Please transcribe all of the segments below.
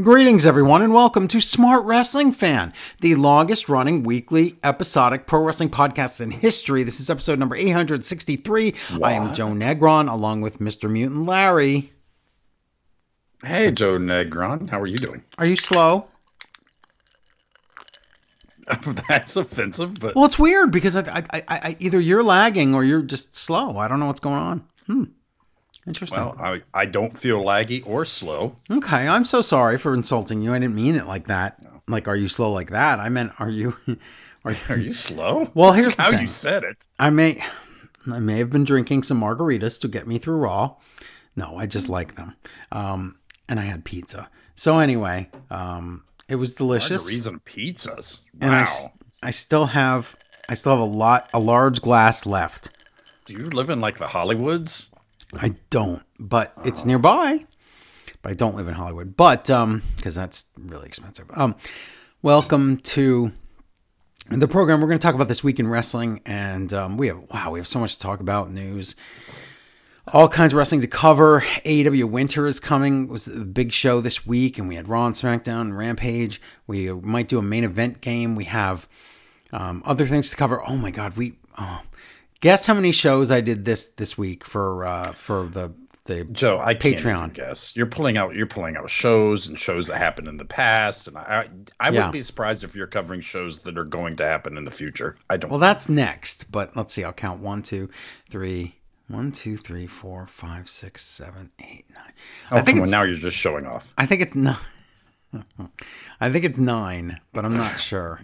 Greetings, everyone, and welcome to Smart Wrestling Fan, the longest running weekly episodic pro wrestling podcast in history. This is episode number 863. I am Joe Negron, along with Mr. Mutant Larry. Hey, Joe Negron. How are you doing? Are you slow? That's offensive, but Well, it's weird because I, I, I, I, either you're lagging or you're just slow. I don't know what's going on. Hmm. Interesting. well, I, I don't feel laggy or slow. okay, I'm so sorry for insulting you. I didn't mean it like that. Like, are you slow like that? I meant, are you? Are you? Are you slow? Well, here's how thing. you said it. I may I may have been drinking some margaritas to get me through Raw. No, I just like them. Um, and I had pizza. So anyway, um, it was delicious. Margaritas and pizzas. And I, I still have I still have a lot a large glass left. Do you live in like the Hollywoods? I don't, but it's nearby. But I don't live in Hollywood. But um because that's really expensive. Um welcome to the program we're going to talk about this week in wrestling and um, we have wow we have so much to talk about news all kinds of wrestling to cover aew winter is coming it was the big show this week and we had raw and smackdown and rampage we might do a main event game we have um, other things to cover oh my god we oh. Guess how many shows i did this this week for uh for the the Joe, I Patreon. guess. You're pulling out you're pulling out shows and shows that happened in the past, and I I, I Yeah. wouldn't be surprised if you're covering shows that are going to happen in the future. I don't. Well, that's next, but let's see. I'll count one, two, three, one, two, three, four, five, six, seven, eight, nine. oh, I think on, now you're just showing off. I think it's nine. I think it's nine, but I'm not sure.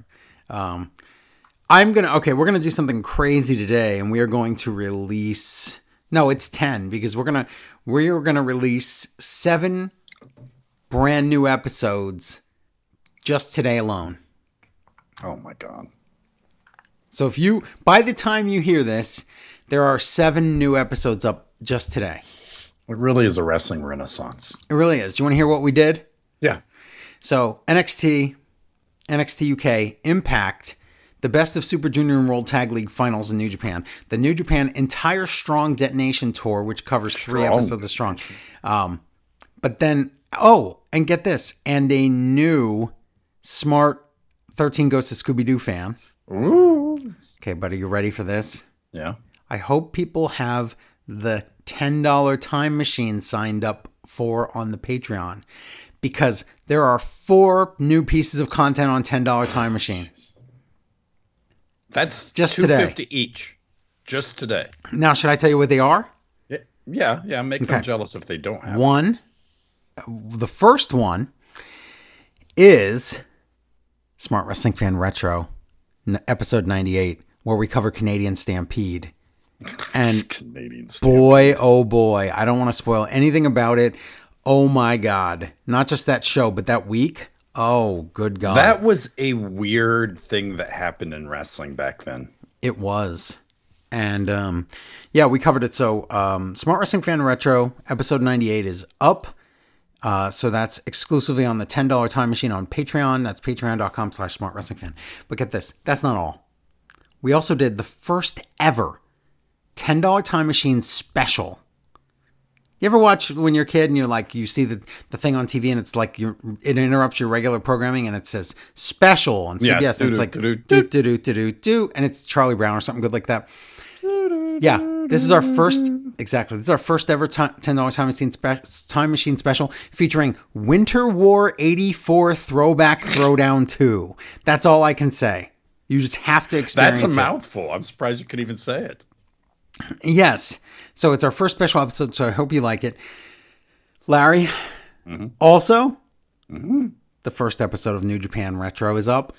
Um, I'm gonna okay. We're gonna do something crazy today, and we are going to release. No, it's ten because we're gonna we're gonna release seven brand new episodes just today alone. Oh my god. So if you by the time you hear this, there are seven new episodes up just today. It really is a wrestling renaissance. It really is. Do you want to hear what we did? Yeah. So NXT, NXT UK, Impact, the Best of Super Junior and World Tag League Finals in New Japan, the New Japan entire Strong Detonation tour, which covers three Strong. episodes of Strong. Um, but then, oh, and get this, and a new smart 13 Ghosts of Scooby Doo fan. Ooh. Okay, but are you ready for this? Yeah. I hope people have the $10 time machine signed up for on the Patreon because there are four new pieces of content on $10 time machine. That's Just two today. fifty each. Just today. Now, should I tell you what they are? Yeah, yeah, yeah. Make Okay. them jealous if they don't have. it. One, the first one is Smart Wrestling Fan Retro, n- episode 98, where we cover Canadian Stampede. And Canadian stamp. boy, oh boy, I don't want to spoil anything about it. Oh my God. Not just that show, but that week. Oh, good God. That was a weird thing that happened in wrestling back then. It was. And um, yeah, we covered it. So, um, Smart Wrestling Fan Retro, episode 98 is up. Uh, so that's exclusively on the $10 time machine on Patreon. That's patreon.com slash smart wrestling fan. But get this, that's not all. We also did the first ever $10 time machine special. You ever watch when you're a kid and you're like, you see the, the thing on TV and it's like you're, it interrupts your regular programming and it says special on Yeah, CBS and it's like do do do do do do and it's Charlie Brown or something good like that. Yeah, this is our first exactly. This is our first ever ti- ten dollar time machine spe- time machine special featuring Winter War eighty four throwback throwdown two. That's all I can say. You just have to experience That's a it. mouthful. I'm surprised you could even say it. Yes. So it's our first special episode, so I hope you like it. Larry, mm-hmm. also, mm-hmm. the first episode of New Japan Retro is up.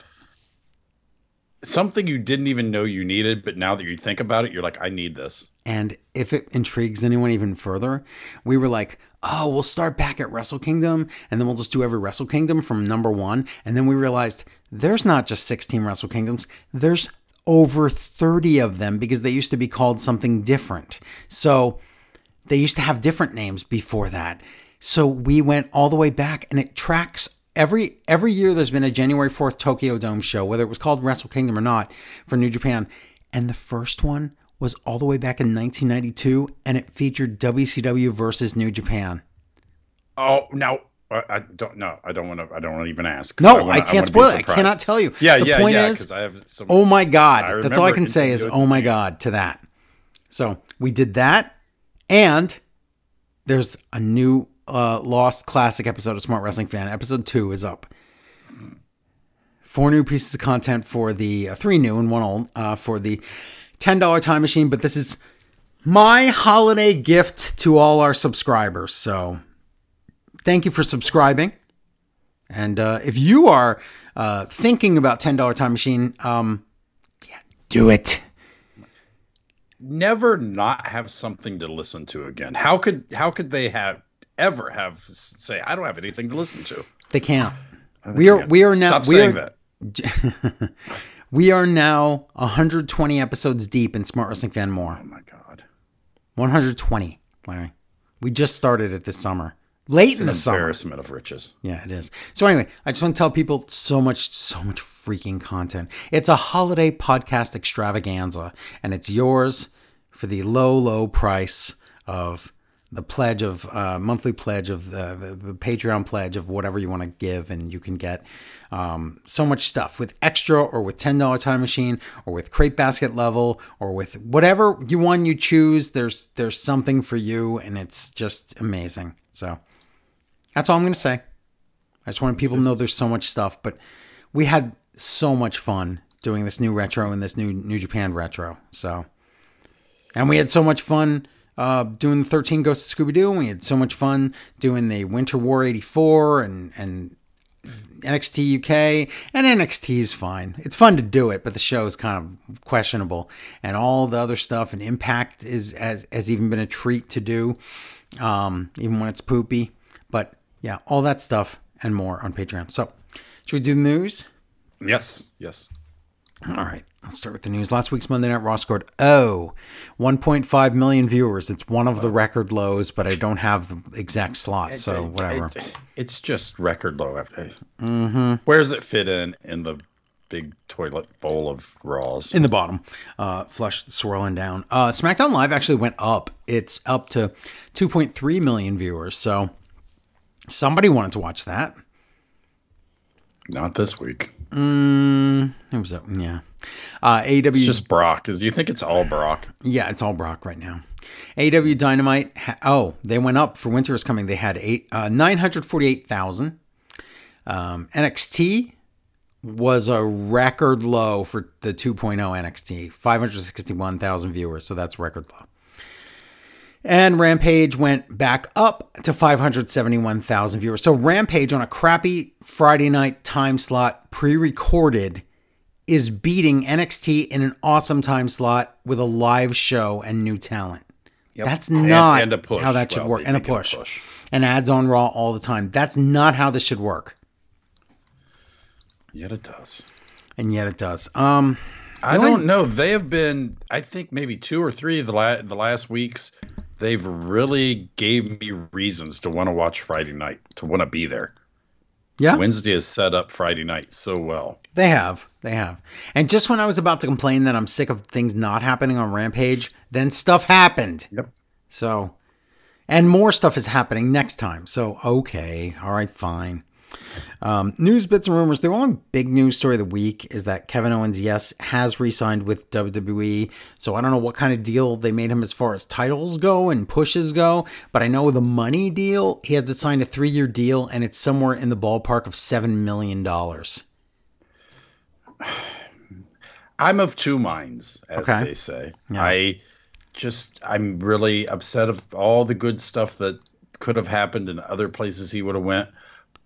Something you didn't even know you needed, but now that you think about it, you're like, I need this. And if it intrigues anyone even further, we were like, oh, we'll start back at Wrestle Kingdom and then we'll just do every Wrestle Kingdom from number one. And then we realized there's not just 16 Wrestle Kingdoms, there's over 30 of them because they used to be called something different. So they used to have different names before that. So we went all the way back and it tracks every every year there's been a January 4th Tokyo Dome show, whether it was called Wrestle Kingdom or not, for New Japan. And the first one was all the way back in 1992 and it featured WCW versus New Japan. Oh, now I, I don't know. I don't want to. I don't want to even ask. No, wanna- I can't wanna spoil it. I cannot tell you. Yeah, the yeah, point yeah. is, Because I have some. Oh my God. That's all I can say is, oh my God, to that. So we did that. And there's a new uh, Lost Classic episode of Smart Wrestling Fan. Episode two is up. Four new pieces of content for the, uh, three new and one old, uh, for the $10 time machine. But this is my holiday gift to all our subscribers. So thank you for subscribing. And uh, if you are uh, thinking about $10 time machine, um, yeah, do it. never not have something to listen to again. How could how could they have ever have say I don't have anything to listen to? They can't. We are we are now Stop we saying are that. we are now 120 episodes deep in Smart Wrestling Fan More. Oh my god. 120, Larry. We just started it this summer. Late in the summer. Embarrassment of riches. Yeah, it is. So anyway, I just want to tell people so much, so much freaking content. It's a holiday podcast extravaganza, and it's yours for the low, low price of the pledge of uh, monthly pledge of the, the, the Patreon pledge of whatever you want to give, and you can get um, so much stuff with extra or with ten dollar time machine or with crate basket level or with whatever you one you choose. There's there's something for you, and it's just amazing. So. That's all I'm going to say. I just wanted people to know there's so much stuff, but we had so much fun doing this new retro and this new New Japan retro. So, and we had so much fun uh, doing the 13 Ghosts of Scooby Doo. We had so much fun doing the Winter War 84 and and NXT UK and NXT is fine. It's fun to do it, but the show is kind of questionable, and all the other stuff and Impact is has, has even been a treat to do, um, even when it's poopy. But yeah, all that stuff and more on Patreon. So, should we do the news? Yes, yes. All right, let's start with the news. Last week's Monday Night Raw scored oh, 1.5 million viewers. It's one of the record lows, but I don't have the exact slot, so whatever. it- it's just record low. Mm-hmm. Where does it fit in in the big toilet bowl of Raws? in the bottom, uh, flush swirling down. Uh, SmackDown Live actually went up. It's up to 2.3 million viewers. So somebody wanted to watch that. Not this week. Mm, it was up. Yeah. Uh, AEW. It's just Brock. Is do you think it's all Brock? yeah, it's all Brock right now. AW Dynamite. Ha- oh, they went up for Winter is Coming. They had eight uh, 948,000. Um, NXT was a record low for the 2.0 NXT, 561,000 viewers. So that's record low. And Rampage went back up to 571,000 viewers. So Rampage on a crappy Friday night time slot, pre recorded, is beating NXT in an awesome time slot with a live show and new talent. Yep. That's not and a push. how that should Well, work. And a get a push. push. And ads on Raw all the time. That's not how this should work. Yet it does. And yet it does. Um, I don't know. They have been, I think, maybe two or three of the la- the last weeks. They've really gave me reasons to want to watch Friday night, to want to be there. yeah. Wednesday is set up Friday night so well. They have. They have. And just when I was about to complain that I'm sick of things not happening on Rampage, then stuff happened. Yep. So, and more stuff is happening next time. So, okay. All right, fine. Um, news bits and rumors. The only big news story of the week is that Kevin Owens, yes, has re signed with WWE. So, I don't know what kind of deal they made him as far as titles go and pushes go, but I know the money deal, he had to sign a three year deal, and it's somewhere in the ballpark of $7 million. I'm of two minds, as Okay. they say. Yeah. I just, I'm really upset of all the good stuff that could have happened in other places he would have went,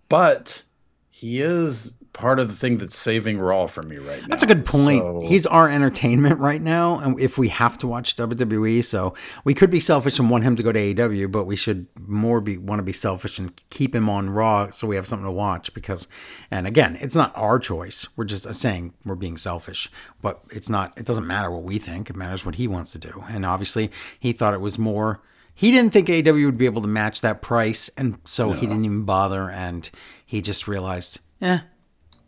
but he is part of the thing that's saving Raw for me right now. That's a good point. So- He's our entertainment right now, and if we have to watch WWE, so we could be selfish and want him to go to AEW, but we should more be want to be selfish and keep him on Raw so we have something to watch. Because, and again, it's not our choice. We're just saying we're being selfish, but it's not. It doesn't matter what we think. It matters what he wants to do. And obviously, he thought it was more. He didn't think AW would be able to match that price, and so he didn't even bother. And he just realized, eh,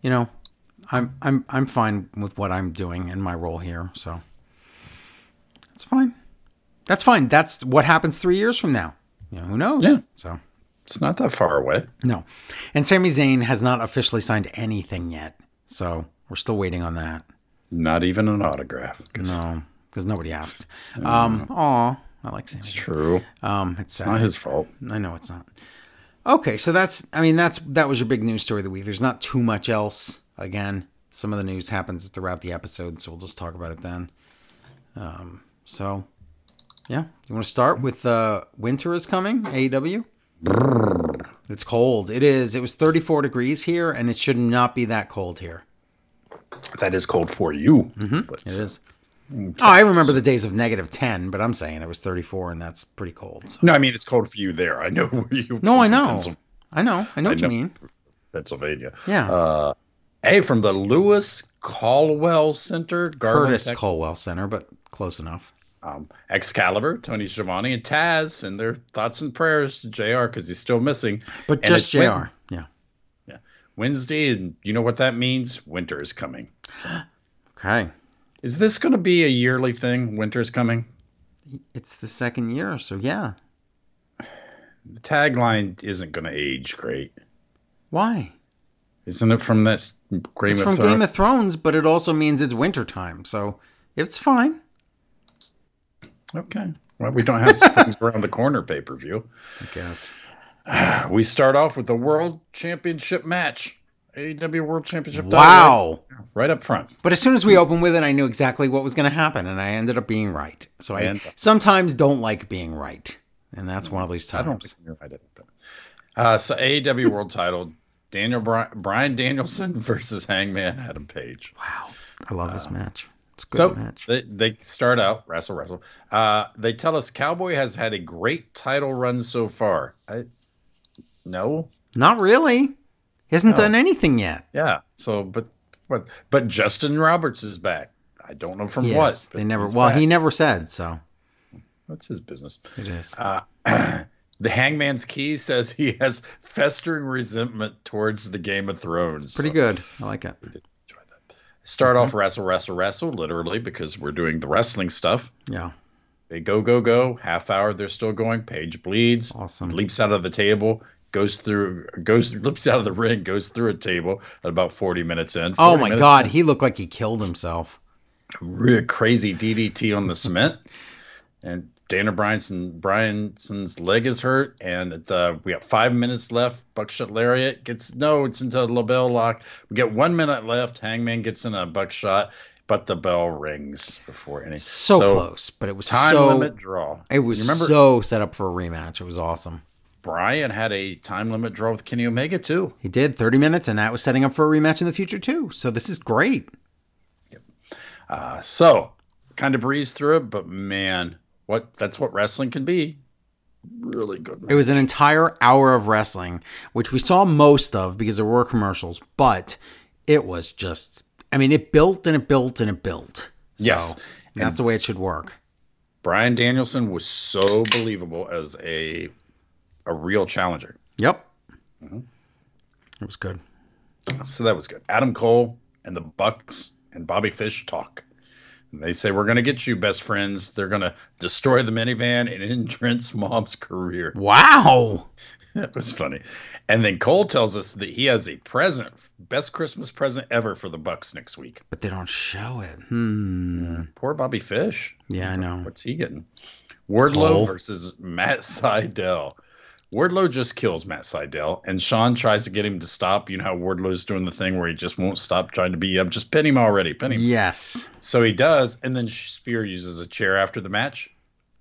you know, I'm I'm I'm fine with what I'm doing in my role here, so that's fine. That's fine. That's what happens three years from now. You know, who knows? Yeah. So It's not that far away. No. And Sami Zayn has not officially signed anything yet. So we're still waiting on that. Not even an autograph. 'cause No, because nobody asked. Um, aw, I like Sami. It's true. Um, it's It's not his fault. I know it's not. Okay, so that's I mean that's that was your big news story of the week. There's not too much else. Again, some of the news happens throughout the episode, so we'll just talk about it then. Um, so yeah, you want to start with uh, winter is coming AEW. It's cold. It is. It was 34 degrees here, and it should not be that cold here. That is cold for you. But It is. Oh, I remember the days of negative 10, but I'm saying it was 34, and that's pretty cold. So. No, I mean it's cold for you there. I know where you. No, I know. I know. I know what know. you mean. Pennsylvania. Yeah. Uh, hey, from the Lewis Caldwell Center, Garland, Curtis Texas. Culwell Center, but close enough. um, Excalibur, Tony Schiavone, and Taz, and their thoughts and prayers to Jr. because he's still missing. But And just JR. Wednes- Yeah. yeah, Wednesday, and you know what that means? Winter is coming. Okay. Is this going to be a yearly thing? Winter's coming. It's the second year, so yeah. The tagline isn't going to age great, Why? isn't it? From that Game It's from Thrones? Game of Thrones, but it also means it's winter time, so it's fine. Okay. Well, we don't have springs around the corner pay per view. I guess. We start off with the World Championship match. AEW World Championship. Wow. Right, right up front. But as soon as we opened with it, I knew exactly what was going to happen, and I ended up being right. So I And- sometimes don't like being right, and that's one of these times. I don't think you're right. it, But, uh, so AEW World Title, Daniel Bri- Bryan Danielson versus Hangman Adam Page. Wow, I love this match. It's a good So match. they, they start out wrestle wrestle. Uh, they tell us Cowboy has had a great title run so far. I, no, Not really. He hasn't No. done anything yet. yeah. So but but but Justin Roberts is back. I don't know from Yes, what. they never. Well, back. he never said so. That's his business. It is. Uh, the Hangman's Key says he has festering resentment towards the Game of Thrones. Pretty So- good. I like it. Start off wrestle, wrestle, wrestle, literally because we're doing the wrestling stuff. Yeah. They go, go, go. Half hour, they're still going. Page bleeds, Awesome. leaps out of the table, goes through, goes, leaps out of the ring, goes through a table at about forty minutes in. Oh my God, in, he looked like he killed himself. real crazy DDT on the cement, and Dana Bryanson Bryanson's leg is hurt, and the, we got five minutes left. Buckshot lariat gets no, it's into a LeBell Lock. We get one minute left. Hangman gets in a buckshot, but the bell rings before any. So, close, but it was Time so. limit draw. It was remember so set up for a rematch. It was awesome. Bryan had a time limit draw with Kenny Omega too. He did 30 minutes, and that was setting up for a rematch in the future too. So this is great. Uh, so kind of breezed through it, but man, what that's what wrestling can be. Really good. It was an entire hour of wrestling, which we saw most of because there were commercials, but it was just. I mean, it built and it built and it built. So Yes. that's the way it should work. Bryan Danielson was so believable as a a real challenger. Yep. Mm-hmm. It was good. So that was good. Adam Cole and the Bucks and Bobby Fish talk. And they say we're going to get you best friends. They're going to destroy the minivan and end Trent's mom's career. Wow. That was funny. And then Cole tells us that he has a present, best Christmas present ever for the Bucks next week. But they don't show it. Hmm. Poor Bobby Fish. Yeah, I know. What's he getting? Wardlow Cole. versus Matt Sydal. Wardlow just kills Matt Sydal, and Shawn tries to get him to stop. You know how Wardlow's doing the thing where he just won't stop trying to be up. Just pin him already, pin him. Yes. So he does, and then Spear uses a chair after the match.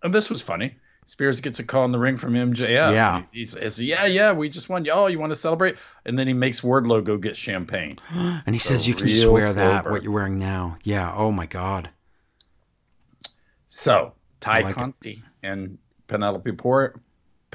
And this was funny. Spears gets a call in the ring from MJF. Yeah. He says, Yeah, yeah, we just won. Oh, you want to celebrate? And then he makes Wardlow go get champagne. And he So says you can just wear that, sober. what you're wearing now. Yeah. Oh my God. So Ty like it. And Penelope Por-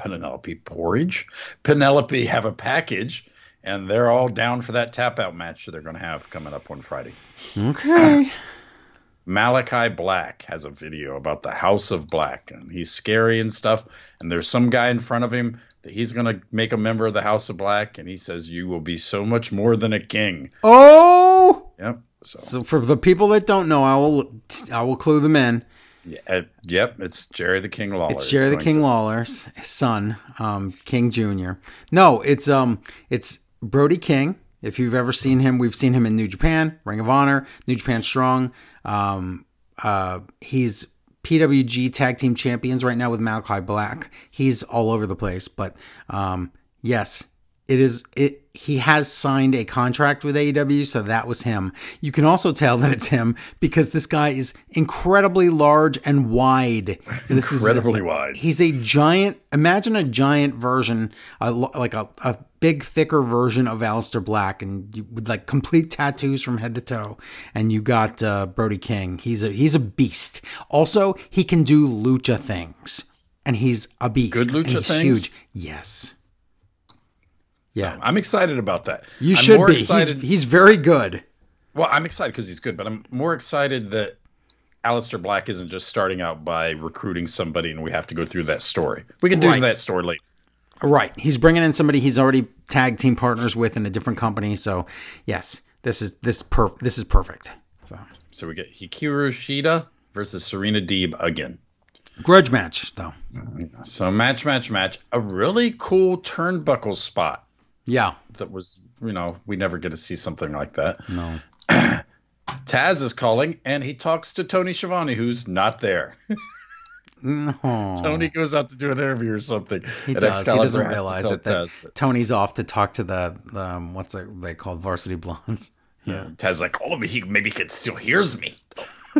Penelope Porridge, Penelope have a package, and they're all down for that tap out match that they're going to have coming up on Friday. Okay. Malachi Black has a video about the House of Black, and he's scary and stuff. And there's some guy in front of him that he's going to make a member of the House of Black, and he says, "You will be so much more than a king." Oh. Yep. So, So for the people that don't know, I will I will clue them in. Yeah, uh, yep, it's Jerry the King Lawler. It's Jerry the King to- Lawler's son, um, King Jr. No, it's um, it's Brody King. If you've ever seen him, we've seen him in New Japan, Ring of Honor, New Japan Strong. Um, uh, he's PWG Tag Team Champions right now with Malachi Black. He's all over the place, but um, yes, it is it he has signed a contract with AEW, so that was him. You can also tell that it's him because this guy is incredibly large and wide. This is Incredibly wide. He's a giant. Imagine a giant version, a, like a, a big, thicker version of Aleister Black, and you, with like complete tattoos from head to toe. And you got uh, Brody King. He's a he's a beast. Also, he can do lucha things, and he's a beast. Good lucha he's things? Huge. Yes. So Yeah. I'm excited about that. You I'm should be. He's, he's very good. well, I'm excited because he's good, but I'm more excited that Aleister Black isn't just starting out by recruiting somebody and we have to go through that story. We can do Right. that story later. Right. He's bringing in somebody he's already tag team partners with in a different company. So, yes, this is this perf- this is perfect. So, So we get Hikaru Shida versus Serena Deeb again. grudge match though. So match, match, match. A really cool turnbuckle spot Yeah. that was, you know, we never get to see something like that. No. Taz is calling and he talks to Tony Schiavone, who's not there. No. Tony goes out to do an interview or something. He and does. He doesn't has to realize it that that- Tony's off to talk to the um, what's it they called varsity blondes. Yeah. Taz like, oh, he maybe he can still hears me.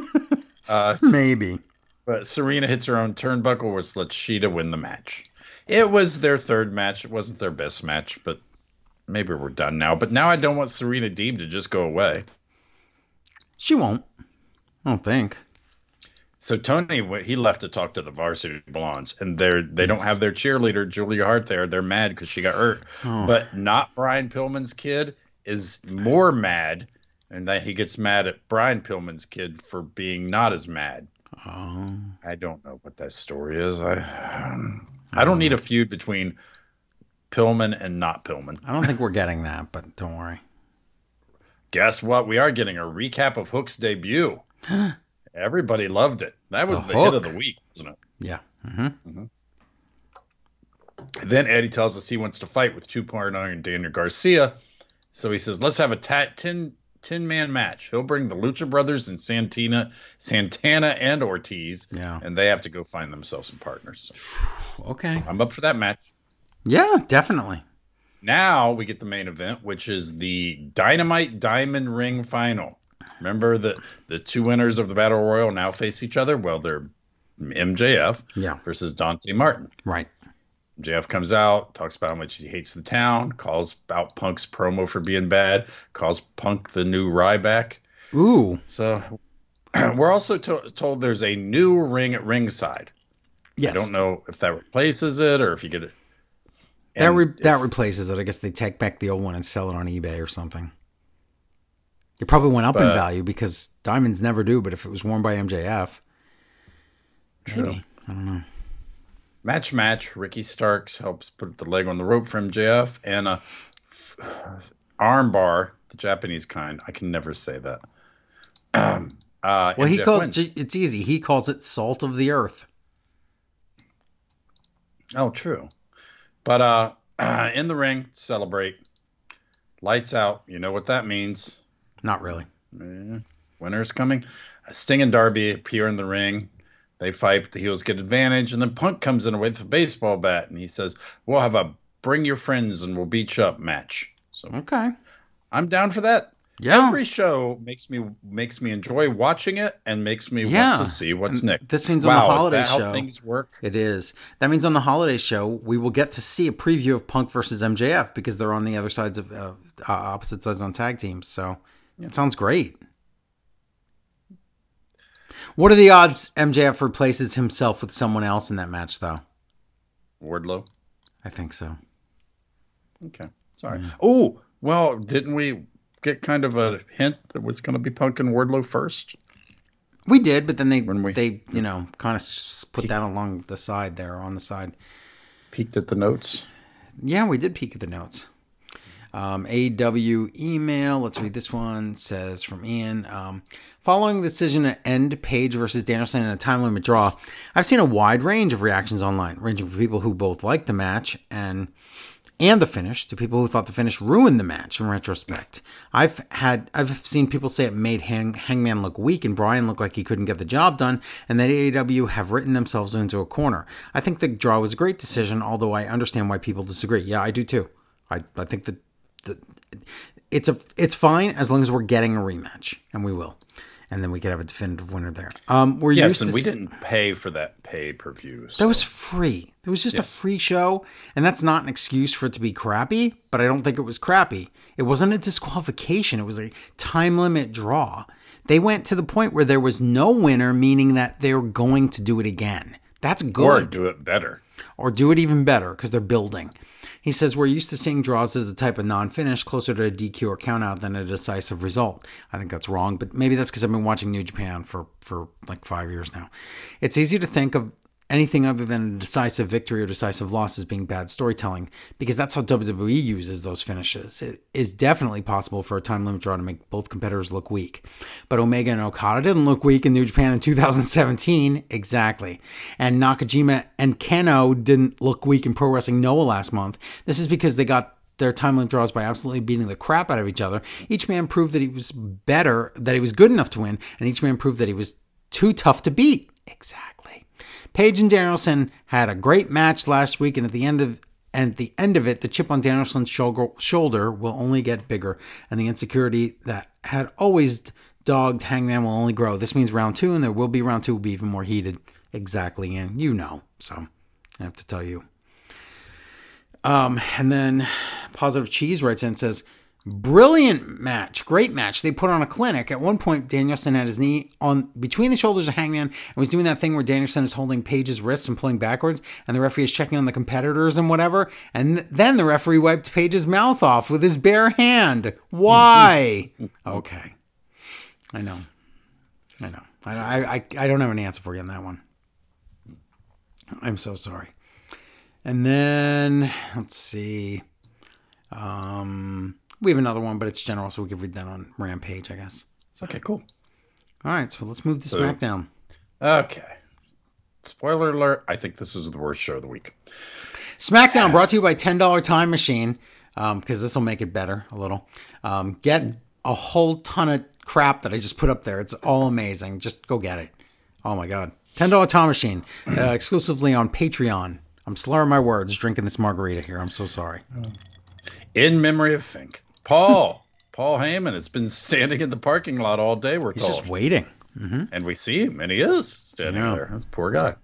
uh, Maybe. but Serena hits her own turnbuckle, which lets Shida win the match. It was their third match. It wasn't their best match, but maybe we're done now. But now I don't want Serena Deeb to just go away. She won't. I don't think. So Tony, he left to talk to the Varsity Blondes, and they're they don't have their cheerleader Julia Hart there. They're mad because she got hurt, Oh. but not Brian Pillman's kid is more mad, and that he gets mad at Brian Pillman's kid for being not as mad. Oh. I don't know what that story is. I I don't need a feud between Pillman and not Pillman. I don't think we're getting that, but don't worry. Guess what? We are getting a recap of Hook's debut. Everybody loved it. That was The the, hit of the week, wasn't it? Yeah. hmm Then Eddie tells us he wants to fight with two partner and Daniel Garcia. So he says, let's have a tat 10, 10 man match. He'll bring the Lucha Brothers and Santina, Santana and Ortiz, Yeah. and they have to go find themselves some partners. So Okay. I'm up for that match. Yeah, definitely. Now we get the main event, which is the Dynamite Diamond Ring Final. Remember the the two winners of the Battle Royal now face each other? Well, they're MJF Yeah. versus Dante Martin. Right. JF comes out, talks about how much he hates the town, calls out Punk's promo for being bad, calls Punk the new Ryback. Ooh. So we're also to- told there's a new ring at ringside. Yes. I don't know if that replaces it or if you get it. That re- that replaces it. I guess they take back the old one and sell it on eBay or something. It probably went up in value because diamonds never do. But if it was worn by MJF, True. maybe I don't know. match match. Ricky Starks helps put the leg on the rope for MJF and a f- arm bar, the Japanese kind. I can never say that. Um, uh, Well, he calls it, it's easy. He calls it salt of the earth. Oh, true. But uh, in the ring, celebrate. Lights out. You know what that means. Not really. Eh, winner's coming. Sting and Darby appear in the ring. They fight. The heels get advantage, and then Punk comes in with a baseball bat, and he says, "We'll have a bring your friends and we'll beat you up match." So Okay. I'm down for that. Yeah. Every show makes me makes me enjoy watching it and makes me Yeah. want to see what's And next. this means on the holiday show- how things work? It is. That means on the holiday show we will get to see a preview of Punk versus MJF because they're on the other sides of uh, uh, opposite sides on tag teams. So it sounds great. What are the odds MJF replaces himself with someone else in that match, though? Wardlow. I think so. Okay, sorry. Oh, well, didn't we get kind of a hint that was going to be Punk and Wardlow first? We did, but then they When we- they you know kind of put that along the side there on the side. Peeked at the notes. Yeah, we did peek at the notes. Um, AW email. Let's read this one. Says from Ian. Um, following the decision to end Page versus Danielson in a time limit draw, I've seen a wide range of reactions online, ranging from people who both liked the match and and the finish to people who thought the finish ruined the match in retrospect. I've had I've seen people say it made Hang, Hangman look weak and Bryan look like he couldn't get the job done, and that AEW have written themselves into a corner. I think the draw was a great decision, although I understand why people disagree. Yeah, I do too. I, I think that the, it's a it's fine as long as we're getting a rematch, and we will and then we could have a definitive winner there. Um, we're yes, and we didn't pay for that pay per view. That was free. It was just a free show, and that's not an excuse for it to be crappy. But I don't think it was crappy. It wasn't a disqualification. It was a time limit draw. They went to the point where there was no winner, meaning that they're going to do it again. That's good. or do it better. or do it even better because they're building. He says we're used to seeing draws as a type of non-finish, closer to a DQ or countout than a decisive result. I think that's wrong, but maybe that's because I've been watching New Japan for for like five years now. It's easy to think of anything other than a decisive victory or decisive loss as being bad storytelling because that's how WWE uses those finishes. It is definitely possible for a time limit draw to make both competitors look weak. But Omega and Okada didn't look weak in New Japan in 2017. Exactly. And Nakajima and Kenoh didn't look weak in Pro Wrestling Noah last month. This is because they got their time limit draws by absolutely beating the crap out of each other. Each man proved that he was better, that he was good enough to win, and each man proved that he was too tough to beat. Exactly. Page and Danielson had a great match last week, and at the end of and at the end of it, the chip on Danielson's shoulder, will only get bigger, and the insecurity that had always dogged Hangman will only grow. This means round two, and there will be round two, will be even more heated. Exactly, and you know, so I have to tell you. Um, and then Positive Cheese writes in and says, Brilliant match, great match. They put on a clinic. At one point, Danielson had his knee on between the shoulders of Hangman and was doing that thing where Danielson is holding Page's wrists and pulling backwards, and the referee is checking on the competitors and whatever. And th- then the referee wiped Page's mouth off with his bare hand. Why? okay, I know, I know. I, I I don't have an answer for you on that one. I'm so sorry. And then let's see. Um, we have another one, but it's general, so we could read that on Rampage, I guess. Okay, cool. All right, so let's move to SmackDown. Okay. Spoiler alert. I think this is the worst show of the week. SmackDown brought to you by Ten Dollar Time Machine, because this will make it better a little. Um, get a whole ton of crap that I just put up there. It's all amazing. Just go get it. Oh my god, Ten Dollar Time Machine, uh, exclusively on Patreon. I'm slurring my words drinking this margarita here. I'm so sorry. In memory of Fink. Paul. Paul Heyman has been standing in the parking lot all day, we're He's told. just waiting. Mm-hmm. and we see him, and he is standing Yeah. there. That's a poor guy.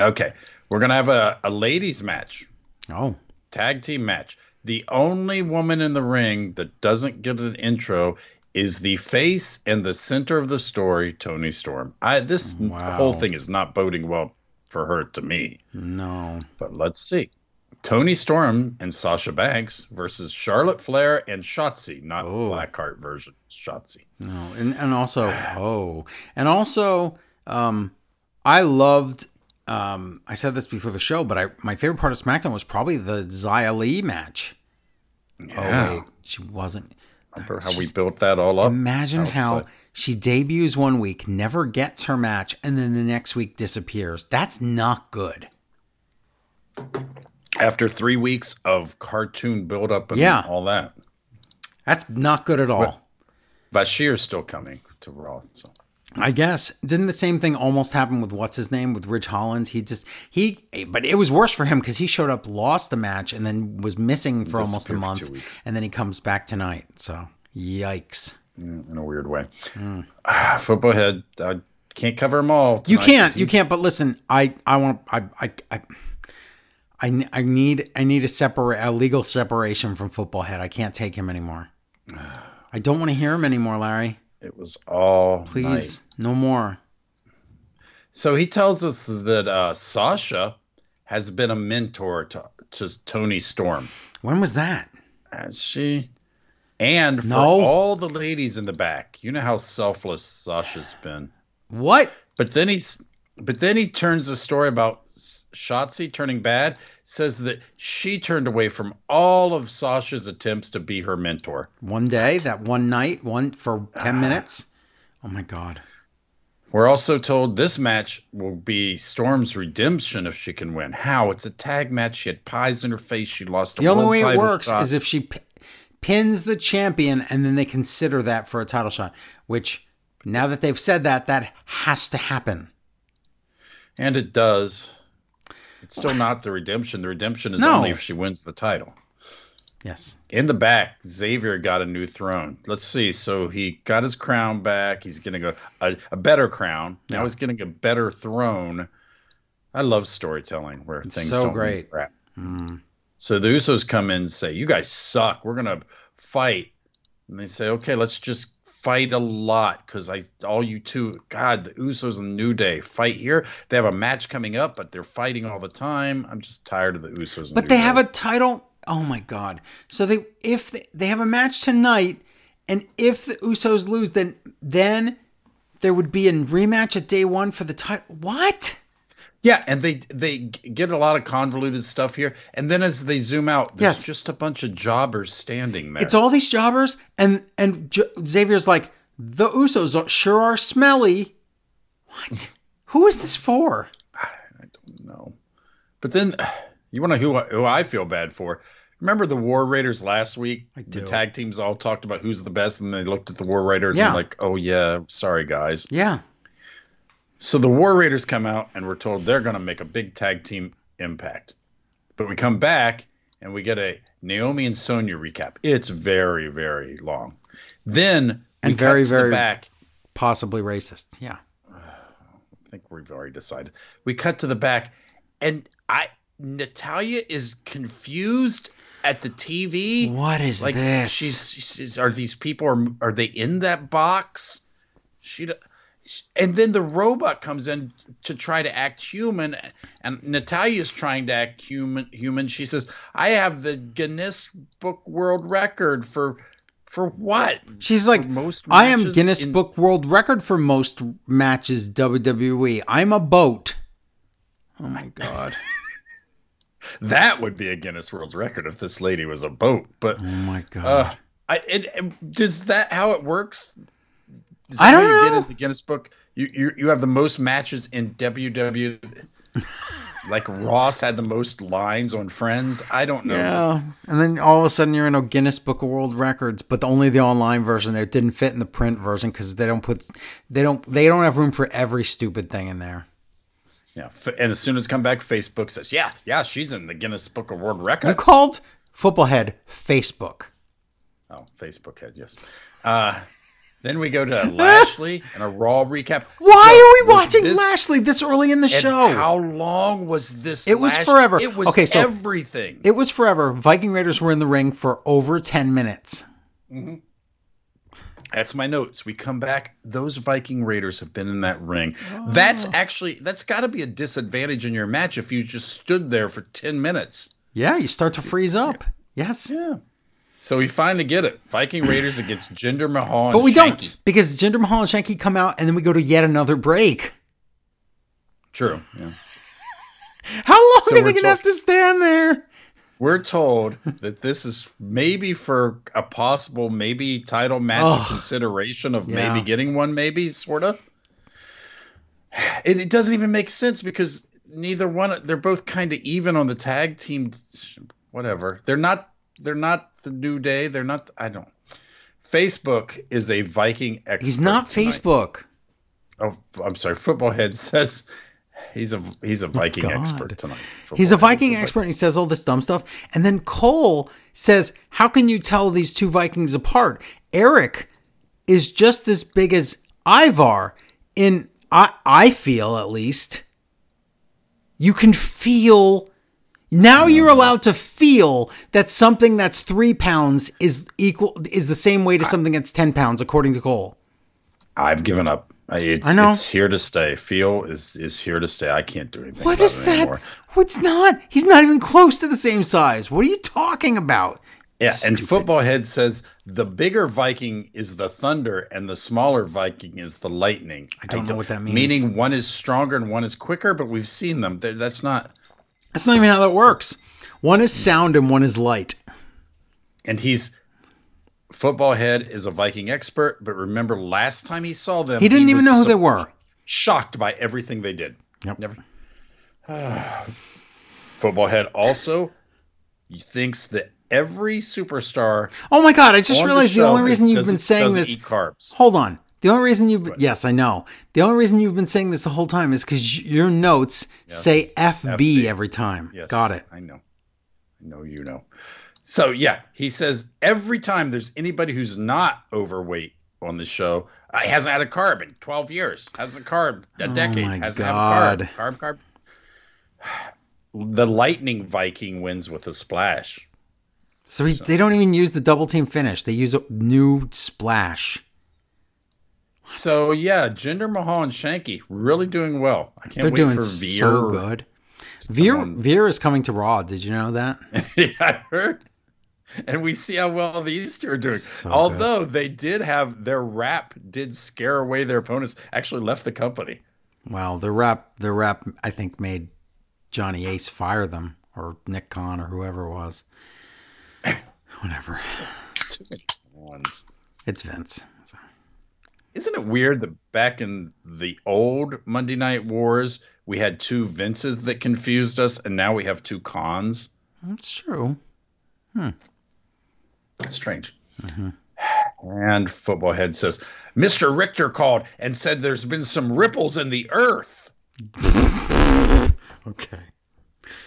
Okay. We're going to have a, a ladies' match, Oh, tag team match. The only woman in the ring that doesn't get an intro is the face and the center of the story, Toni Storm. I this Wow. whole thing is not boding well for her to me. no. But let's see. Toni Storm and Sasha Banks versus Charlotte Flair and Shotzi, not Oh. Blackheart version Shotzi. No, and and also oh, and also um, I loved. Um, I said this before the show, but I my favorite part of SmackDown was probably the Xia Li match. Yeah. Oh wait, she wasn't. Remember how we built that all up? Imagine how she debuts one week, never gets her match, and then the next week disappears. That's not good. After three weeks of cartoon buildup and Yeah. all that. That's not good at all. Bashir's still coming to Raw. So. I guess didn't the same thing almost happen with what's his name with Ridge Holland? He just he, but it was worse for him because he showed up, lost the match, and then was missing for almost a month, and then he comes back tonight. So yikes! in a weird way. Ah, football head. I can't cover them all. You can't. you can't. But listen, I I want I I I. I, I need I need a separate a legal separation from football head. I can't take him anymore. I don't want to hear him anymore, Larry. It was all Please, night. no more. So he tells us that uh, Sasha has been a mentor to, to Toni Storm. When was that? Has she? And for No. all the ladies in the back, you know how selfless Sasha's been. What? But then he's but then he turns the story about Shotzi turning bad, says that she turned away from all of Sasha's attempts to be her mentor. One day, that one night, one for 10 ah. minutes. Oh my God. We're also told this match will be Storm's redemption if she can win. How? It's a tag match. She had pies in her face. She lost. The only way it works shot. is if she p- pins the champion and then they consider that for a title shot, which now that they've said that, that has to happen. And it does. It's still not the redemption. The redemption is no. only if she wins the title. Yes. In the back, Xavier got a new throne. Let's see. So he got his crown back. He's getting a, a, a better crown. Now yeah. he's getting a better throne. I love storytelling where it's things so don't great. Mm. So the Usos come in and say, "You guys suck. We're gonna fight." And they say, "Okay, let's just fight a lot because I all you two God the Usos and New Day fight here. They have a match coming up, but they're fighting all the time. I'm just tired of the Usos. but New they Day. have a title. Oh my God! So they if they, they have a match tonight, and if the Usos lose, then then there would be a rematch at day one for the title. What? Yeah, and they they get a lot of convoluted stuff here, and then as they zoom out, there's yes. just a bunch of jobbers standing there. It's all these jobbers, and and Xavier's like, the Usos sure are smelly. What? Who is this for? I don't know. But then, you want to who who I feel bad for? Remember the War Raiders last week? The tag teams all talked about who's the best, and they looked at the War Raiders yeah. and like, oh yeah, sorry guys. Yeah. So the War Raiders come out and we're told they're going to make a big tag team impact. But we come back and we get a Naomi and Sonya recap. It's very, very long. Then and very, very back. Possibly racist. Yeah. I think we've already decided. We cut to the back and I Natalya is confused at the TV. What is like, this? She's, she's are these people are are they in that box? She and then the robot comes in to try to act human and Natalya's trying to act human human. She says i have the guinness book world record for for what? She's like most i am guinness in- book world record for most matches wwe i'm a boat. Oh my god. That would be a guinness world record if this lady was a boat but oh my god. Uh, I, it, it, does that how it works I don't know. Get in the Guinness Book. You you you have the most matches in WW. like Ross had the most lines on Friends. I don't know. Yeah, and then all of a sudden you're in a Guinness Book of World Records, but only the online version. There didn't fit in the print version because they don't put they don't they don't have room for every stupid thing in there. Yeah, and as soon as come back, Facebook says, "Yeah, yeah, she's in the Guinness Book of World Records." You called Football Head Facebook. Oh, Facebook Head, yes. Uh, then we go to Lashley and a Raw recap. Why are we watching this, Lashley this early in the show? How long was this? It was forever. It was okay, so everything. It was forever. Viking Raiders were in the ring for over 10 minutes. Mm-hmm. That's my notes. We come back. Those Viking Raiders have been in that ring. Oh. That's actually that's got to be a disadvantage in your match if you just stood there for 10 minutes. Yeah, you start to freeze up. Yes. Yeah. So we finally get it. Viking Raiders against Jinder Mahal But we Shanky. don't because Jinder Mahal and Shanky come out and then we go to yet another break. True. Yeah. How long so are they gonna have to stand there? We're told that this is maybe for a possible maybe title match oh, consideration of yeah. maybe getting one, maybe sort of. It, it doesn't even make sense because neither one they're both kind of even on the tag team whatever. They're not they're not the New Day. They're not. I don't. Facebook is a Viking expert. He's not tonight. Facebook. Oh, I'm sorry. Football Head says he's a he's a Viking expert tonight. Football he's a Viking expert, and he says all this dumb stuff. And then Cole says, "How can you tell these two Vikings apart?" Erik is just as big as Ivar. In I I feel at least. You can feel now you're allowed to feel that something that's three pounds is equal is the same weight as something that's ten pounds, according to Cole. I've given up. It's, I know. It's here to stay. Feel is is here to stay. I can't do anything. What is that? Anymore. What's not? He's not even close to the same size. What are you talking about? Yeah, and football head says the bigger Viking is the thunder and the smaller Viking is the lightning. I don't know what that means. Meaning one is stronger and one is quicker, but we've seen them. They're- That's not. That's not even how that works. One is sound and one is light. And he's football head is a Viking expert, but remember last time he saw them, He didn't even know who so they were. Shocked by everything they did. Yep. Never. football head also thinks that every superstar Oh my god! I just realized the, show only reason you've been saying this. Hold on. The only reason you've been, yes, I know. The only reason you've been saying this the whole time is because your notes say FB, FB. every time. Yes, Got it. I know. I know you know. So yeah, he says every time there's anybody who's not overweight on the show, uh, hasn't had a carb in 12 years. Hasn't a carb a decade. Oh my hasn't God. had a carb. Carb, carb. The Lightning Viking wins with a splash. So, he, they don't even use the double team finish. They use a new splash. So yeah, Jinder Mahal and Shanky really doing well. I can't They're wait doing for so good. Veer. Veer is coming to Raw. Did you know that? yeah, I heard. And we see how well these two are doing. So Although they did have their rap did scare away their opponents, actually left the company. Well, the rep, the rep, I think made Johnny Ace fire them or Nick Khan or whoever it was. Whatever. It's Vince. Isn't it weird that back in the old Monday Night Wars, we had two Vinces that confused us, and now we have two Khans? That's true. Hmm. Strange. And Football Head says, Mr. Richter called and said there's been some ripples in the earth. Okay.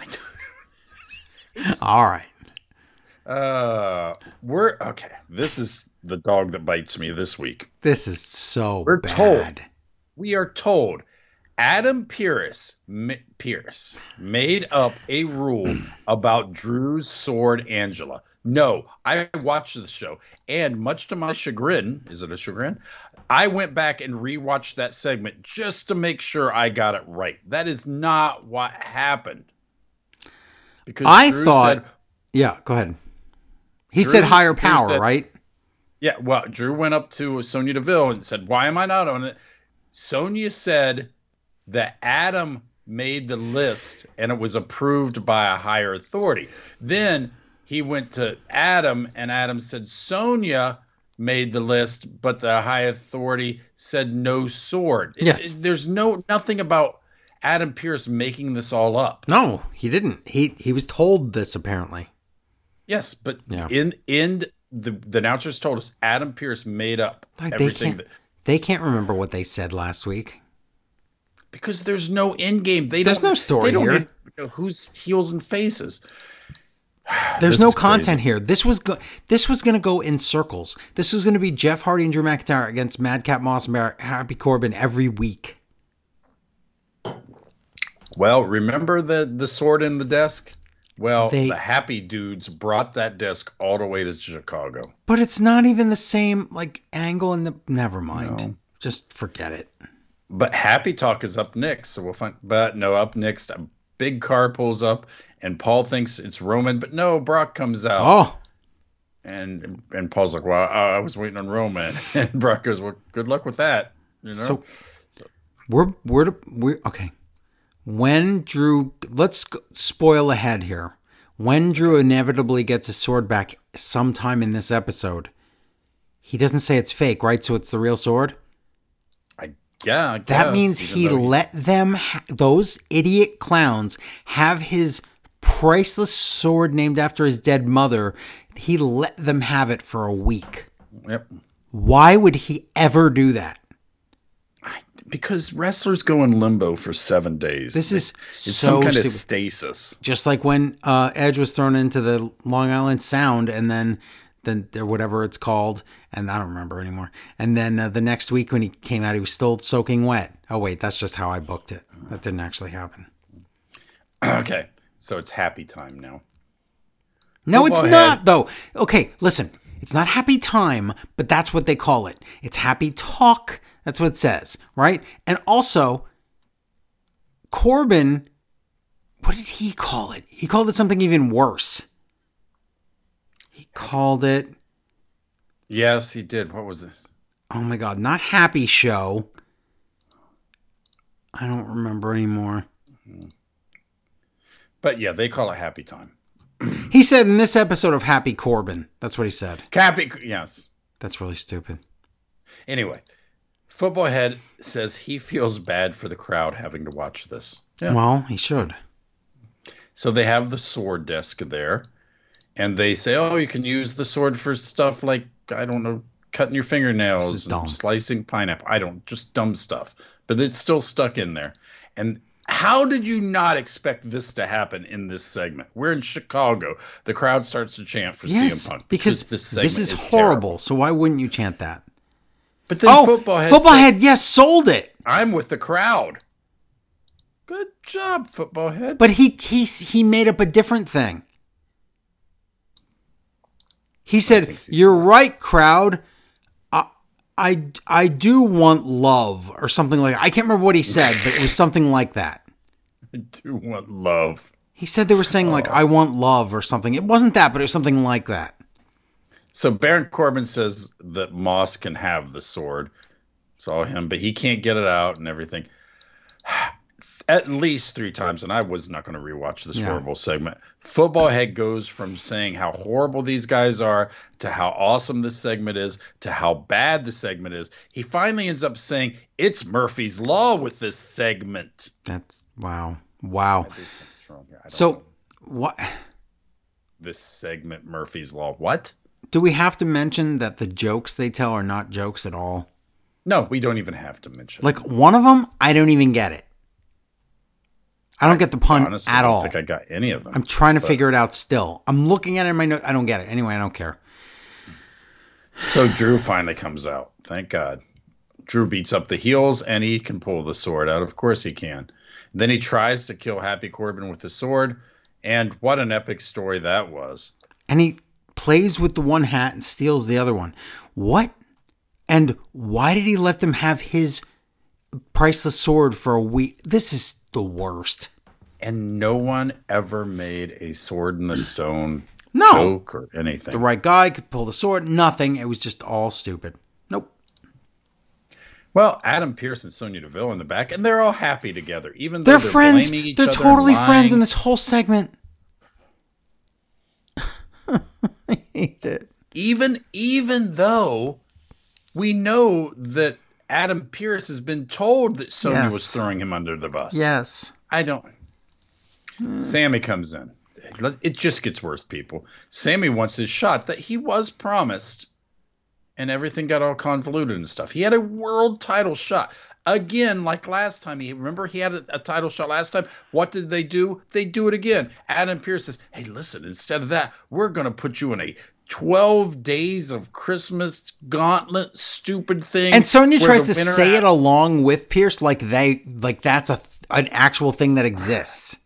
All right. Uh, we're okay. This is the dog that bites me this week. This is so We're bad. told. We are told Adam Pearce M- Pearce made up a rule about Drew's sword Angela. No, I watched the show, and much to my chagrin, is it a chagrin? I went back and rewatched that segment just to make sure I got it right. That is not what happened. Because I Drew thought- said, Yeah, go ahead. He Drew- said higher power, said- right? Yeah, well, Drew went up to Sonya Deville and said, "Why am I not on it?" Sonya said that Adam made the list and it was approved by a higher authority. Then he went to Adam and Adam said Sonya made the list, but the high authority said no sword. It- Yes. it- there's no nothing about Adam Pearce making this all up. No, he didn't. He he was told this apparently. Yes, but Yeah. in in the the announcers told us Adam Pearce made up they everything can't that they can't remember what they said last week. because there's no end game. They There's don't, no story they here. know who's heels and faces. There's This no is crazy. content here. This was go- this was going to go in circles. This was going to be Jeff Hardy and Drew McIntyre against Madcap Moss and Bar- Happy Corbin every week. Well, remember the the sword in the desk? Well, They- the happy dudes brought that desk all the way to Chicago. But it's not even the same like angle and the never mind. No. Just forget it. But Happy Talk is up next, so we'll find. But no, up next, a big car pulls up, and Paul thinks it's Roman, but no, Brock comes out. Oh, And and Paul's like, "Well, I I was waiting on Roman," and Brock goes, "Well, good luck with that." You know. so we're we're we're okay. When Drew, let's spoil ahead here. When Drew inevitably gets his sword back sometime in this episode, he doesn't say it's fake, right? So it's the real sword. I yeah, I That means even he let them, ha- those idiot clowns, have his priceless sword named after his dead mother. He let them have it for a week. Yep. Why would he ever do that? Because wrestlers go in limbo for seven days. This is it's so some kind stupid. of stasis. Just like when uh, Edge was thrown into the Long Island Sound, and then then or whatever it's called, and I don't remember anymore. And then uh, the next week when he came out, he was still soaking wet. Oh wait, that's just how I booked it. That didn't actually happen. Okay, so it's happy time now. No, it's not though. Okay, listen. It's not happy time, but that's what they call it. It's happy talk. That's what it says, right? And also, Corbin, what did he call it? He called it something even worse. He called it. Yes, he did. What was it? Oh my god, not Happy Show. I don't remember anymore. But yeah, they call it Happy Time. He said in this episode of Happy Corbin. That's what he said. Happy, yes. That's really stupid. Anyway, Football Head says he feels bad for the crowd having to watch this. Yeah. Well, he should. So they have the sword desk there, and they say, "Oh, you can use the sword for stuff like I don't know, cutting your fingernails, and slicing pineapple. I don't, just dumb stuff." But it's still stuck in there. And how did you not expect this to happen in this segment? We're in Chicago. The crowd starts to chant for Yes, CM Punk because this, this, segment is, terrible. horrible. So why wouldn't you chant that? But then oh, football head, football said, head, yes, sold it. I'm with the crowd. Good job, football head. But he he he made up a different thing. He said, "You're right, crowd. I, I I do want love or something like. I can't remember what he said, but it was something like that. I do want love. He said they were saying like oh. I want love or something. It wasn't that, but it was something like that. So Baron Corbin says that Moss can have the sword. It's all him, but he can't get it out and everything. At least three times, and I was not going to rewatch this Yeah. horrible segment. Football Head goes from saying how horrible these guys are to how awesome this segment is to how bad the segment is. He finally ends up saying it's Murphy's Law with this segment. That's wow, wow. There's something wrong here. I don't So know. what? this segment, Murphy's Law. What? Do we have to mention that the jokes they tell are not jokes at all? No, we don't even have to mention. Like one of them, I don't even get it. I don't get the pun Honestly, I at don't all. think I got any of them. I'm trying to but- figure it out still. I'm looking at it in my note. I don't get it. Anyway, I don't care. So Drew finally comes out. Thank God. Drew beats up the heels and he can pull the sword out. Of course he can. Then he tries to kill Happy Corbin with the sword. And what an epic story that was. And he plays with the one hat and steals the other one. What? And why did he let them have his priceless sword for a week? This is the worst. And no one ever made a sword in the stone No. joke or anything. The right guy could pull the sword. Nothing. It was just all stupid. Nope. Well, Adam Pearce and Sonya Deville in the back, and they're all happy together, even though They're, they're, friends. blaming each They're totally and friends in this whole segment. I hate it. even even though we know that Adam Pearce has been told that Sonya Yes. was throwing him under the bus. Yes. I don't. Hmm. Sammy comes in. It just gets worse, people. Sammy wants his shot that he was promised, and everything got all convoluted and stuff. He had a world title shot. Again, like last time, he remember he had a, a title shot last time. What did they do? They do it again. Adam Pearce says, "Hey, listen, instead of that, we're going to put you in a 12 days of Christmas gauntlet stupid thing." And Sonya tries to say out- it along with Pearce like they like that's a an actual thing that exists.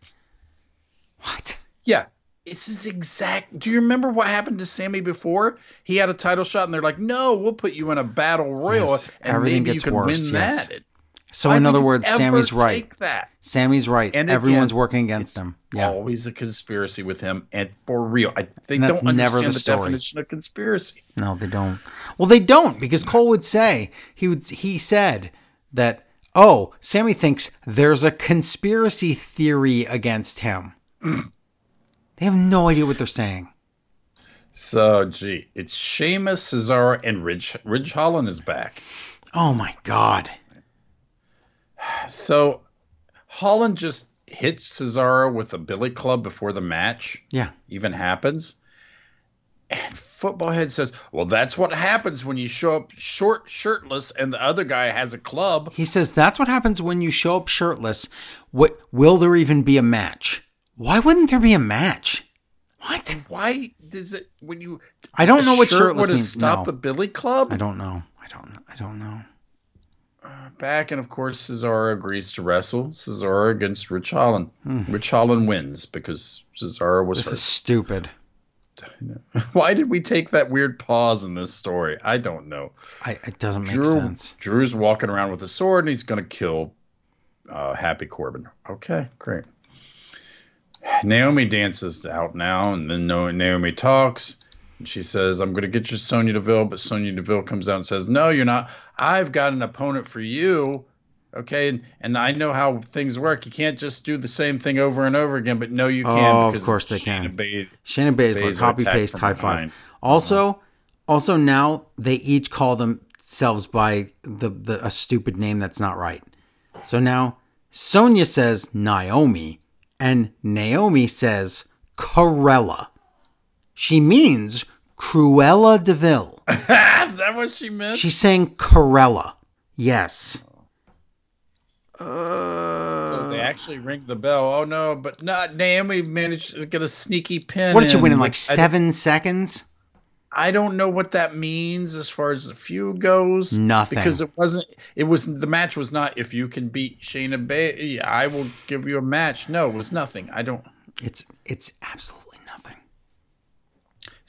What? Yeah. It's his exact. Do you remember what happened to Sammy before? He had a title shot, and they're like, "No, we'll put you in a battle royal, Yes, and everything maybe gets you can worse, win yes. that." So Why in other words, Sammy's right. Sammy's right. And Everyone's again, working against him. Yeah. Always a conspiracy with him, and for real, I, they And that's don't never understand the definition of conspiracy. No, they don't. Well, they don't because Cole would say he would he said that oh, Sammy thinks there's a conspiracy theory against him. they have no idea what they're saying. So, gee, it's Sheamus, Cesaro, and Ridge. Ridge Holland is back. Oh my god. So, Holland just hits Cesaro with a billy club before the match. Yeah. even happens. And football head says, "Well, that's what happens when you show up short, shirtless, and the other guy has a club." He says that's what happens when you show up shirtless. What will there even be a match? Why wouldn't there be a match? What? Why does it when you? I don't know what shirt shirtless would have means. Stop No. a billy club I don't know. I don't. I don't know. Back, and of course Cesaro agrees to wrestle Cesaro against Ridge Holland. Ridge Holland wins because Cesaro was Hmm. This hurt. is stupid. Why did we take that weird pause in this story? I don't know. I, it doesn't make Drew, sense. Drew's walking around with a sword and he's going to kill uh, Happy Corbin. Okay, great. Naomi dances out now, and then No- Naomi talks. And she says, I'm going to get you Sonya Deville. But Sonya Deville comes out and says, No, you're not. I've got an opponent for you. Okay. And, and I know how things work. You can't just do the same thing over and over again. But no, you can. Oh, of course they can. Ba- Shayna Baszler, copy paste, high behind. five. Also, uh-huh. also now they each call themselves by the, the a stupid name that's not right. So now Sonya says Naomi and Naomi says Corella. She means Cruella Deville. Is that what she meant? She's saying Corella. Yes. Uh, so they actually ring the bell. Oh no, but not Naomi managed to get a sneaky pin. What did you win in like which I- seven seconds? I don't know what that means as far as the feud goes. Nothing. Because it wasn't. It was the match was not. If you can beat Shayna Bay, I will give you a match. No, it was nothing. I don't. It's it's absolutely.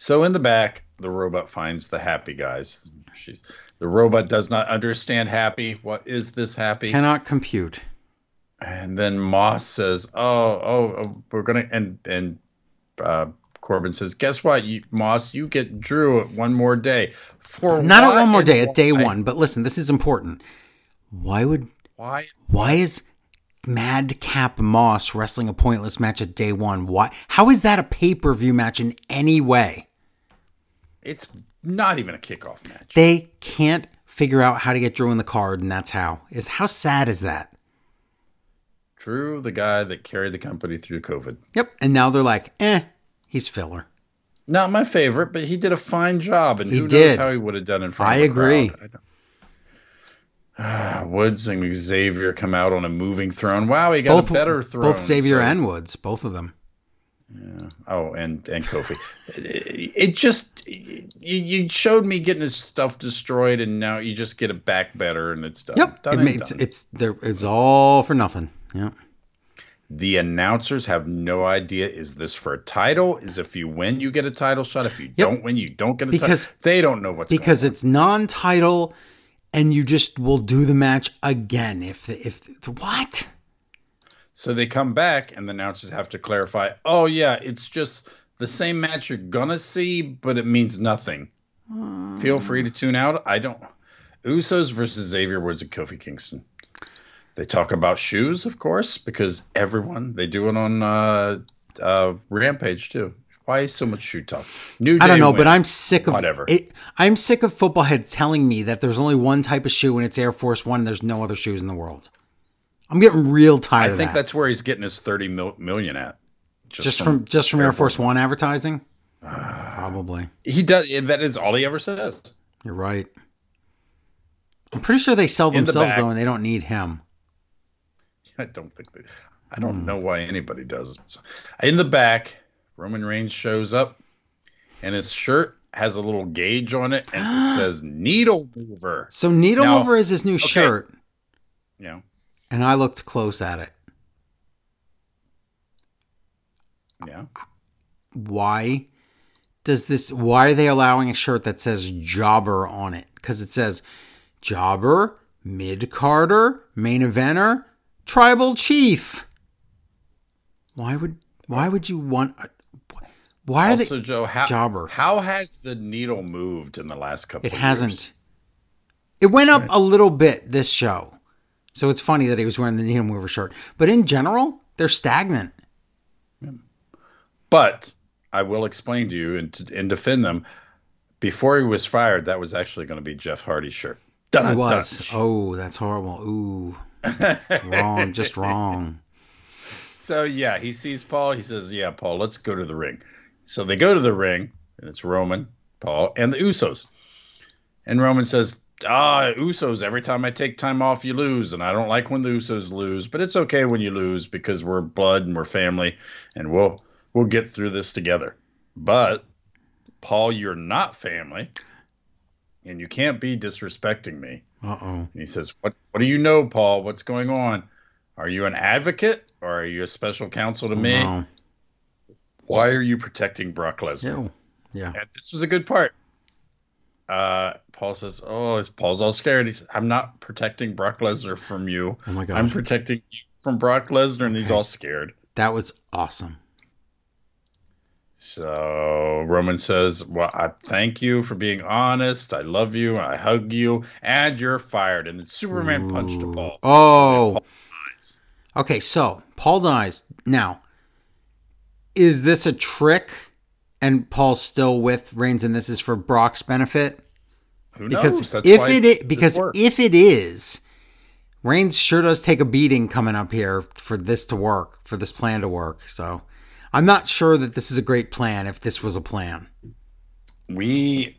So in the back, the robot finds the happy guys. She's the robot does not understand happy. What is this happy? Cannot compute. And then Moss says, "Oh, oh, oh, we're gonna." And and uh, Corbin says, "Guess what, you, Moss? You get Drew one more day for Not at one more day, at day one. But listen, this is important. Why would Why? why is Madcap Moss wrestling a pointless match at day one? Why how is that a pay-per-view match in any way? It's not even a kickoff match. They can't figure out how to get Drew in the card, and that's how. Is how sad is that? Drew, the guy that carried the company through COVID, Yep. And now they're like, eh, he's filler. not my favorite, but he did a fine job, and He who did. knows how he would have done in front. I of agree. crowd. I Ah, Woods and Xavier come out on a moving throne. Wow, he got Both a better throne. both Xavier so- and Woods, both of them. Oh, and and Kofi. it, it just you, you showed me getting his stuff destroyed, and now you just get it back better, and it's done. Yep. Done It and ma- it's it's there it's all for nothing. Yep. the announcers have no idea. Is this for a title? Is if you win, you get a title shot. If you Yep. don't win, you don't get a title. Because- title. They don't know what's because it's non-title and you just will do the match again if if what So they come back, and the announcers have to clarify. Oh yeah, it's just the same match you're gonna see, but it means nothing. Feel free to tune out. I don't. Usos versus Xavier Woods and Kofi Kingston. They talk about shoes, of course, because everyone they do it on uh, uh, Rampage too. Why so much shoe talk? New I don't know, but. I'm sick of Whatever. it. I'm sick of football heads telling me that there's only one type of shoe and it's Air Force One. And there's no other shoes in the world. I'm getting real tired I think that. that's where he's getting his thirty mil- million at. just from, just from Air Force One advertising. Probably. he does. That is all he ever says. You're right. I'm pretty sure they sell In the themselves though, and they don't need him. I don't think they. I don't know why anybody does. In the back, Roman Reigns shows up, and his shirt has a little gauge on it, and it says "Needle Mover." So Needle Now- Mover is his new shirt, You know, and I looked close at it. yeah. why does this why are they allowing a shirt that says jobber on it because it says jobber mid carder, main eventer tribal chief why would why would you want a, why are Also, they Joe, how Jobber. how has the needle moved in the last couple? it hasn't Years? it went up a little bit this show so it's funny that he was wearing the needle mover shirt but in general they're stagnant But I will explain to you and, to, and defend them. Before he was fired, that was actually going to be Jeff Hardy's shirt. Dun, it dun. was oh that's horrible ooh wrong just wrong So yeah, he sees Paul. He says, "Yeah, Paul, let's go to the ring." So they go to the ring, and it's Roman, Paul, and the Usos. And Roman says, "Ah, Usos. Every time I take time off, you lose, and I don't like when the Usos lose. But it's okay when you lose because we're blood and we're family, and we'll we'll get through this together." But Paul, you're not family, and you can't be disrespecting me. uh-oh And he says, "What what do you know, Paul? What's going on? Are you an advocate or are you a special counsel to me? No. Why are you protecting Brock Lesnar?" Ew. Yeah. And this was a good part. Uh, Paul says, "Oh, Paul's all scared." He says, "I'm not protecting Brock Lesnar from you. Oh my god. I'm protecting you from Brock Lesnar," and he's all scared. that was awesome. So Roman says, "Well, I thank you for being honest. I love you. I hug you, and you're fired." And then Superman punched a ball. Oh. Okay, so Paul dies. Now, is this a trick and Paul's still with Reigns and this is for Brock's benefit? Who Because knows? That's if it is, because if it is, Reigns sure does take a beating coming up here for this to work, for this plan to work. So I'm not sure that this is a great plan if this was a plan. we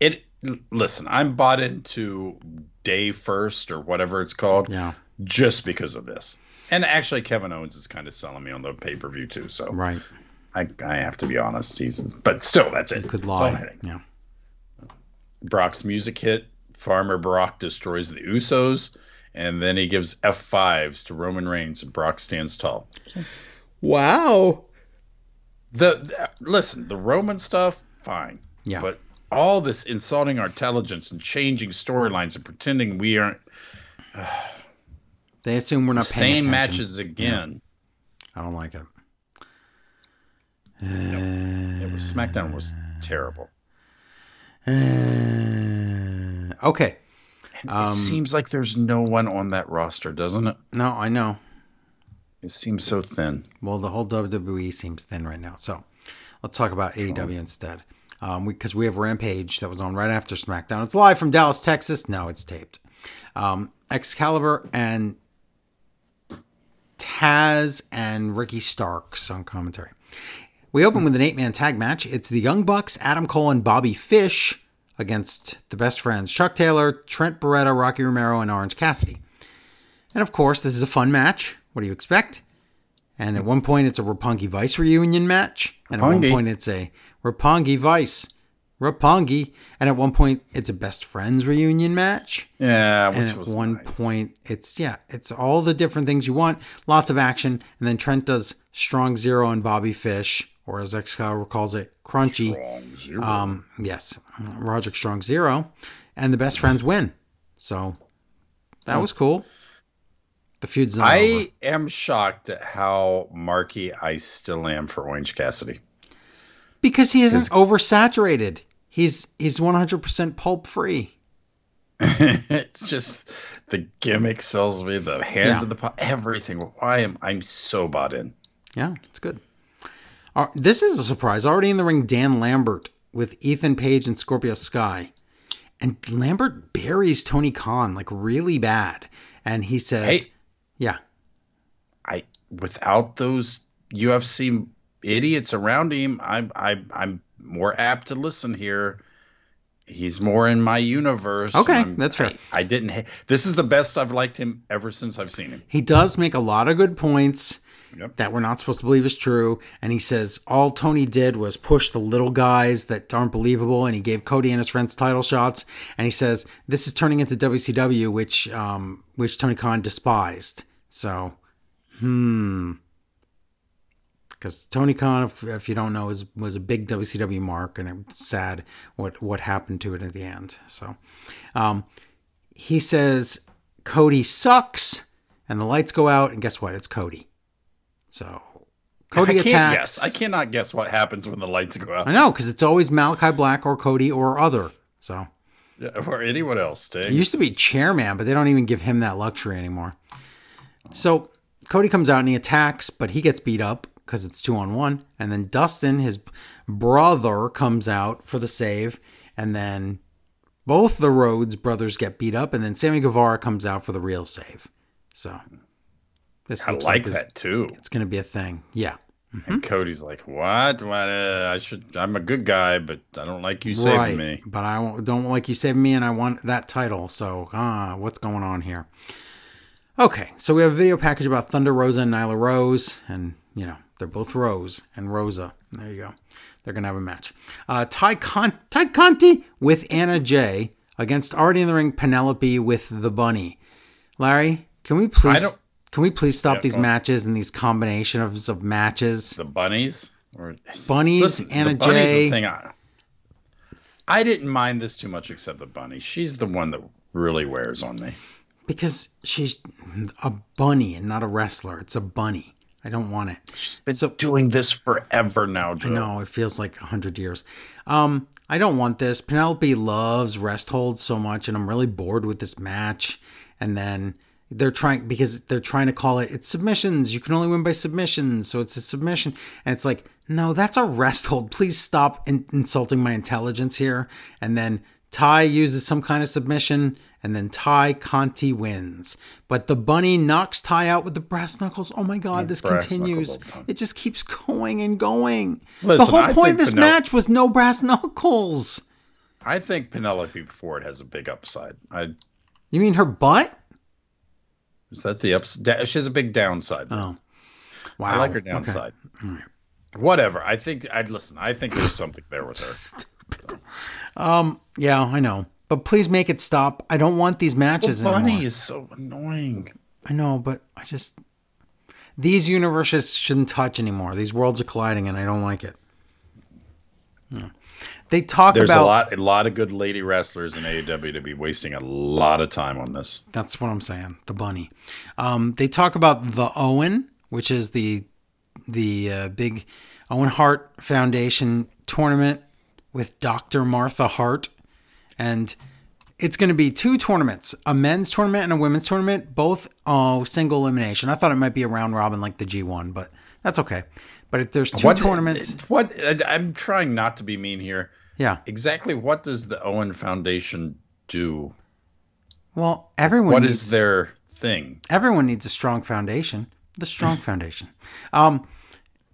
it listen i'm bought into day first or whatever it's called Yeah. just because of this and actually kevin owens is kind of selling me on the pay-per-view too so Right. I, I have to be honest he's but still that's it Could That's lie. Yeah. brock's music hit farmer brock destroys the usos and then he gives f5s to roman reigns and brock stands tall Wow. the, the listen the roman stuff fine Yeah. But all this insulting our intelligence and changing storylines and pretending we aren't They assume we're not paying same attention. matches again. I don't like it. It was SmackDown was terrible. Uh, okay. Um, it seems like there's no one on that roster, doesn't it? No, I know. It seems so thin. Well, the whole WWE seems thin right now. So let's talk about AEW instead. Um, because we, have Rampage that was on right after SmackDown. It's live from Dallas, Texas. No, it's taped. Um, Excalibur and Taz and Ricky Starks on commentary. We open with an eight man tag match. It's the Young Bucks, Adam Cole, and Bobby Fish against the best friends Chuck Taylor, Trent Beretta, Rocky Romero, and Orange Cassidy. And of course, this is a fun match. What do you expect? And at one point, it's a Roppongi Vice reunion match. And at one point, it's a Roppongi Vice. Roppongi. And at one point, it's a best friends reunion match. Yeah, which And at was one nice. point, it's, yeah, it's all the different things you want. Lots of action. And then Trent does Strong Zero and Bobby Fish, or as Excalibur calls it, Crunchy. Um, yes, Roger Strong Zero, and the best friends win. So that was cool. The feud's not over. I am shocked at how marky I still am for Orange Cassidy. because he isn't oversaturated. He's he's one hundred percent pulp free. it's just the gimmick sells me, the hands Yeah. of the pot, everything. Why am I'm so bought in? Yeah, it's good. Uh, this is a surprise. Already in the ring, Dan Lambert with Ethan Page and Scorpio Sky, and Lambert buries Tony Khan like really bad, and he says, Hey. "Yeah, I without those UFC idiots around him, I I I'm more apt to listen here. He's more in my universe. Okay, I'm- that's fair. I, I didn't. Ha- this is the best I've liked him ever since I've seen him. He does make a lot of good points Yep. that we're not supposed to believe is true. And he says all Tony did was push the little guys that aren't believable, and he gave Cody and his friends title shots. And he says this is turning into WCW, which um, which Tony Khan despised. So, hmm. Because Tony Khan, if, if you don't know, is was a big WCW mark, and it's sad what what happened to it at the end. So, um, he says Cody sucks, and the lights go out, and guess what? It's Cody. So Cody I can't attacks. guess. I cannot guess what happens when the lights go out, I know because it's always Malachi Black or Cody or other. So Yeah, or anyone else. it used to be chairman, but they don't even give him that luxury anymore. So Cody comes out and he attacks, but he gets beat up because it's two on one. And then Dustin, his brother, comes out for the save, and then both the Rhodes brothers get beat up, and then Sammy Guevara comes out for the real save. So this I looks like this- that too. It's going to be a thing. Yeah. And Cody's like, "What? What? Uh, I should. I'm a good guy, but I don't like you saving me." But I don't like you saving me, and I want that title. So, ah, what's going on here? Okay, so we have a video package about Thunder Rosa and Nyla Rose, and you know they're both Rose and Rosa. There you go. They're gonna have a match. Uh, Ty Con- Tay Conti with Anna Jay against already in the ring Penelope with the Bunny. Larry, can we please? Can we please stop Yeah, these on. matches and these combinations of matches? The bunnies or Bunnies, Anna the bunnies Jay. The thing I, I didn't mind this too much, except the bunny. She's the one that really wears on me. Because she's a bunny and not a wrestler. It's a bunny. I don't want it. She's been So- doing this forever now, Joe. I know it feels like a hundred years. Um, I don't want this. Penelope loves rest holds so much, and I'm really bored with this match. And then they're trying because they're trying to call it it's submissions. You can only win by submissions, so it's a submission. And it's like, no, that's a rest hold. Please stop in- insulting my intelligence here. And then Ty uses some kind of submission, and then Tay Conti wins. But the bunny knocks Ty out with the brass knuckles. Oh my god, this continues. knuckles all the time. It just keeps going and going. the whole I point of this Penel- match was no brass knuckles. I think Penelope Ford has a big upside. I You mean her butt? Is that the upside? She has a big downside. Oh, wow. I like her Okay. downside. Whatever. I think I'd listen. I think there's something there with her. Stupid. Um. Yeah, I know. But please make it stop. I don't want these matches Bunny anymore. is so annoying. I know, but I just these universes shouldn't touch anymore. These worlds are colliding, and I don't like it. No. They talk There's about a lot, a lot of good lady wrestlers in AEW to be wasting a lot of time on this. That's what I'm saying. The bunny. Um, they talk about the Owen, which is the the uh, big Owen Hart Foundation tournament with Dr. Martha Hart, and it's going to be two tournaments: a men's tournament and a women's tournament, both oh single elimination. I thought it might be a round robin like the G1, but that's okay. But if there's two tournaments, What I- I'm trying not to be mean here. yeah. Exactly what does the Owen Foundation do? Well, everyone What needs is their thing? everyone needs a strong foundation. The strong foundation. Um,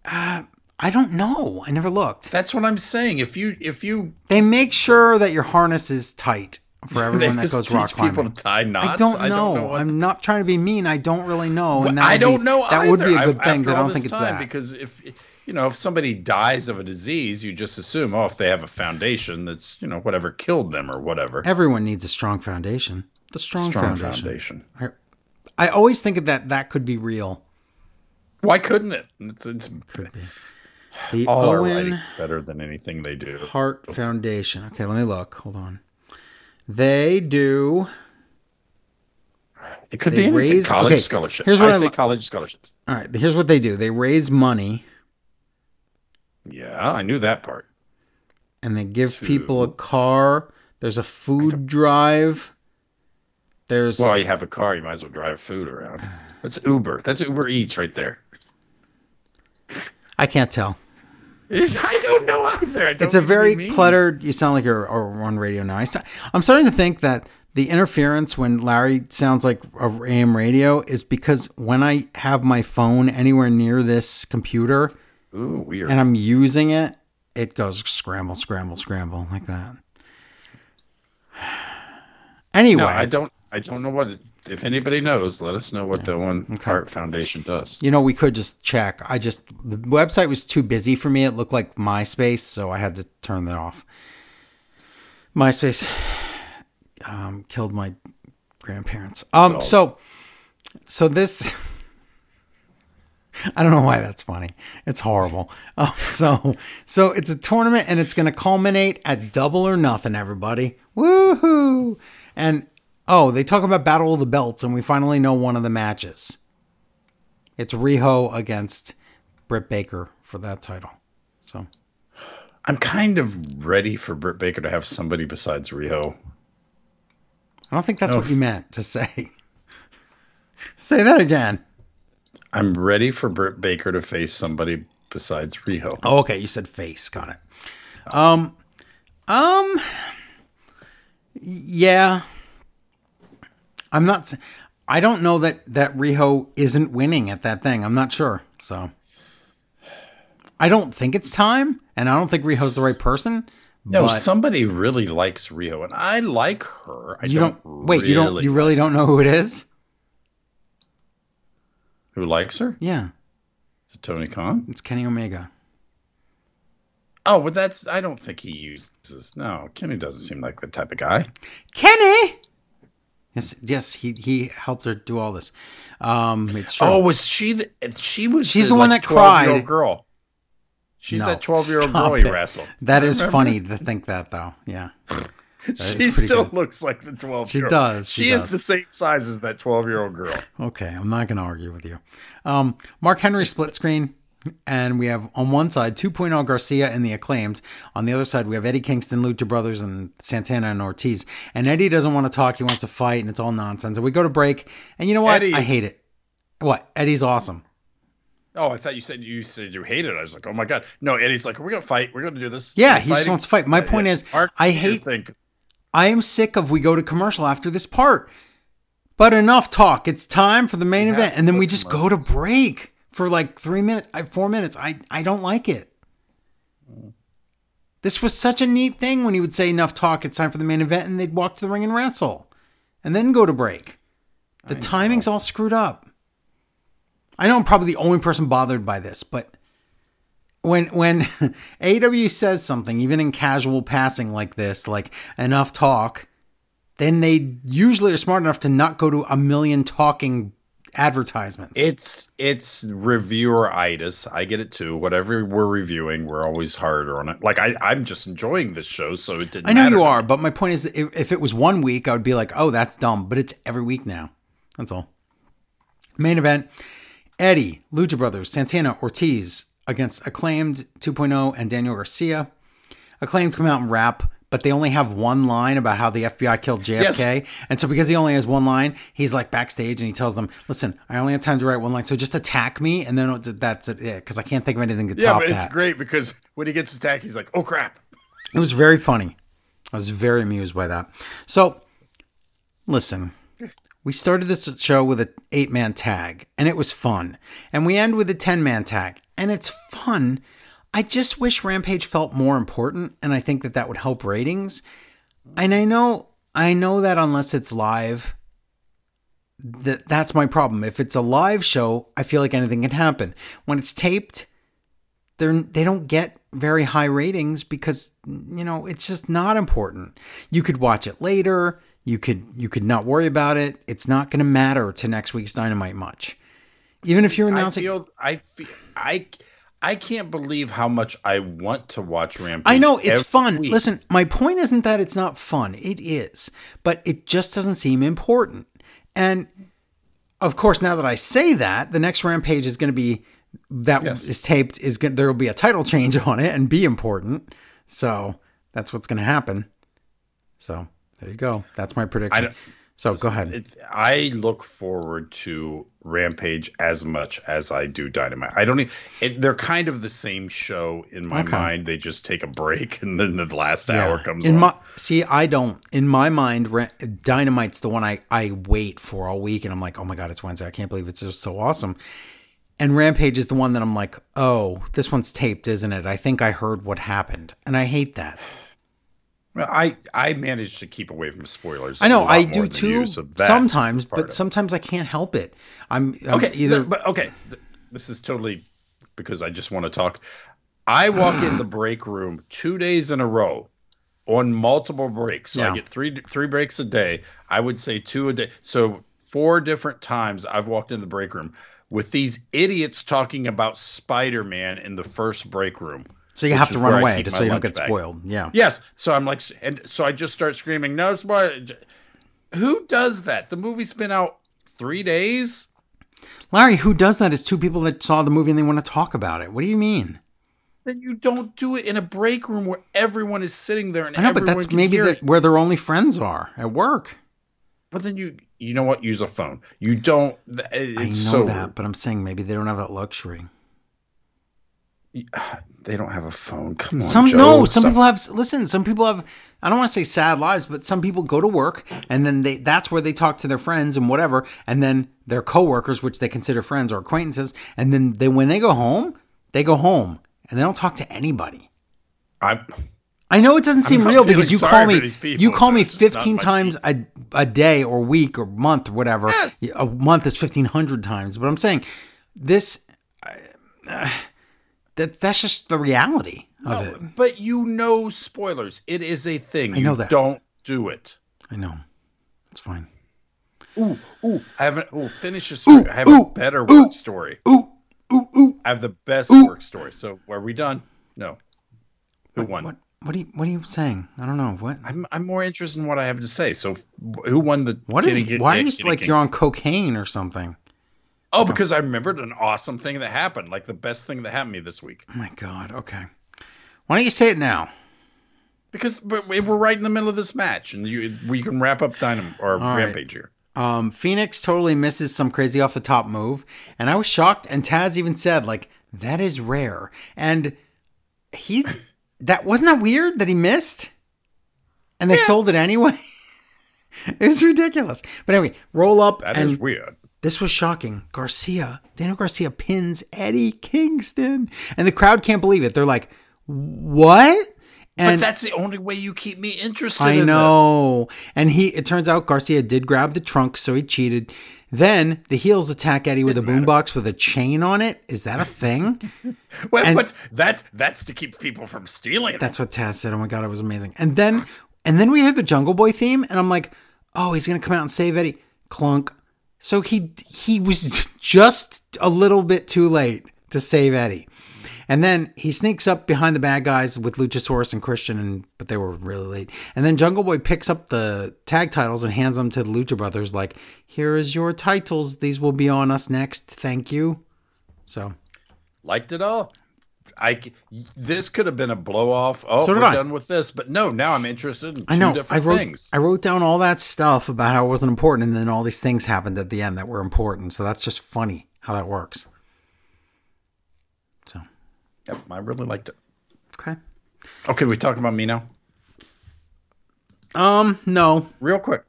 uh, I don't know. I never looked. That's what I'm saying. If you if you They make sure that your harness is tight for everyone that goes rock people climbing. to tie knots, I don't know. what- I'm not trying to be mean. I don't really know. And that I don't know. That would be a good I- thing, but I don't think it's that. because if you know if somebody dies of a disease, you just assume oh if they have a foundation that's you know whatever killed them or whatever. Everyone needs a strong foundation. The strong, Strong foundation. foundation. I always think that that could be real. Why couldn't it? It's, it's Could be. The all our writing's better than anything they do. Hart Foundation. Okay, let me look. Hold on. They do. It could They be anything. raise- college okay, scholarships. here's what I I say college scholarships. All right. Here's what they do. They raise money Yeah, I knew that part. and they give people a car. There's a food drive. There's Well, you have a car, you might as well drive food around. That's Uber. That's Uber Eats right there. I can't tell. I don't know either. Don't It's a mean to be very cluttered. You sound like you're on radio now. I, I'm starting to think that the interference when Larry sounds like a AM radio is because when I have my phone anywhere near this computer Ooh, weird. and I'm using it, it goes scramble, scramble, scramble like that. Anyway, no, I don't. I don't know what. If anybody knows, let us know what the Owen Hart Foundation does. You know, we could just check. I just the website was too busy for me. It looked like MySpace, so I had to turn that off. MySpace um, killed my grandparents. Um, so, so this. I don't know why that's funny. It's horrible. Um, so, so it's a tournament, and it's going to culminate at Double or Nothing. Everybody, woohoo! And oh, they talk about Battle of the Belts, and we finally know one of the matches. It's Riho against Britt Baker for that title. So I'm kind of ready for Britt Baker to have somebody besides Riho. I don't think that's what you meant to say. say that again. I'm ready for Britt Baker to face somebody besides Riho. Oh, okay. You said face. Got it. Um, um, yeah. I'm not. I don't know that that Riho isn't winning at that thing. I'm not sure. So I don't think it's time, and I don't think Riho's the right person. No, but somebody really likes Riho, and I like her. I you don't, don't. Wait, you don't. You really don't know who it is? Who likes her? Yeah, Is it Tony Khan? it's Kenny Omega. Oh, but that's. I don't think he uses. No, Kenny doesn't seem like the type of guy. Kenny. Yes, yes, he he helped her do all this. Um, it's true. Oh, was she? The, she was. She's the one that cried. Girl. She's No, that twelve-year-old stop girl he it. wrestled. That is Remember? funny to think that, though. Yeah. She still good. looks like the 12 She does, she She, does. is the same size as that 12 year old girl. Okay, I'm not going to argue with you. Um, Mark Henry split screen, and we have on one side 2.0 Garcia and the acclaimed. On the other side, we have Eddie Kingston, Lucha Brothers, and Santana and Ortiz. And Eddie doesn't want to talk; he wants to fight, and it's all nonsense. And we go to break, and you know what? Eddie I hate it. What? Eddie's awesome. Oh, I thought you said you said you hated it. I was like, oh my god, no. Eddie's like, we're gonna fight. We're gonna do this. Yeah, he just wants to fight. My point yeah. is, I hate think I am sick of we go to commercial after this part. But enough talk. It's time for the main event. And then we just go to break for like three minutes, I- four minutes. I, I don't like it. This was such a neat thing when he would say enough talk, it's time for the main event, and they'd walk to the ring and wrestle. And then go to break. The timing's all screwed up. I know I'm probably the only person bothered by this, but when when AW says something, even in casual passing like this, like enough talk, then they usually are smart enough to not go to a million talking advertisements. it's it's reviewer revieweritis. I get it too. Whatever we're reviewing, we're always harder on it. Like I, I'm just enjoying this show, so it didn't. I know you are, but my point is, that if, if it was one week, I would be like, "Oh, that's dumb," but it's every week now. That's all. Main event: Eddie, Lucha Brothers, Santana, Ortiz against Acclaimed 2.0 and Daniel Garcia. Acclaimed come out and rap, but they only have one line about how the FBI killed JFK, and so because he only has one line, he's like backstage and he tells them, "Listen, I only have time to write one line, so just attack me, and then that's it, because I can't think of anything to Yeah, top but that." it's great because when he gets attacked, he's like, "Oh crap!" It was very funny. I was very amused by that. So, listen, we started this show with an eight man tag, and it was fun. And we end with a 10 man tag, and it's fun. I just wish Rampage felt more important, and I think that that would help ratings. And I know, I know that unless it's live, that that's my problem. If it's a live show, I feel like anything can happen. When it's taped, they're they don't get very high ratings because you know it's just not important. You could watch it later. You could you could not worry about it. It's not going to matter to next week's Dynamite much. Even if you're I announcing, feel I feel I I can't believe how much I want to watch Rampage. I know it's fun. week. Listen, my point isn't that it's not fun. It is, but it just doesn't seem important. And of course, now that I say that, the next Rampage is going to be that is Yes. taped. Is going there will be a title change on it and be important. So that's what's going to happen. So there you go. That's my prediction. So go ahead. It, I look forward to Rampage as much as I do Dynamite. I don't. Even, it, they're kind of the same show in my Okay. mind. They just take a break, and then the last hour comes in on. my see i don't in my mind Ra- dynamite's the one i i wait for all week and i'm like oh my god it's wednesday i can't believe it's just so awesome and rampage is the one that i'm like oh this one's taped isn't it i think i heard what happened and i hate that Well, I I managed to keep away from spoilers. i know i do too you, so that sometimes but sometimes i can't help it. I'm, I'm okay either but okay. This is totally because i just want to talk. I walk in the break room two days in a row on multiple breaks. So Yeah. i get three three breaks a day. I would say two a day. So four different times i've walked in the break room with these idiots talking about spider-man in the first break room so you have to run away just so you don't get bag. spoiled yeah yes so i'm like and so i just start screaming no who does that the movie's been out three days larry who does that is two people that saw the movie and they want to talk about it what do you mean then you don't do it in a break room where everyone is sitting there and i know but that's maybe the, where their only friends are at work But then you you know what? Use a phone. You don't. I know so that, but I'm saying maybe they don't have that luxury. they don't have a phone. Come on, Some Joe. no, some Stop. people have. Listen, some people have. I don't want to say sad lives, but some people go to work and then they that's where they talk to their friends and whatever, and then their coworkers, which they consider friends or acquaintances, and then they when they go home, they go home and they don't talk to anybody. I'm, I know it doesn't seem real because you call me people, you call me but it's just not 15 times a, a day or week or month or whatever. Yes. A month is 1500 times. But I'm saying this uh, that that's just the reality of it. but you know spoilers. It is a thing. I know You that. Don't do it. I know. It's fine. Ooh, ooh. I haven't. Ooh, finish your story. I have ooh, a better ooh. work story. Ooh, ooh, ooh. I have the best Ooh. work story. So are we done? No. Who won? What? What are you What are you saying? I don't know what. I'm I'm more interested in what I have to say. So, who won the? What is? Kenny- why eh, are you Kenny like Kings? you're on cocaine or something? Oh, because I remembered an awesome thing that happened, like the best thing that happened to me this week. Oh my god. Okay. Why don't you say it now? Because we're we're right in the middle of this match, and you we can wrap up Dynam or right. Rampage here. Um, Phoenix totally misses some crazy off the top move, and I was shocked. And Taz even said, like, that is rare. And he, that wasn't that weird that he missed, and they sold it anyway. it was ridiculous. But anyway, roll up, That is and weird. This was shocking. Garcia, Daniel Garcia pins Eddie Kingston, and the crowd can't believe it. They're like, what? But that's the only way you keep me interested. I in know. And he it turns out Garcia did grab the trunk, so he cheated. Then the heels attack Eddie with a boombox with a chain on it. Is that a thing? This. Well, and- but that's that's to keep people from stealing. That's what Taz said. Oh my god, it was amazing. And then and then we heard the Jungle Boy theme, and I'm like, oh, he's gonna come out and save Eddie. Clunk. So he he was just a little bit too late to save Eddie. And then he sneaks up behind the bad guys with Luchasaurus and Christian, and but they were really late. And then Jungle Boy picks up the tag titles and hands them to the Lucha Brothers, like, "Here is your titles. These will be on us next. Thank you." So liked it all. I this could have been a blow off. Oh, So we're I. done with this. But no, now I'm interested in two I know I different wrote things. I wrote down all that stuff about how it wasn't important, and then all these things happened at the end that were important. So that's just funny how that works. So Yep, I really liked it. okay. Okay, we talk about me now, Um, no, real quick.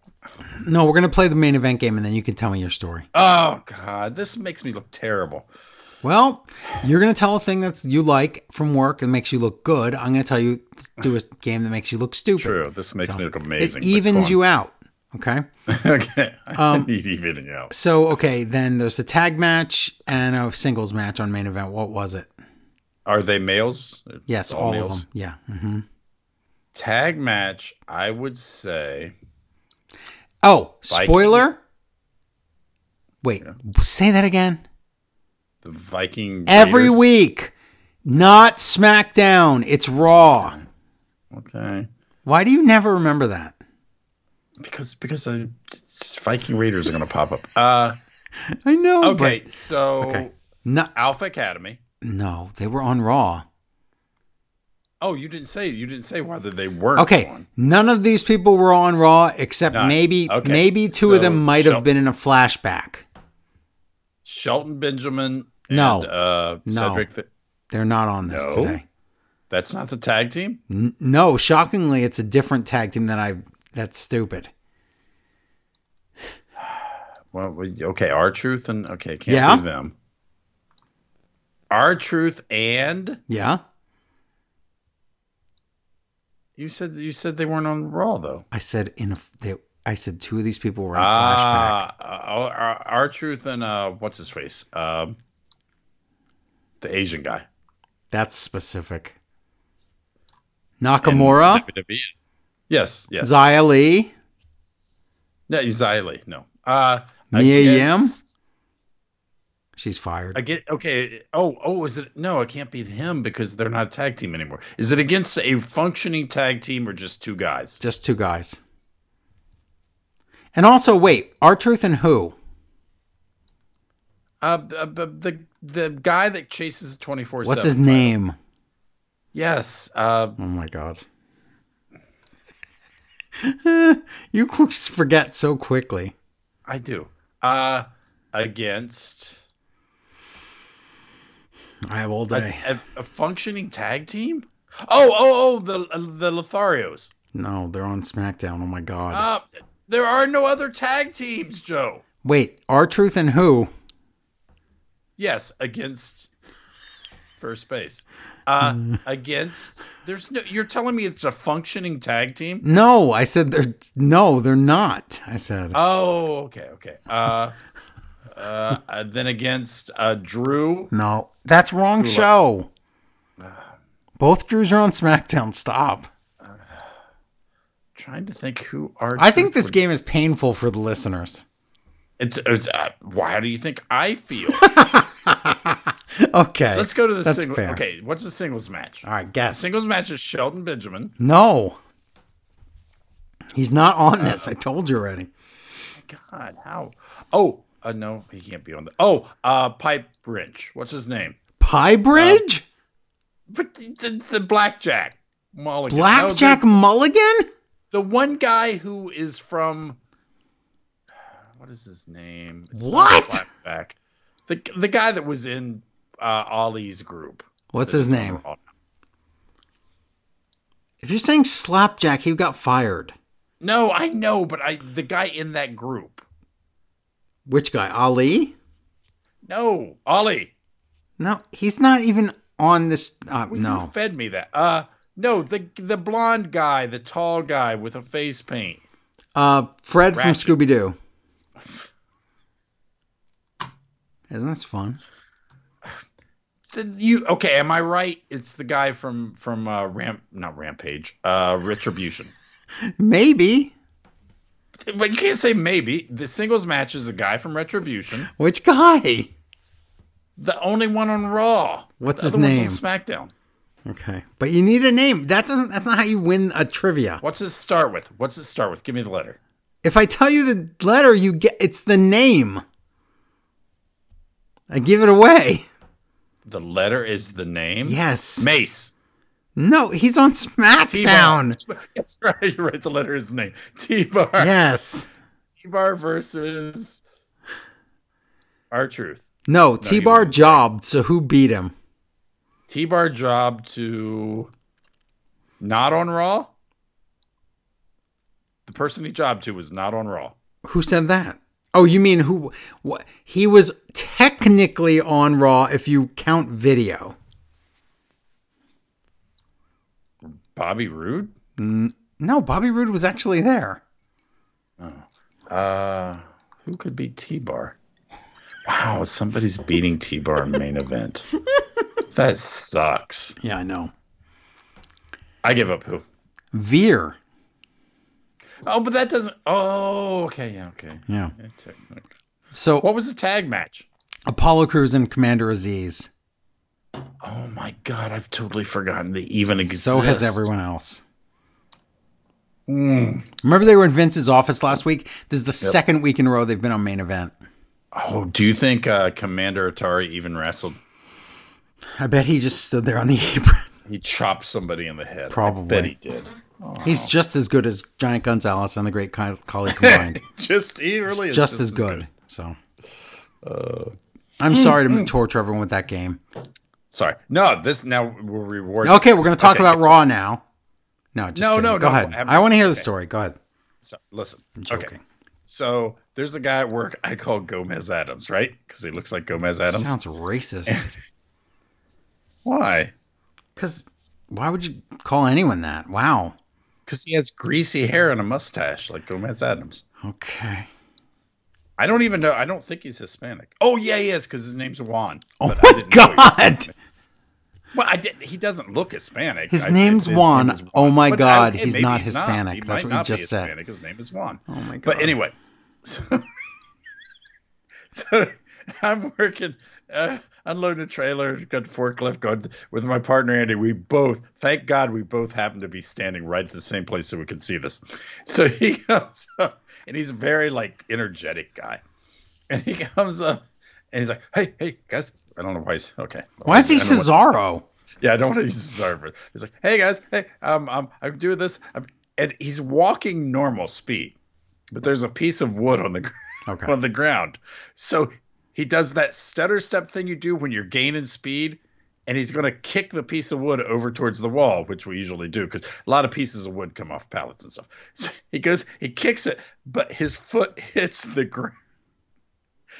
no, we're gonna play the main event game, and then you can tell me your story. Oh God, this makes me look terrible. Well, you're gonna tell a thing that's you like from work and makes you look good. I'm gonna tell you do a game that makes you look stupid. True, this makes So, me look amazing. It evens you out. Okay. okay, I Um, need evening out. So okay, then there's a tag match and a singles match on main event. What was it? Are they males? Yes, All all, males? of them. Yeah. hmm Tag match, I would say. Oh, Viking. spoiler. Wait, say that again. The Viking Every Raiders. week, not SmackDown. It's Raw. Okay, Why do you never remember that? because because just Viking Raiders are going to pop up. Uh, I know. okay, but- so okay. No, Alpha Academy. no, they were on Raw. Oh, you didn't say you didn't say whether they weren't. Okay, on. none of these people were on Raw except None. maybe Okay, maybe two so of them might have been in a flashback. Shelton Benjamin. No. and, uh, No. Cedric. Th- They're not on this No? today. that's not the tag team. N- no, shockingly, it's a different tag team that I. That's stupid. Well, okay, R-Truth and okay, can't Yeah? be them. R-Truth and Yeah, you said you said they weren't on Raw though. I said in a. They, I said two of these people were in a flashback. Ah, our, R-Truth and uh, what's his face? Um, the Asian guy. That's specific. Nakamura, Yes, yes. Xia Li, no, Xylee, no. Uh, Mia Yim? she's fired. Again, okay. Oh, oh, is it? No, it can't be him because they're not a tag team anymore. Is it against a functioning tag team or just two guys? Just two guys. And also, wait, R-Truth and who? Uh, the the, the guy that chases twenty four. What's his name? Yes. Uh, Oh my god. you forget so quickly. I do. Uh, against I have all a, day. a, a functioning tag team. Oh, oh, oh, the the Lotharios. No, they're on SmackDown. Oh my god. Uh, there are no other tag teams, Joe. Wait, R-Truth and who? Yes, against first base. Uh, against there's no. You're telling me it's a functioning tag team? No, I said they're no, they're not. I said. Oh, okay, okay. Uh, uh, uh, then against uh, Drew. no, that's wrong show. Both Drews are on SmackDown. Stop. Trying to think who are. I think this game is painful for the listeners. It's. it's uh, why do you think I feel? Okay. Let's go to the That's single. fair. Okay, what's the singles match? All right, guess. Singles match is Shelton Benjamin. no. He's not on this. I told you already. God, how? Oh, uh, no, he can't be on the. Oh, uh, Pipe Wrench. What's his name? Pie Bridge? But the, the, the Blackjack Mulligan. No, Blackjack the, Mulligan? the one guy who is from. What is his name? It's What? Slapback. The the guy that was in uh, Ollie's group. What's his name? If you're saying Slapjack, he got fired. No, I know, but I the guy in that group. Which guy? Ali? No, Ollie. No, he's not even on this. Uh, Well, You no. fed me that. Uh, no, the the blonde guy, the tall guy with a face paint. Uh, Fred from Scooby Doo. Isn't this fun? You okay? Am I right? It's the guy from from uh, Ramp, not Rampage, uh, Retribution. Maybe. But you can't say maybe. The singles match is a guy from Retribution. Which guy? The only one on Raw. What's The his name? On SmackDown. Okay, but you need a name. That doesn't. That's not how you win a trivia. What's it start with? What's it start with? Give me the letter. If I tell you the letter, you get. It's the name. I give it away. The letter is the name. Yes. Mace. No, he's on T-Bar. SmackDown. That's right. You're right. The letter is the name. T Bar. Yes. T Bar versus R-Truth. No, T Bar jobbed. So who beat him? T Bar jobbed to not on Raw. The person he jobbed to was not on Raw. Who said that? Oh, you mean who? What? He was technically on Raw if you count video. Bobby Roode. No, Bobby Roode was actually there. Uh, who could be T Bar? Wow, somebody's beating T Bar in main event. That sucks. Yeah, I know. I give up. Who? Veer. Oh, but that doesn't. Oh, okay, yeah, okay. Yeah. So What was the tag match? Apollo Crews and Commander Azeez. Oh my god, I've totally forgotten they even exist. So has everyone else. Mm. Remember they were in Vince's office last week? This is the second week in a row they've been on main event. Oh, do you think uh, Commander Atari even wrestled? I bet he just stood there on the apron. He chopped somebody in the head. Probably. I bet he did. He's just as good as Giant Gonzalez and the Great Khali combined. Just he really is just as good. So, I'm sorry to mm-hmm. torture everyone with that game. Sorry. No, this now we'll reward. Okay, we're going to talk Okay, about Raw now. No, just No, kidding. no, Go no, ahead. I'm- I want to hear the okay. story. Go ahead. So, listen. I'm Okay. joking. So there's a guy at work I call Gomez Addams, right? Because he looks like Gomez Addams. Sounds racist. Why? Because why would you call anyone that? Wow. Because he has greasy hair and a mustache like Gomez Addams. Okay. I don't even know. I don't think he's Hispanic. Oh yeah, he is because his name's Juan. Oh my didn't know he was- God. Well, I did. He doesn't look Hispanic. His I- names his Juan. name is Oh my But God, I- he's not He Hispanic. That's might what you not be just said. Hispanic. His name is Juan. Oh my God. But anyway, so, so I'm working, uh, unloading a trailer, got the forklift going with my partner Andy. We both, thank God, we both happen to be standing right at the same place so we could see this. So he comes up, and he's a very like energetic guy, and he comes up, and he's like, "Hey, hey, guys." I don't know why he's okay. Why is he what- Cesaro? yeah, I don't want to use Cesaro for. He's like, "Hey guys, hey, um, um, I'm doing this," I'm, and he's walking normal speed, but there's a piece of wood on the Okay. on the ground. So he does that stutter step thing you do when you're gaining speed, and he's going to kick the piece of wood over towards the wall, which we usually do because a lot of pieces of wood come off pallets and stuff. So he goes, he kicks it, but his foot hits the ground.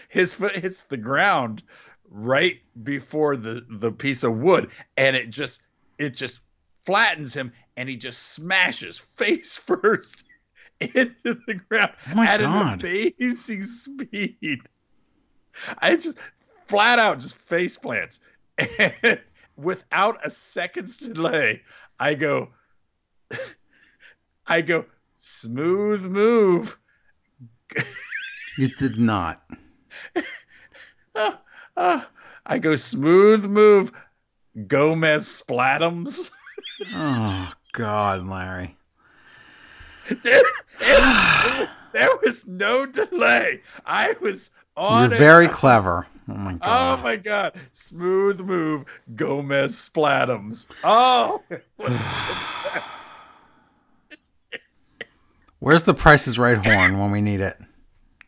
His foot hits the ground right before the the piece of wood, and it just it just flattens him, and he just smashes face first into the ground Oh my at God. an amazing speed. I just flat out just face plants. And without a second's delay, I go, I go, smooth move. You did not. Ah, ah, I go smooth move, Gomez Splatums. Oh God, Larry. there, it- there was no delay. I was on You're very clever. Oh my oh god. Oh my god! Smooth move, Gomez Splatums. Oh, Where's the Price is Right horn when we need it?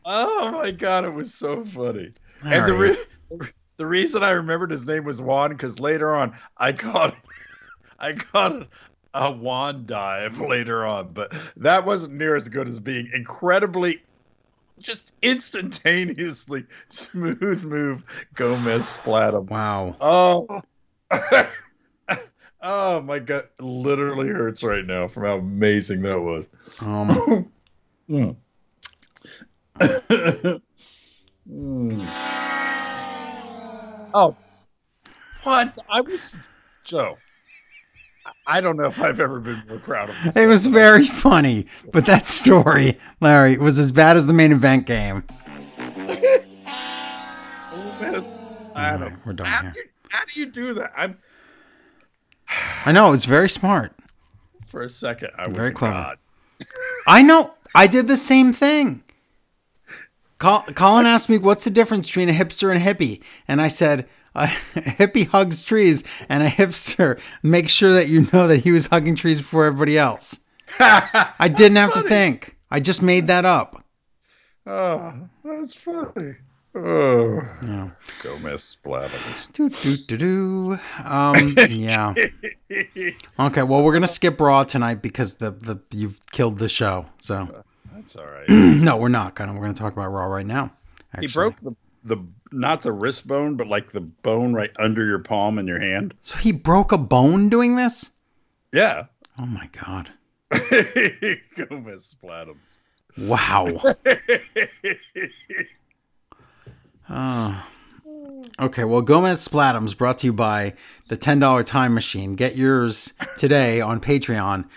oh my god! It was so funny. And the re- the reason I remembered his name was Juan because later on I caught I caught a Juan dive later on, but that wasn't near as good as being incredibly, just instantaneously smooth move Gomez Splatums. Wow. Oh. oh my god, literally hurts right now from how amazing that was. Um, Mm. Mm. Oh, what? I was Joe. I don't know if I've ever been more proud of myself. it was very funny, but that story, Larry, was as bad as the main event game. Ole Miss Adam. we're done how here. Do you, how do you do that? I'm I know it's very smart. for a second. I was Very clever. god. I know. I did the same thing. Colin asked me, "What's the difference between a hipster and a hippie?" And I said, "A hippie hugs trees, and a hipster makes sure that you know that he was hugging trees before everybody else." I didn't have to think. I just made that up. Oh, that's funny. Oh, Yeah. Gomez Splatums. Do do do do. Um. Yeah. Okay. Well, we're gonna skip Raw tonight because the the you've killed the show. So That's all right. no, we're not gonna. We're gonna talk about Raw right now. he broke the the not the wrist bone, but like the bone right under your palm in your hand. So he broke a bone doing this. Yeah. Oh my god. Gomez Splatums. Wow. Oh. Okay, well, Gomez Splatums brought to you by the $10 Time Machine. Get yours today on Patreon.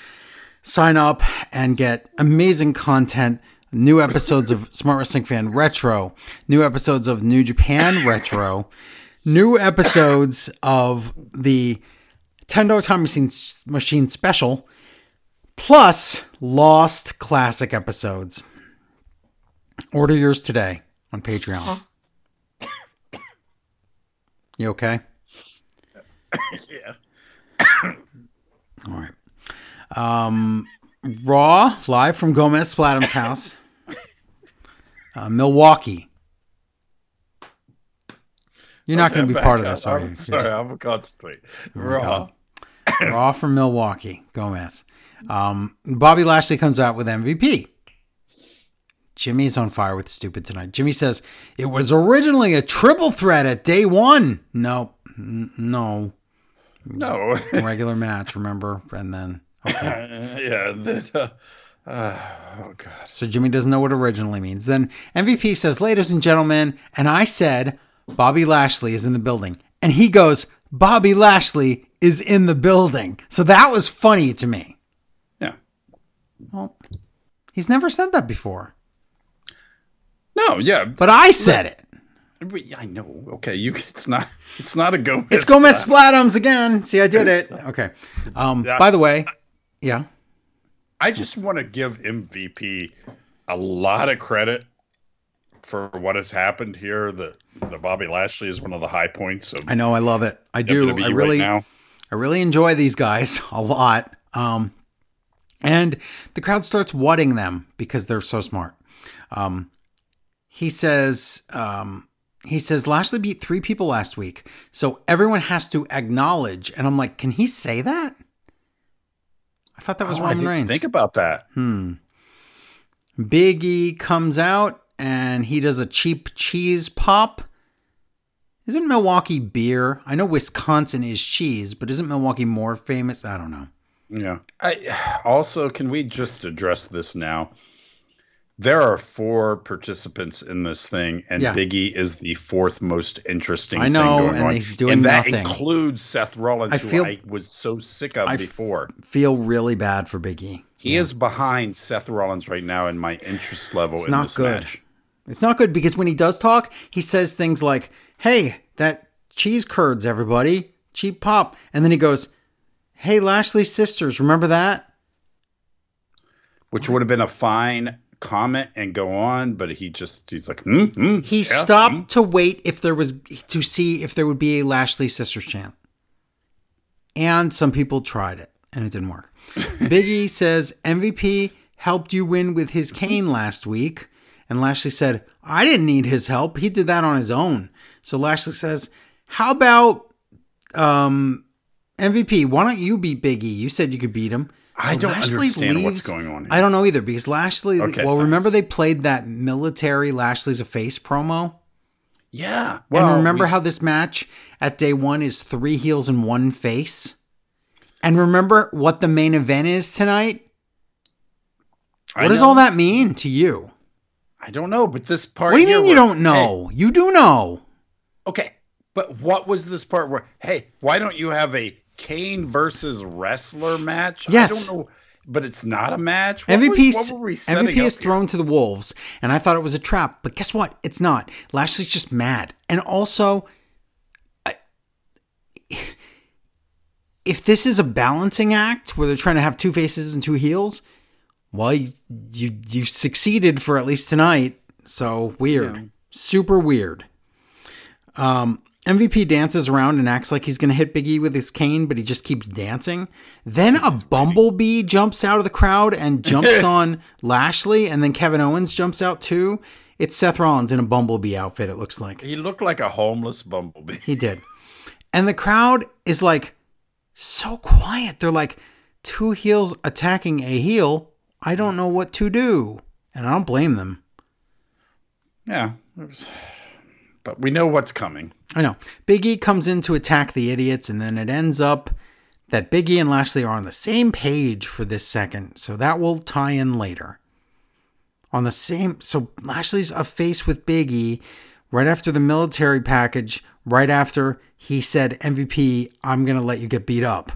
Sign up and get amazing content. New episodes of Smart Wrestling Fan Retro, new episodes of New Japan Retro, new episodes of the $10 Time Machine, Machine Special, plus Lost Classic episodes. Order yours today on Patreon. You okay? Yeah. All right. Um, Raw live from Gomez Splatham's house, uh, Milwaukee. You're not going to be part of this, are I'm you? Sorry, just- I'm concentrate. Raw. Raw from Milwaukee, Gomez. Um, Bobby Lashley comes out with MVP. Jimmy's on fire with stupid tonight. Jimmy says it was originally a triple threat at day one. No, n- no, No. regular match. Remember, and then. yeah. That, uh, uh, oh God. So Jimmy doesn't know what originally means. Then MVP says, "Ladies and gentlemen," and I said, "Bobby Lashley is in the building," and he goes, "Bobby Lashley is in the building." So that was funny to me. Yeah. Well, he's never said that before, No. Yeah. but I said it. I know. Okay. You. It's not. It's not a Gomez. It's Gomez Splatums again. See, I did it. Okay. Um. By the way, yeah. I just want to give MVP a lot of credit for what has happened here. That the Bobby Lashley is one of the high points of I know. I love it. I do. WWE I really. right now. I really enjoy these guys a lot. Um, and the crowd starts wadding them because they're so smart. Um, he says, um, he says Lashley beat three people last week, so everyone has to acknowledge. And I'm like, can he say that? I thought that was Oh, I Roman didn't Reigns. Think about that. Hmm. Big E comes out and he does a cheap cheese pop. Isn't Milwaukee beer? I know Wisconsin is cheese, but isn't Milwaukee more famous? I don't know. Yeah. I also can we just address this now? There are four participants in this thing, and Yeah. Biggie is the fourth most interesting. I know, thing going and on. he's doing and that nothing. includes Seth Rollins, I who feel- I was so sick of I f- before. Feel really bad for Biggie. He is behind Seth Rollins right now in my interest level It's in not good. match. It's not good because when he does talk, he says things like, "Hey, that cheese curds, everybody. Cheap pop. And then he goes, Hey, Lashley sisters, remember that? Which would have been a fine comment and go on, but he just he's like, hmm, hmm, He yeah, stopped hmm." to wait if there was to see if there would be a Lashley sisters chant. And some people tried it and it didn't work. Biggie says MVP helped you win with his cane last week. And Lashley said, I didn't need his help. He did that on his own. So Lashley says, How about um, MVP? Why don't you beat Biggie? You said you could beat him. I So don't understand what's going on here. I don't know either because Lashley, Okay, well, thanks. remember they played that military Lashley's a face promo? Yeah. and remember we- how this match at day one is three heels and one face? And remember what the main event is tonight? I What does know. all that mean to you? I don't know, but this part. What do you mean you where- don't know? You do know. Okay, but what was this part where? Hey, why don't you have a cane versus wrestler match? Yes. I don't know, but it's not a match. What MVP, was- what were we MVP is thrown to the wolves, and I thought it was a trap, but guess what? It's not. Lashley's just mad, and also, I- if this is a balancing act where they're trying to have two faces and two heels, well, you you, you succeeded for at least tonight. So weird, super weird. Um, MVP dances around and acts like he's going to hit Biggie with his cane, but he just keeps dancing. Then a bumblebee jumps out of the crowd and jumps on Lashley, and then Kevin Owens jumps out too. It's Seth Rollins in a bumblebee outfit, it looks like. He looked like a homeless bumblebee. He did. And the crowd is like so quiet. They're like, two heels attacking a heel. I don't hmm. know what to do. And I don't blame them. Yeah, it was- but we know what's coming. I know. Biggie comes in to attack the idiots, and then it ends up that Biggie and Lashley are on the same page for this second. So that will tie in later. On the same. So Lashley's a face with Biggie right after the military package, right after he said, MVP, I'm going to let you get beat up.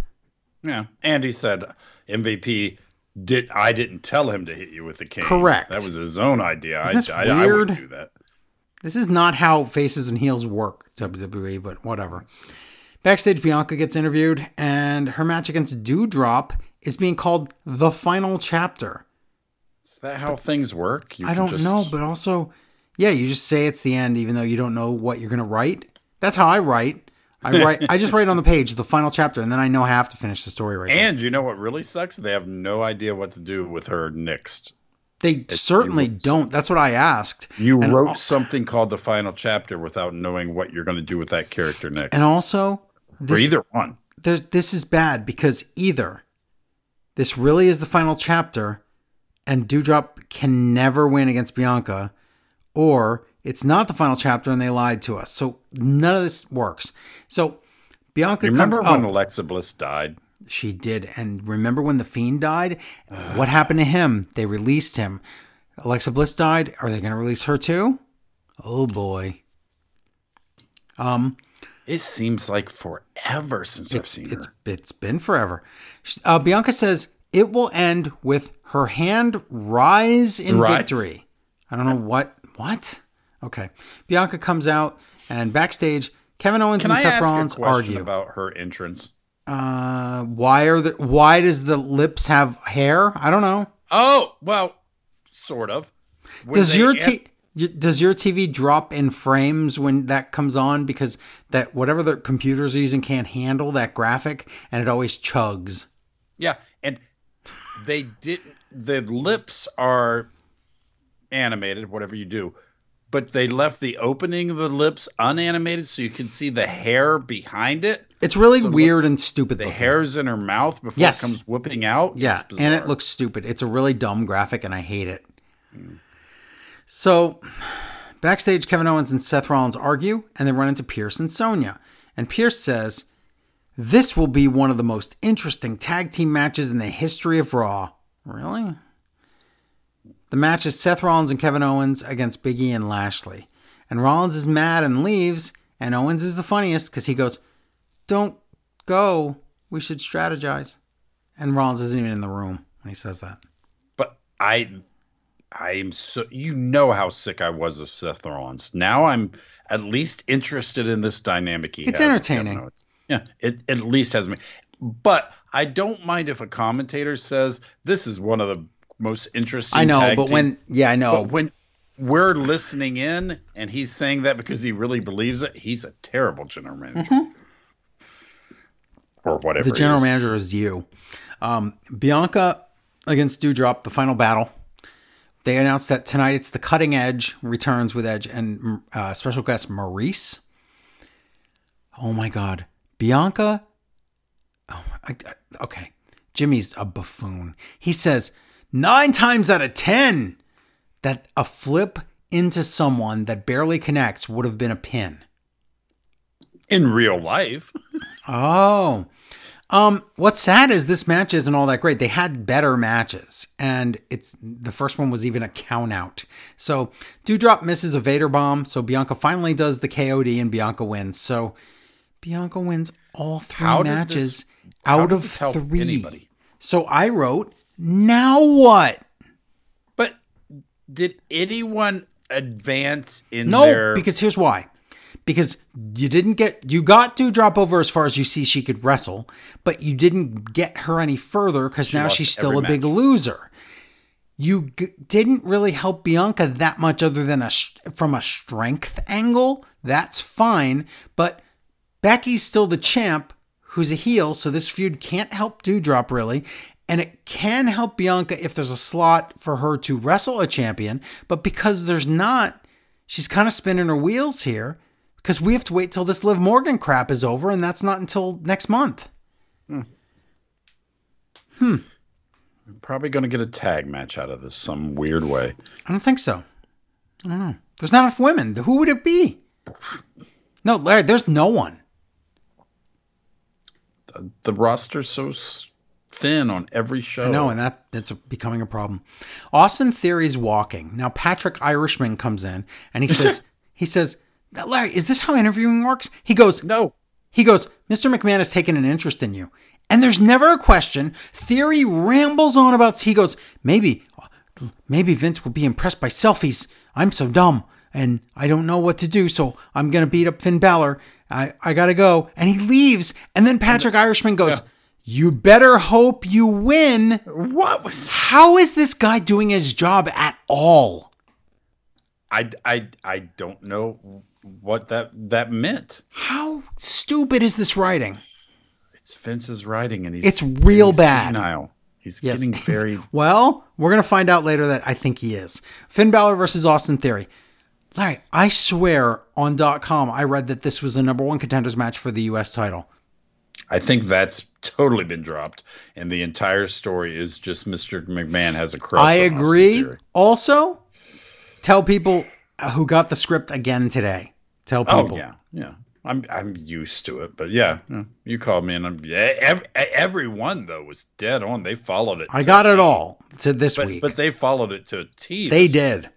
Yeah, and he said MVP did. I didn't tell him to hit you with the cane. Correct. That was his own idea. Isn't I, I, I wouldn't weird? do that. This is not how faces and heels work, WWE, but whatever. Backstage, Bianca gets interviewed, and her match against Doudrop is being called the final chapter. Is that how things work? You I don't just- know, but also, yeah, you just say it's the end, even though you don't know what you're gonna write. That's how I write. I write. I just write on the page the final chapter, and then I know I have to finish the story right. there. And you know what really sucks? They have no idea what to do with her next. They certainly don't. That's what I asked. You And wrote al- something called the final chapter without knowing what you're going to do with that character next. And also, or this, either one. there's, this is bad because either this really is the final chapter and Doudrop can never win against Bianca, or it's not the final chapter and they lied to us. So none of this works. So Bianca Remember comes, when oh, Alexa Bliss died? She did. And remember when the Fiend died? what happened to him? They released him. Alexa Bliss died. Are they going to release her too? Oh boy. Um, It seems like forever since I've seen it's her. it's been forever. Uh, Bianca says it will end with her hand rise in Rise? victory. I don't know what what. Okay, Bianca comes out and backstage, Kevin Owens Can and I Seth Rollins argue. about her entrance? Uh, why are the why does the lips have hair? I don't know. Oh, well, sort of. When Does your ask- does your TV drop in frames when that comes on because that whatever the computers are using can't handle that graphic and it always chugs. Yeah, and they didn't. The lips are animated, whatever you do, but they left the opening of the lips unanimated, so you can see the hair behind it. It's really So weird and stupid. The looking. hairs in her mouth before Yes. it comes whipping out. Yeah, and it looks stupid. It's a really dumb graphic, and I hate it. So, backstage, Kevin Owens and Seth Rollins argue, and they run into Pearce and Sonya. And Pearce says, "This will be one of the most interesting tag team matches in the history of Raw." Really? The match is Seth Rollins and Kevin Owens against Biggie and Lashley. And Rollins is mad and leaves, and Owens is the funniest because he goes, Don't go. We should strategize. And Rollins isn't even in the room when he says that. But I, I'm so you know how sick I was of Seth Rollins. Now I'm at least interested in this dynamic. He It's has entertaining. Yeah, it at least has me. But I don't mind if a commentator says this is one of the most interesting. I know, but team- when yeah, I know. but when we're listening in and he's saying that because he really believes it, he's a terrible general manager. Or whatever. Mm-hmm. the general is. manager is you. Um, Bianca against Doudrop, the final battle. They announced that tonight it's the Cutting Edge returns with Edge and uh, special guest Maryse. Oh my God, Bianca. Oh, I, I- okay, Jimmy's a buffoon. He says nine times out of ten that a flip into someone that barely connects would have been a pin. in real life. Oh. Um, what's sad is this match isn't all that great. They had better matches, and it's the first one was even a count out. So Doudrop misses a Vader bomb, so Bianca finally does the KOD and Bianca wins. So Bianca wins all three How matches this- out of three. anybody? So I wrote, now what? But did anyone advance in the No, their because here's why. Because you didn't get you got Doudrop over as far as you see she could wrestle, but you didn't get her any further because now she's still a big loser. You g- didn't really help Bianca that much, other than a sh- from a strength angle. That's fine, but Becky's still the champ, who's a heel, so this feud can't help Doudrop really. And it can help Bianca if there's a slot for her to wrestle a champion, but because there's not, she's kind of spinning her wheels here because we have to wait till this Liv Morgan crap is over, and that's not until next month. hmm probably going to get a tag match out of this some weird way. I don't think so. I don't know. There's not enough women. Who would it be? No, Larry, there's no one. The, the roster's so thin on every show. No, and that that's becoming a problem. Austin Theory's walking. Now Patrick Irishman comes in and he says he says, Larry, is this how interviewing works? He goes, no. he goes, Mr. McMahon has taken an interest in you. And there's never a question. Theory rambles on about he goes, maybe maybe Vince will be impressed by selfies. I'm so dumb and I don't know what to do, so I'm gonna beat up Finn Balor. I, I gotta go. And he leaves. And then Patrick Irishman goes, You better hope you win. What was How is this guy doing his job at all? I, I I don't know what that that meant. How stupid is this writing? It's Vince's writing, and he's It's real getting bad. Senile. He's Yes. getting very. Well, we're going to find out later that I think he is. Finn Balor versus Austin Theory. Larry, I swear on dot .com I read that this was the number one contenders match for the U.S. title. I think that's totally been dropped, and the entire story is just Mr. McMahon has a crush. I agree. Also, tell people who got the script again today. Tell people. Oh people. yeah, yeah. I'm I'm used to it, but yeah, yeah, you called me, and I'm yeah. Every, everyone though was dead on. They followed it. I got it all to this but week. but they followed it to a T. They did.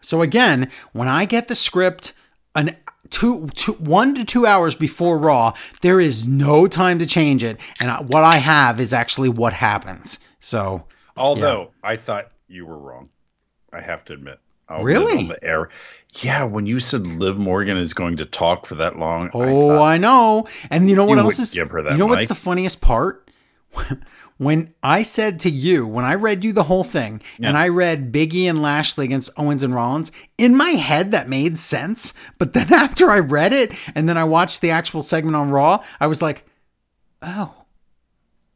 So again, when I get the script an two, two one to two hours before Raw, there is no time to change it, and I, what I have is actually what happens. So Although I thought you were wrong, I have to admit. I'll Really? The air. Yeah, when you said Liv Morgan is going to talk for that long, oh, thought, I know. And you know what You else is? give her that you know what's the funniest part? When I said to you, when I read you the whole thing, and I read Biggie and Lashley against Owens and Rollins, in my head that made sense. But then after I read it, and then I watched the actual segment on Raw, I was like, oh,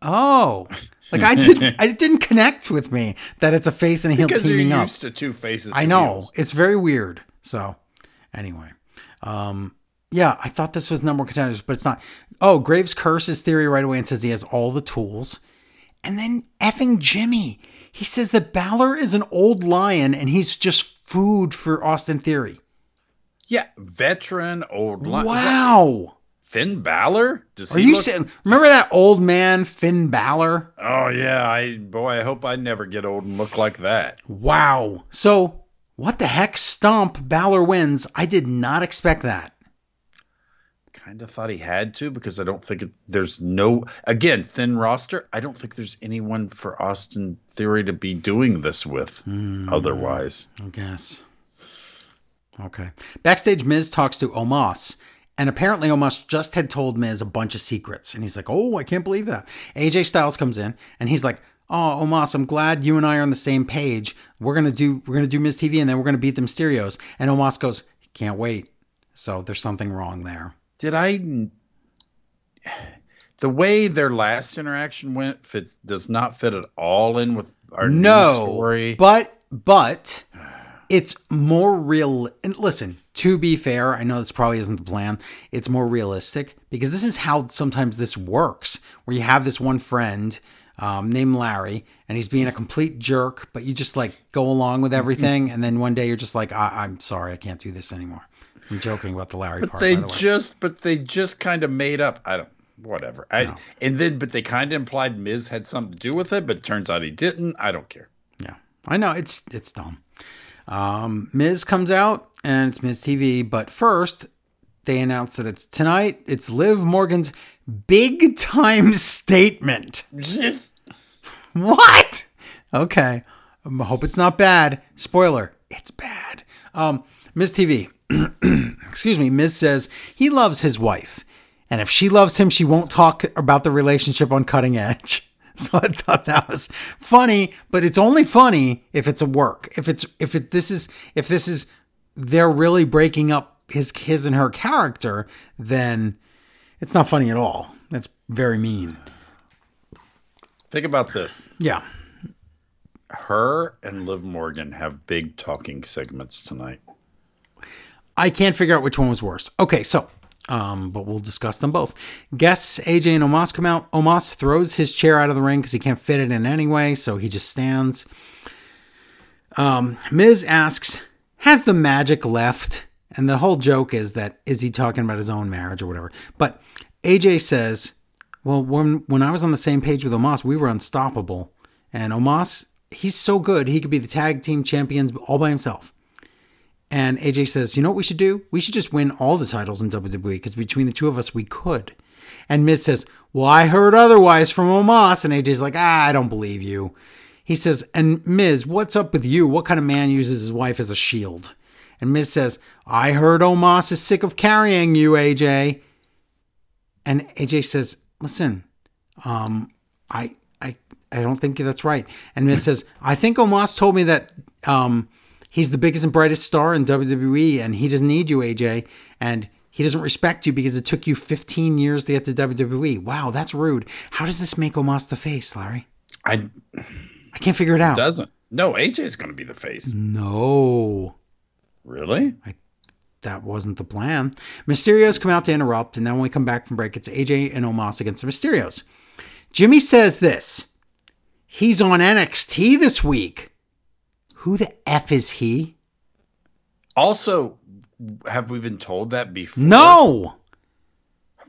oh, like I didn't, I it didn't connect with me that it's a face and a heel because you're teaming up. used to two faces. I know heels. it's very weird. So, anyway, um, yeah, I thought this was number one contenders, but it's not. Oh, Graves curses Theory right away and says he has all the tools, and then effing Jimmy, he says that Balor is an old lion and he's just food for Austin Theory. Yeah, veteran old. lion. Wow, Finn Balor? Does are you look- saying? Remember that old man Finn Balor? Oh yeah, I boy, I hope I never get old and look like that. Wow. So what the heck? Stomp Balor wins. I did not expect that. Kind of thought he had to because I don't think it, there's no again thin roster. I don't think there's anyone for Austin Theory to be doing this with hmm, otherwise. I guess. Okay. Backstage, Miz talks to Omos, and apparently Omos just had told Miz a bunch of secrets, and he's like, "Oh, I can't believe that." AJ Styles comes in, and he's like, "Oh, Omos, I'm glad you and I are on the same page. We're gonna do we're gonna do Miz TV, and then we're gonna beat the Mysterios." And Omos goes, "Can't wait." So there's something wrong there. Did I? The way their last interaction went fits does not fit at all in with our new no story. but but it's more real and listen to be fair i know this probably isn't the plan it's more realistic because this is how sometimes this works where you have this one friend um, named larry and he's being a complete jerk but you just like go along with everything and then one day you're just like I- i'm sorry i can't do this anymore i'm joking about the larry But part they by the way. just, but they just kind of made up. I don't, whatever. I and then, but they kind of implied Miz had something to do with it, but it turns out he didn't. I don't care. Yeah, I know it's it's dumb. Um, Miz comes out and it's Miz TV, but first they announce that it's tonight. It's Liv Morgan's big time statement. What? Okay, I hope it's not bad. Spoiler: it's bad. Um, Miz TV. excuse me. Miz says he loves his wife, and if she loves him, she won't talk about the relationship on Cutting Edge. So I thought that was funny, but it's only funny if it's a work. If it's if it this is if this is they're really breaking up his his and her character, then it's not funny at all. That's very mean. Think about this. Yeah. Her and Liv Morgan have big talking segments tonight. I can't figure out which one was worse. Okay, so um, but we'll discuss them both. Guests AJ and Omos come out. Omos throws his chair out of the ring because he can't fit it in anyway, so he just stands. Um, Miz asks, "Has the magic left?" And the whole joke is that is he talking about his own marriage or whatever? But AJ says, "Well, when when I was on the same page with Omos, we were unstoppable, and Omos." He's so good, he could be the tag team champions all by himself. And AJ says, you know what we should do? We should just win all the titles in WWE because between the two of us, we could. And Miz says, well, I heard otherwise from Omos. And AJ's like, ah, I don't believe you. He says, and Miz, what's up with you? What kind of man uses his wife as a shield? And Miz says, I heard Omos is sick of carrying you, AJ. And AJ says, listen, um, I, I, I don't think that's right. And Miz says, I think Omos told me that, um, he's the biggest and brightest star in WWE and he doesn't need you, AJ. And he doesn't respect you because it took you 15 years to get to WWE. Wow, that's rude. How does this make Omos the face, Larry? I I can't figure it out. doesn't. No, AJ's going to be the face. No, Really? that wasn't the plan. Mysterios come out to interrupt, and then when we come back from break, it's AJ and Omos against the Mysterios. Jimmy says this. He's on NXT this week. Who the F is he? Also, have we been told that before? No!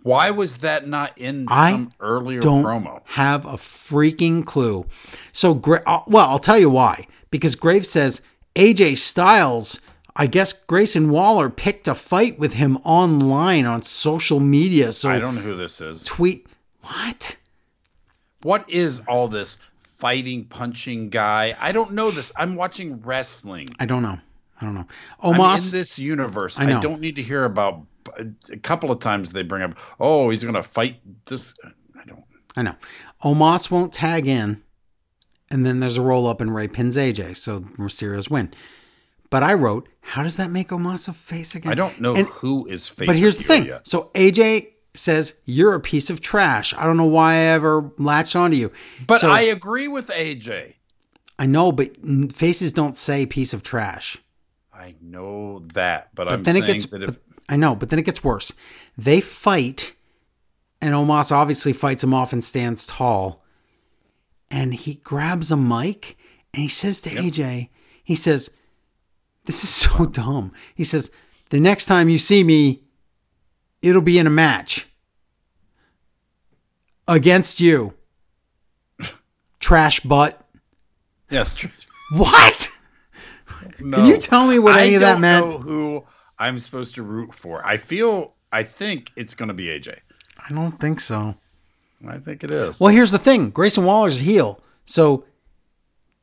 Why was that not in I some earlier don't promo? have a freaking clue. So, uh, well, I'll tell you why. Because Graves says AJ Styles, I guess Grayson Waller picked a fight with him online on social media. So, I don't know who this is. tweet. What? What is all this fighting, punching guy? I don't know this. I'm watching wrestling. I don't know. I don't know. I'm in this universe. I I, don't need to hear about. A couple of times they bring up, oh, he's going to fight this. I don't. I know. Omos won't tag in. And then there's a roll up and Rey pins AJ. So Mysterios win. But I wrote, how does that make Omos a face again? I don't know And- who is face. But here's the thing. yet. So AJ says you're a piece of trash. I don't know why I ever latched onto you. But So- I agree with AJ. I know, but faces don't say piece of trash. I know that, but, But I'm then saying it gets. that but- I know, but then it gets worse. They fight, and Omos obviously fights him off and stands tall. And he grabs a mic and he says to AJ, he says, "This is so dumb." He says, "The next time you see me, it'll be in a match against you, trash butt." yes, tr- What? no. Can you tell me what I any of that don't meant? know who I'm supposed to root for. I feel I think it's going to be AJ. I don't think so. I think it is. Well, here's the thing Grayson Waller's a heel. So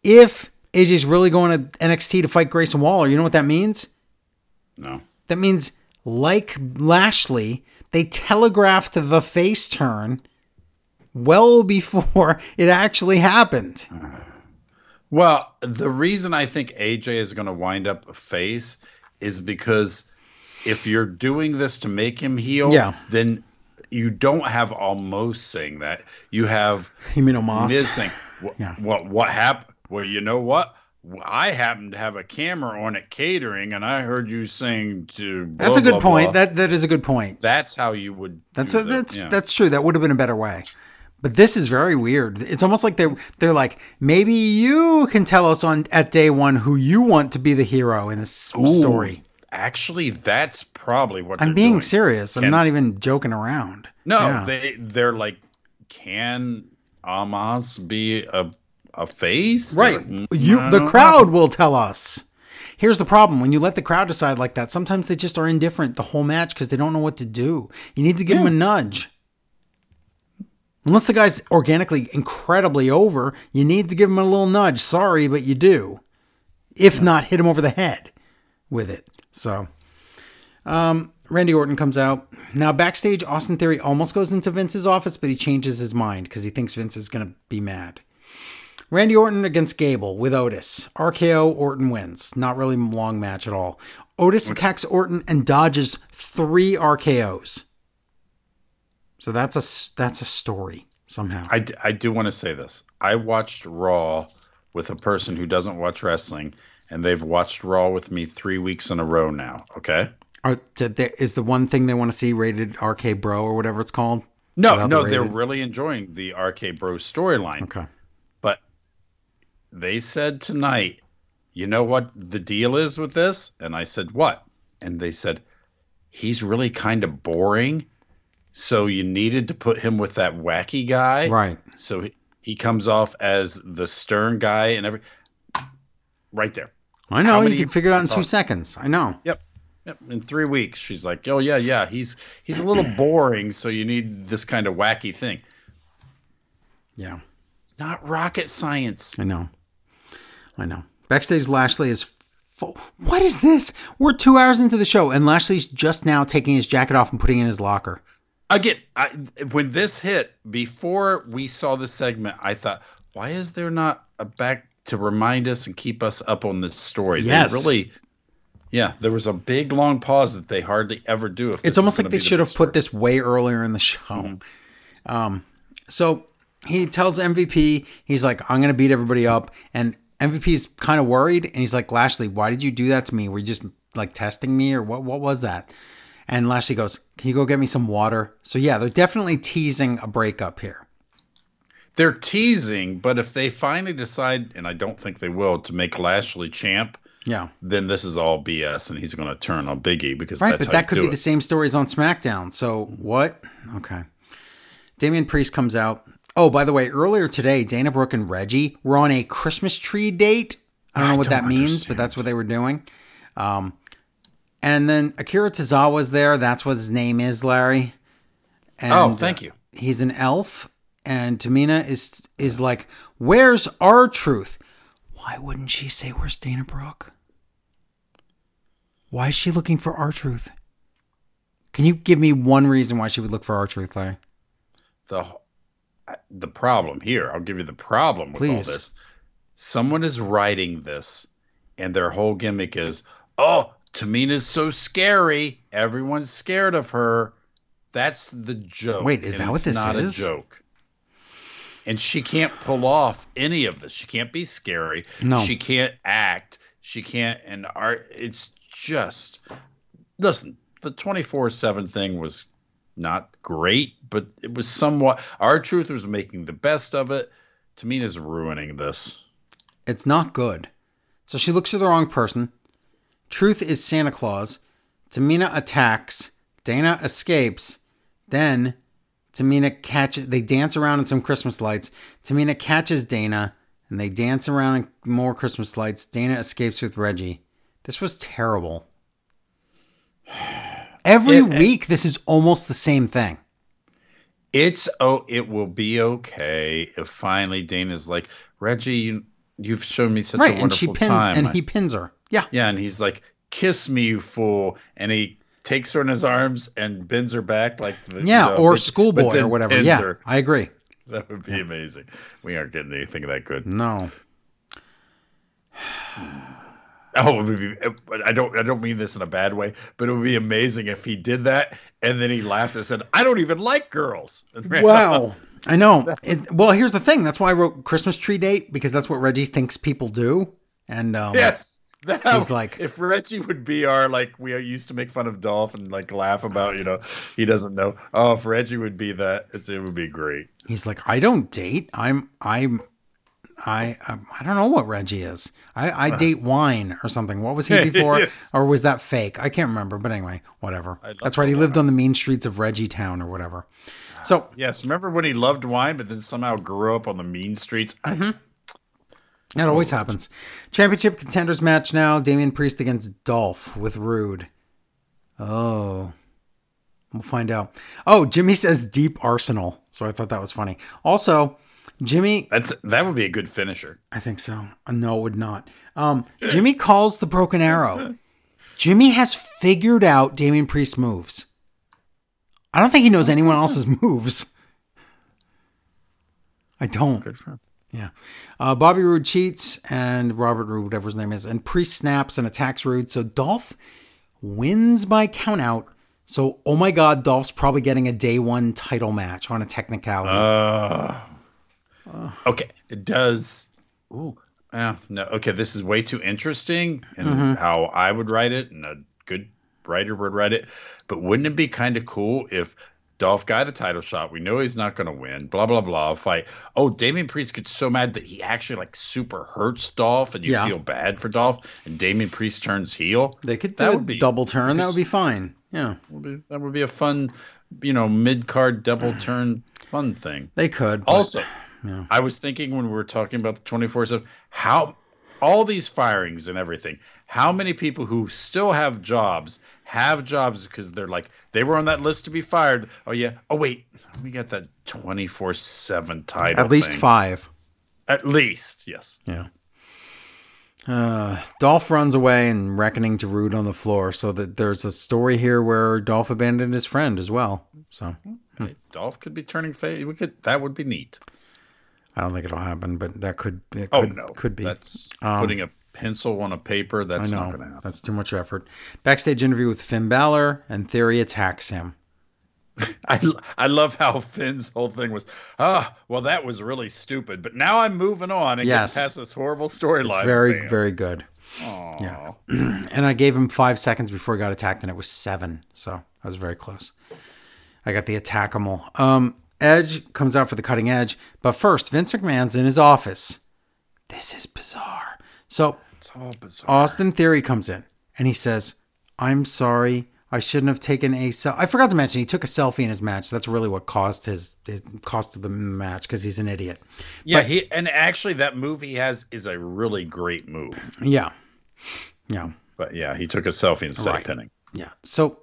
if AJ's really going to NXT to fight Grayson Waller, you know what that means? no. That means, like Lashley, they telegraphed the face turn well before it actually happened. Uh-huh. Well, the reason I think AJ is going to wind up a face is because if you're doing this to make him heal, Yeah. then you don't have almost saying that. You have You mean Omos? Miz saying, what, Yeah. what, what happened? Well, you know what? I happen to have a camera on at catering, and I heard you saying to. blah, That's a good blah, point. blah." That that is a good point. that's how you would. That's a, that, that's yeah. that's true. That would have been a better way. But this is very weird. It's almost like they're they're like maybe you can tell us on at day one who you want to be the hero in this Ooh, story. Actually, that's probably what I'm being doing. serious. I'm not even joking around. No, Yeah. they they're like, can Omos be a a face? Right. Or- mm, You the crowd know. will tell us. Here's the problem. When you let the crowd decide like that, sometimes they just are indifferent the whole match because they don't know what to do. You need to give them a nudge. Unless the guy's organically incredibly over, you need to give him a little nudge. Sorry, but you do. If not, hit him over the head with it. So, um, Randy Orton comes out. Now, backstage, Austin Theory almost goes into Vince's office, but he changes his mind because he thinks Vince is going to be mad. Randy Orton against Gable with Otis. RKO, Orton wins. Not really a long match at all. Otis attacks Orton and dodges three RKOs. So that's a that's a story somehow. I, d- I do want to say this. I watched Raw with a person who doesn't watch wrestling, and they've watched Raw with me three weeks in a row now. Okay. Are, did they- is the one thing they want to see rated RK Bro or whatever it's called? No, no, the they're really enjoying the RK Bro storyline. Okay. But they said tonight, you know what the deal is with this? And I said, what? And they said, he's really kind of boring. So you needed to put him with that wacky guy. Right. So he, he comes off as the stern guy and every. Right there. I know you can figure it out in two seconds. I know. Yep. Yep. In three weeks, she's like, "Oh yeah, yeah, he's he's a little boring, so you need this kind of wacky thing." Yeah. It's not rocket science. I know. I know. Backstage, Lashley is. Full. What is this? We're two hours into the show, and Lashley's just now taking his jacket off and putting it in his locker. Again, I, when this hit, before we saw the segment, I thought, why is there not a back to remind us and keep us up on this story? Yes. They really, yeah, there was a big long pause that they hardly ever do. If It's almost like they the should have put this way earlier in the show. Um, so he tells MVP, he's like, I'm going to beat everybody up. And MVP's kind of worried. And he's like, Lashley, why did you do that to me? Were you just like testing me or what, what was that? And Lashley goes, Can you go get me some water? So yeah, they're definitely teasing a breakup here. They're teasing, but if they finally decide, and I don't think they will, to make Lashley champ, Yeah. then this is all BS, and he's going to turn on Biggie because Right, but that could be it. the same stories on SmackDown. So what? Okay. Damian Priest comes out. Oh, by the way, earlier today, Dana Brooke and Reggie were on a Christmas tree date. I don't know I what that don't means, but that's what they were doing. Um, and then Akira Tozawa's there. That's what his name is, Larry. And, Oh, uh, thank you. He's an elf, and Tamina is is like, "Where's R-Truth?" Why wouldn't she say, "Where's Dana Brooke"? Why is she looking for R-Truth? Can you give me one reason why she would look for R-Truth, Larry? the the problem here. I'll give you the problem with all this. Someone is writing this, and their whole gimmick is, "Oh, Tamina's so scary. Everyone's scared of her." That's the joke. Wait, is that what it's this not is? a joke. And she can't pull off any of this. She can't be scary. No. She can't act. She can't and art. It's just listen. The twenty four seven thing was not great, but it was somewhat. R-Truth was making the best of it. Tamina's ruining this. It's not good. So she looks to the wrong person. Truth is Santa Claus. Tamina attacks. Dana escapes. Then Tamina catches. They dance around in some Christmas lights. Tamina catches Dana, and they dance around in more Christmas lights. Dana escapes with Reggie. This was terrible. Every It- week, this is almost the same thing. It's oh, it will be okay if finally Dana's like Reggie, you, you've shown me such a Right. wonderful And she pins, time. and I- he pins her. Yeah. yeah, and he's like, "Kiss me, you fool!" And he takes her in his arms and bends her back like the, Yeah. you know, or schoolboy or whatever. Yeah. her. I agree. That would be amazing. We aren't getting anything that good. No. Oh, it would be, I don't. I don't mean this in a bad way, but it would be amazing if he did that and then he laughed and said, "I don't even like girls." Wow. I know. It, well, here's the thing. That's why I wrote Christmas tree date because that's what Reggie thinks people do. And um, Yes. That, He's like- if Reggie would be our like we used to make fun of Dolph and like laugh about you know he doesn't know oh if Reggie would be that it's, it would be great he's like, I don't date. I'm, I'm, I, um, I don't know what Reggie is. I, I date wine or something. What was he before? Yes. Or was that fake? I can't remember. But anyway, whatever. That's right. He lived on the mean streets of Reggie Town or whatever. So yes remember when he loved wine but then somehow grew up on the mean streets Mm-hmm. That always happens. Championship contenders match now. Damian Priest against Dolph with Roode. Oh. We'll find out. Oh, Jimmy says deep arsenal. So I thought that was funny. Also, Jimmy, that's that would be a good finisher I think so. Uh, No, it would not. Um, Jimmy calls the broken arrow. Jimmy has figured out Damian Priest's moves. I don't think he knows anyone else's moves. I don't. good for him Yeah. Uh, Bobby Roode cheats and Robert Roode, whatever his name is, and Priest snaps and attacks Roode. So Dolph wins by countout. So, oh my God, Dolph's probably getting a day one title match on a technicality. uh, okay it does ooh yeah no okay this is way too interesting and Mm-hmm. how I would write it and a good writer would write it but wouldn't it be kind of cool if Dolph got a title shot. We know he's not going to win. Blah blah blah. Fight. Oh, Damian Priest gets so mad that he actually like super hurts Dolph, and you Yeah. feel bad for Dolph. And Damian Priest turns heel. they could that would be double turn. That would be fine. Yeah, would be- that would be a fun, you know, mid card double turn fun thing. they could. but- Also, yeah. I was thinking when we were talking about the 24 7, how all these firings and everything, how many people who still have jobs have jobs because they're like, they were on that list to be fired. Oh, yeah. Oh, wait. We got that 24 7 title. at least thing. five. At least, yes. Yeah. Uh, Dolph runs away and reckoning to Roode on the floor. So that there's a story here where Dolph abandoned his friend as well. So Hey, Dolph could be turning face. We could. That would be neat. I don't think it'll happen, but that could. It Oh, could, no. could be. That's Um, putting a pencil on a paper. That's not going to happen. that's too much effort. Backstage interview with Finn Balor and Theory attacks him. I, I love how Finn's whole thing was, ah, well, that was really stupid, but now I'm moving on and Yes. getting past this horrible storyline. Very, Bam. very good. Aw. Yeah. And I gave him five seconds before he got attacked, and it was seven. So I was very close. I got the attackable. Um, Edge comes out for the cutting edge, but first, Vince McMahon's in his office. This is bizarre. So It's all bizarre. Austin Theory comes in and he says, I'm sorry. I shouldn't have taken a sel I forgot to mention he took a selfie in his match. That's really what caused his, his cost of the match because he's an idiot. yeah, he and actually that move he has is a really great move. Yeah. Yeah. But yeah, he took a selfie instead Right. of pinning. Yeah. So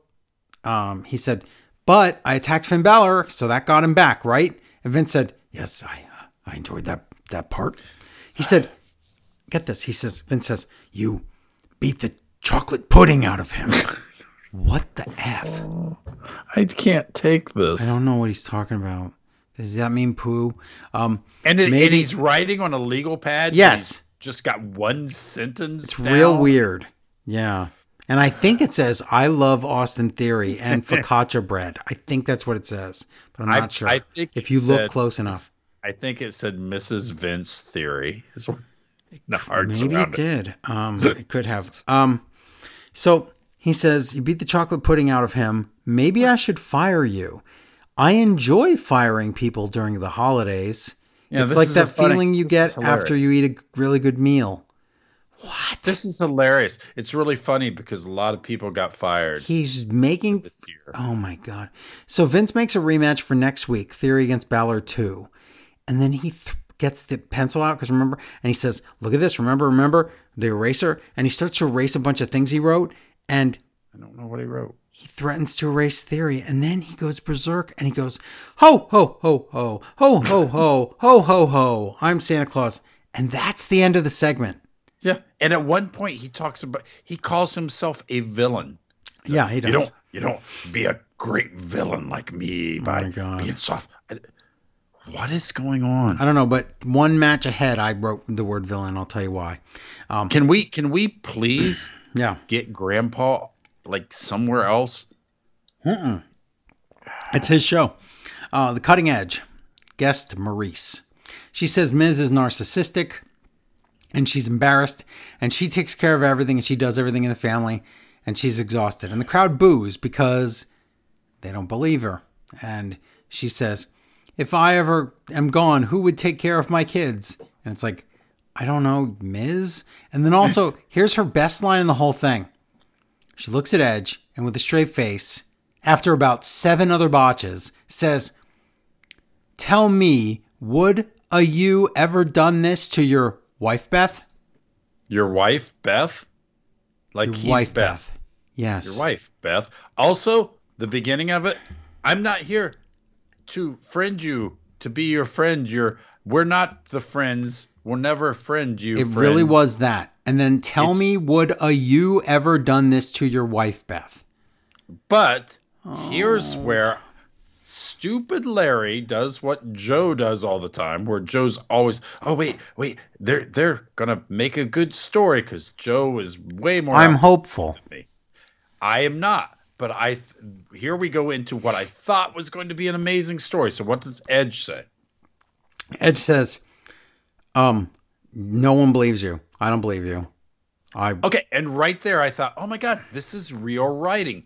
um, he said, but I attacked Finn Balor, so that got him back, right? And Vince said, yes, I, uh, I enjoyed that, that part. He said, get this. He says, Vince says, you beat the chocolate pudding out of him. what the F? I can't take this. I don't know what he's talking about. Does that mean poo? Um, And, it, and he's writing on a legal pad. Yes. Just got one sentence. it's real weird. Yeah. And I think it says, I love Austin Theory and focaccia bread. I think that's what it says, but I'm I- not sure. I think if it you look said- close enough. I think it said Mrs. Vince Theory. Is what the hearts Maybe around it did. Um, it could have. Um, so he says, You beat the chocolate pudding out of him. Maybe I should fire you. I enjoy firing people during the holidays. Yeah, it's like that funny- feeling you get after you eat a really good meal. What? This is hilarious. It's really funny because a lot of people got fired He's making. Oh my God. So Vince makes a rematch for next week, Theory against Balor 2. And then he th- gets the pencil out because remember, and he says, Look at this. Remember, remember the eraser? And he starts to erase a bunch of things he wrote. And I don't know what he wrote. he threatens to erase theory and then he goes berserk and he goes ho ho ho ho ho ho ho ho ho ho i'm santa claus and that's the end of the segment Yeah. And at one point he talks about he calls himself a villain. yeah he does You don't you don't be a great villain like me oh by Oh my God. being soft. What is going on? i don't know but one match ahead i wrote the word villain i'll tell you why Can we can we please yeah get grandpa like somewhere else? It's his show. Uh, the Cutting Edge. Guest Maryse. She says Miz is narcissistic and she's embarrassed and she takes care of everything and she does everything in the family and she's exhausted. And the crowd boos because they don't believe her. And she says, If I ever am gone, who would take care of my kids? And it's like, I don't know, Miz? And then also, here's her best line in the whole thing. She looks at Edge and with a straight face, after about seven other botches, says, Tell me, would a you ever done this to your wife, Beth? Your wife, Beth? Like Your he's wife, Beth. Beth. Yes. Your wife, Beth. Also, the beginning of it, I'm not here to friend you, to be your friend. You're we're not the friends. We'll never friend you. It friend. really was that. And then tell It's- me, would a you ever done this to your wife, Beth? But Oh. here's where stupid Larry does what Joe does all the time, where Joe's always, oh wait, wait, they're they're gonna make a good story because Joe is way more. I'm hopeful. than me. I am not, but I th- here we go into what I thought was going to be an amazing story. So what does Edge say? Edge says, um, no one believes you. I don't believe you. I Okay, and right there I thought, oh my god, this is real writing,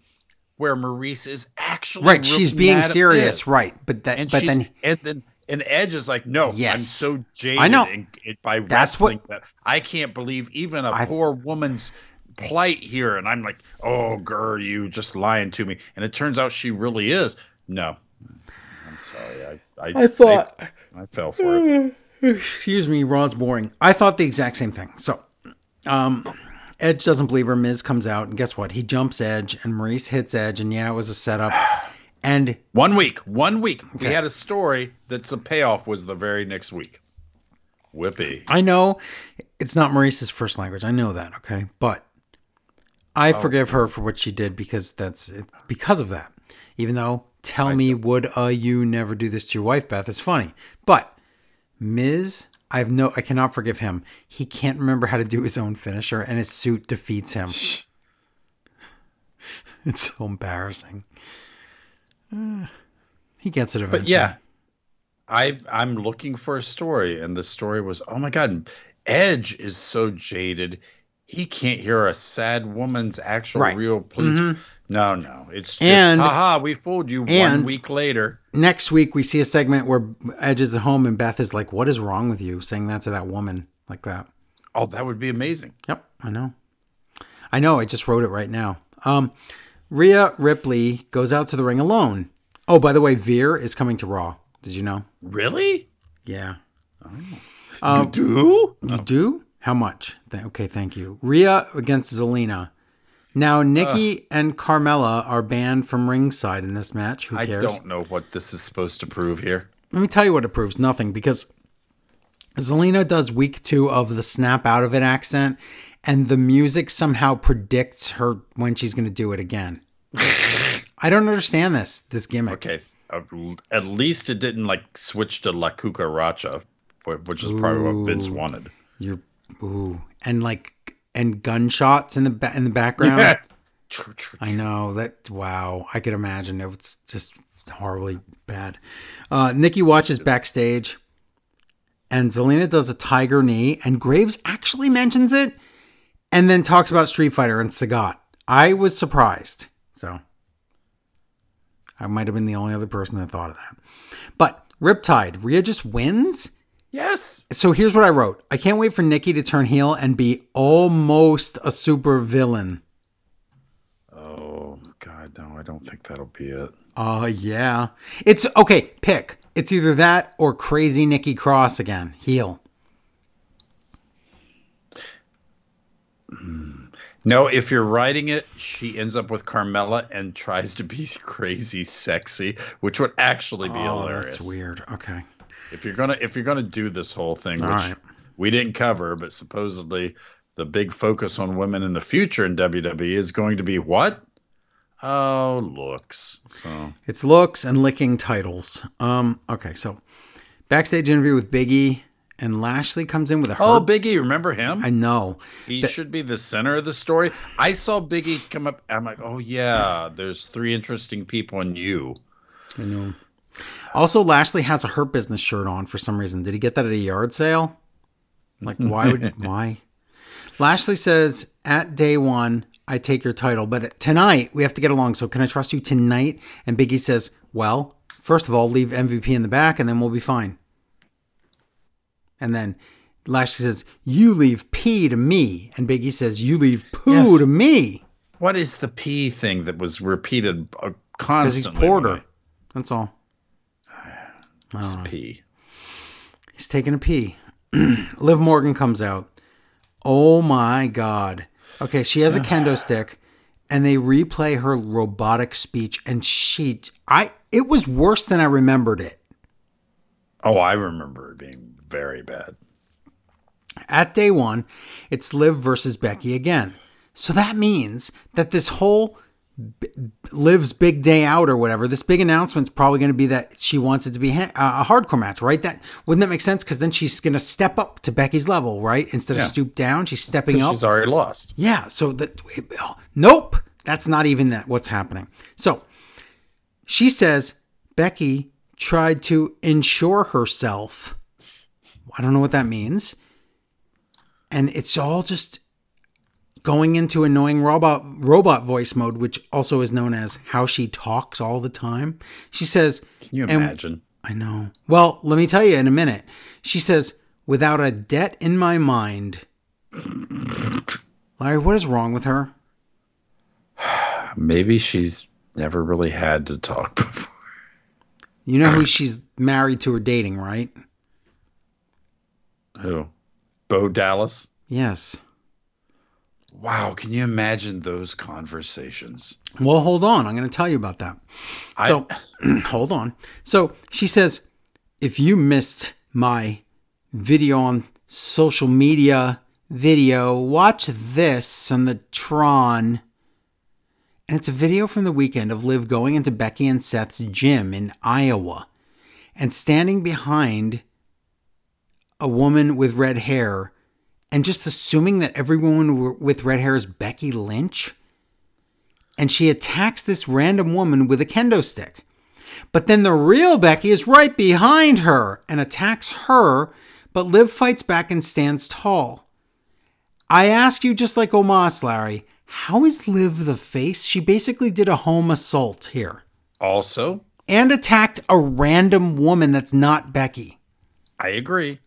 where Maryse is actually right. She's being serious, right? But that, and but then and then and Edge is like, no, I'm so jaded I know. in- in- by That's wrestling that I can't believe even a I- poor woman's plight here. And I'm like, oh, girl, you just lying to me. And it turns out she really is. No, I'm sorry. I I, I thought. I, I fell for it. Excuse me, Raw's boring. I thought the exact same thing. So, um, Edge doesn't believe her. Miz comes out, and guess what? He jumps Edge, and Maryse hits Edge, and yeah, it was a setup. And One week, one week. We had a story that's a payoff was the very next week. Whippy. I know it's not Maryse's first language. I know that, okay? But I forgive her for what she did because that's it, because of that. Even though tell me would uh you never do this to your wife, Beth is funny. But Miz, I have no I cannot forgive him. He can't remember how to do his own finisher and his suit defeats him. It's so embarrassing. Uh, he gets it eventually. But yeah, I I'm looking for a story, and the story was, oh my god, Edge is so jaded, he can't hear a sad woman's actual Right. real please. No, no, it's just, And- haha, we fooled you. and- one week later, next week we see a segment where Edge is at home and Beth is like, "What is wrong with you?" saying that to that woman like that. oh, that would be amazing. Yep, I know. I know. I just wrote it right now. Um, Rhea Ripley goes out to the ring alone. Oh, by the way, Veer is coming to Raw. Did you know? Really? Yeah. you do? You do? How much? Okay, thank you. Rhea against Zelina. Now, Nikki and Carmella are banned from ringside in this match. Who cares? I don't know what this is supposed to prove here. Let me tell you what it proves nothing because Zelina does week two of the snap out of it accent, and the music somehow predicts her when she's going to do it again. I don't understand this this gimmick. Okay, uh, at least it didn't like switch to La Cucaracha, which is probably what Vince wanted. You're ooh, and like and gunshots in the ba- in the background. Yes. I know that. Wow, I could imagine it was just horribly bad. Uh, Nikki watches backstage, and Zelina does a tiger knee, and Graves actually mentions it, and then talks about Street Fighter and Sagat. I was surprised. So I might have been the only other person that thought of that. But Riptide, Rhea just wins. Yes. So here's what I wrote. I can't wait for Nikki to turn heel and be almost a super villain. Oh God, no! I don't think that'll be it. Uh yeah. It's okay, pick. It's either that or crazy Nikki Cross again. Heel. No, if you're writing it, she ends up with Carmella and tries to be crazy sexy, which would actually be Oh, hilarious. that's weird. Okay. If you're gonna if you're gonna do this whole thing, which All right. we didn't cover, but supposedly the big focus on women in the future in WWE is going to be what? Oh, looks. So It's looks and licking titles. Um. Okay. So, backstage interview with Biggie and Lashley comes in with a. Oh, Biggie, remember him? I know. He should be the center of the story. I saw Biggie come up. I'm like, oh yeah, there's three interesting people in you. I know. Also, Lashley has a Hurt Business shirt on for some reason. Did he get that at a yard sale? Like, why would why? Lashley says, "At day one, I take your title, but tonight we have to get along. So, can I trust you tonight?" And Biggie says, "Well, first of all, leave MVP in the back, and then we'll be fine." And then Lashley says, "You leave P to me," and Biggie says, "You leave poo Yes. to me," What is the P thing that was repeated uh, because he's? Porter. That's all. It's P. He's taking a pee. Liv Morgan comes out. Oh my god. Okay, she has a kendo stick and they replay her robotic speech and she I it was worse than I remembered it. Oh, I remember it being very bad. At day 1, it's Liv versus Becky again. So that means that this whole B- Liv's big day out or whatever, this big announcement's probably going to be that she wants it to be ha- a hardcore match, right? That wouldn't that make sense? Because then she's going to step up to Becky's level, right? Instead of stoop down, she's stepping up. She's already lost. Yeah. So that nope, that's not even that what's happening. So she says Becky tried to insure herself. I don't know what that means. And it's all just going into annoying robot robot voice mode, which also is known as how she talks all the time. She says, Can you imagine? I know. Well, let me tell you in a minute. She says, without a debt in my mind. Larry, what is wrong with her? Maybe she's never really had to talk before. You know who she's married to or dating, right? Who? Bo Dallas? Yes. Wow, can you imagine those conversations? Well, hold on. I'm going to tell you about that. I, So, hold on. So she says, if you missed my video on social media video, watch this on the Tron. And it's a video from the weekend of Liv going into Becky and Seth's gym in Iowa and standing behind a woman with red hair and just assuming that every woman with red hair is Becky Lynch and she attacks this random woman with a kendo stick. But then the real Becky is right behind her and attacks her, but Liv fights back and stands tall. I ask you, just like Omos, Larry, how is Liv the face? She basically did a home assault here also, and attacked a random woman that's not Becky. I agree.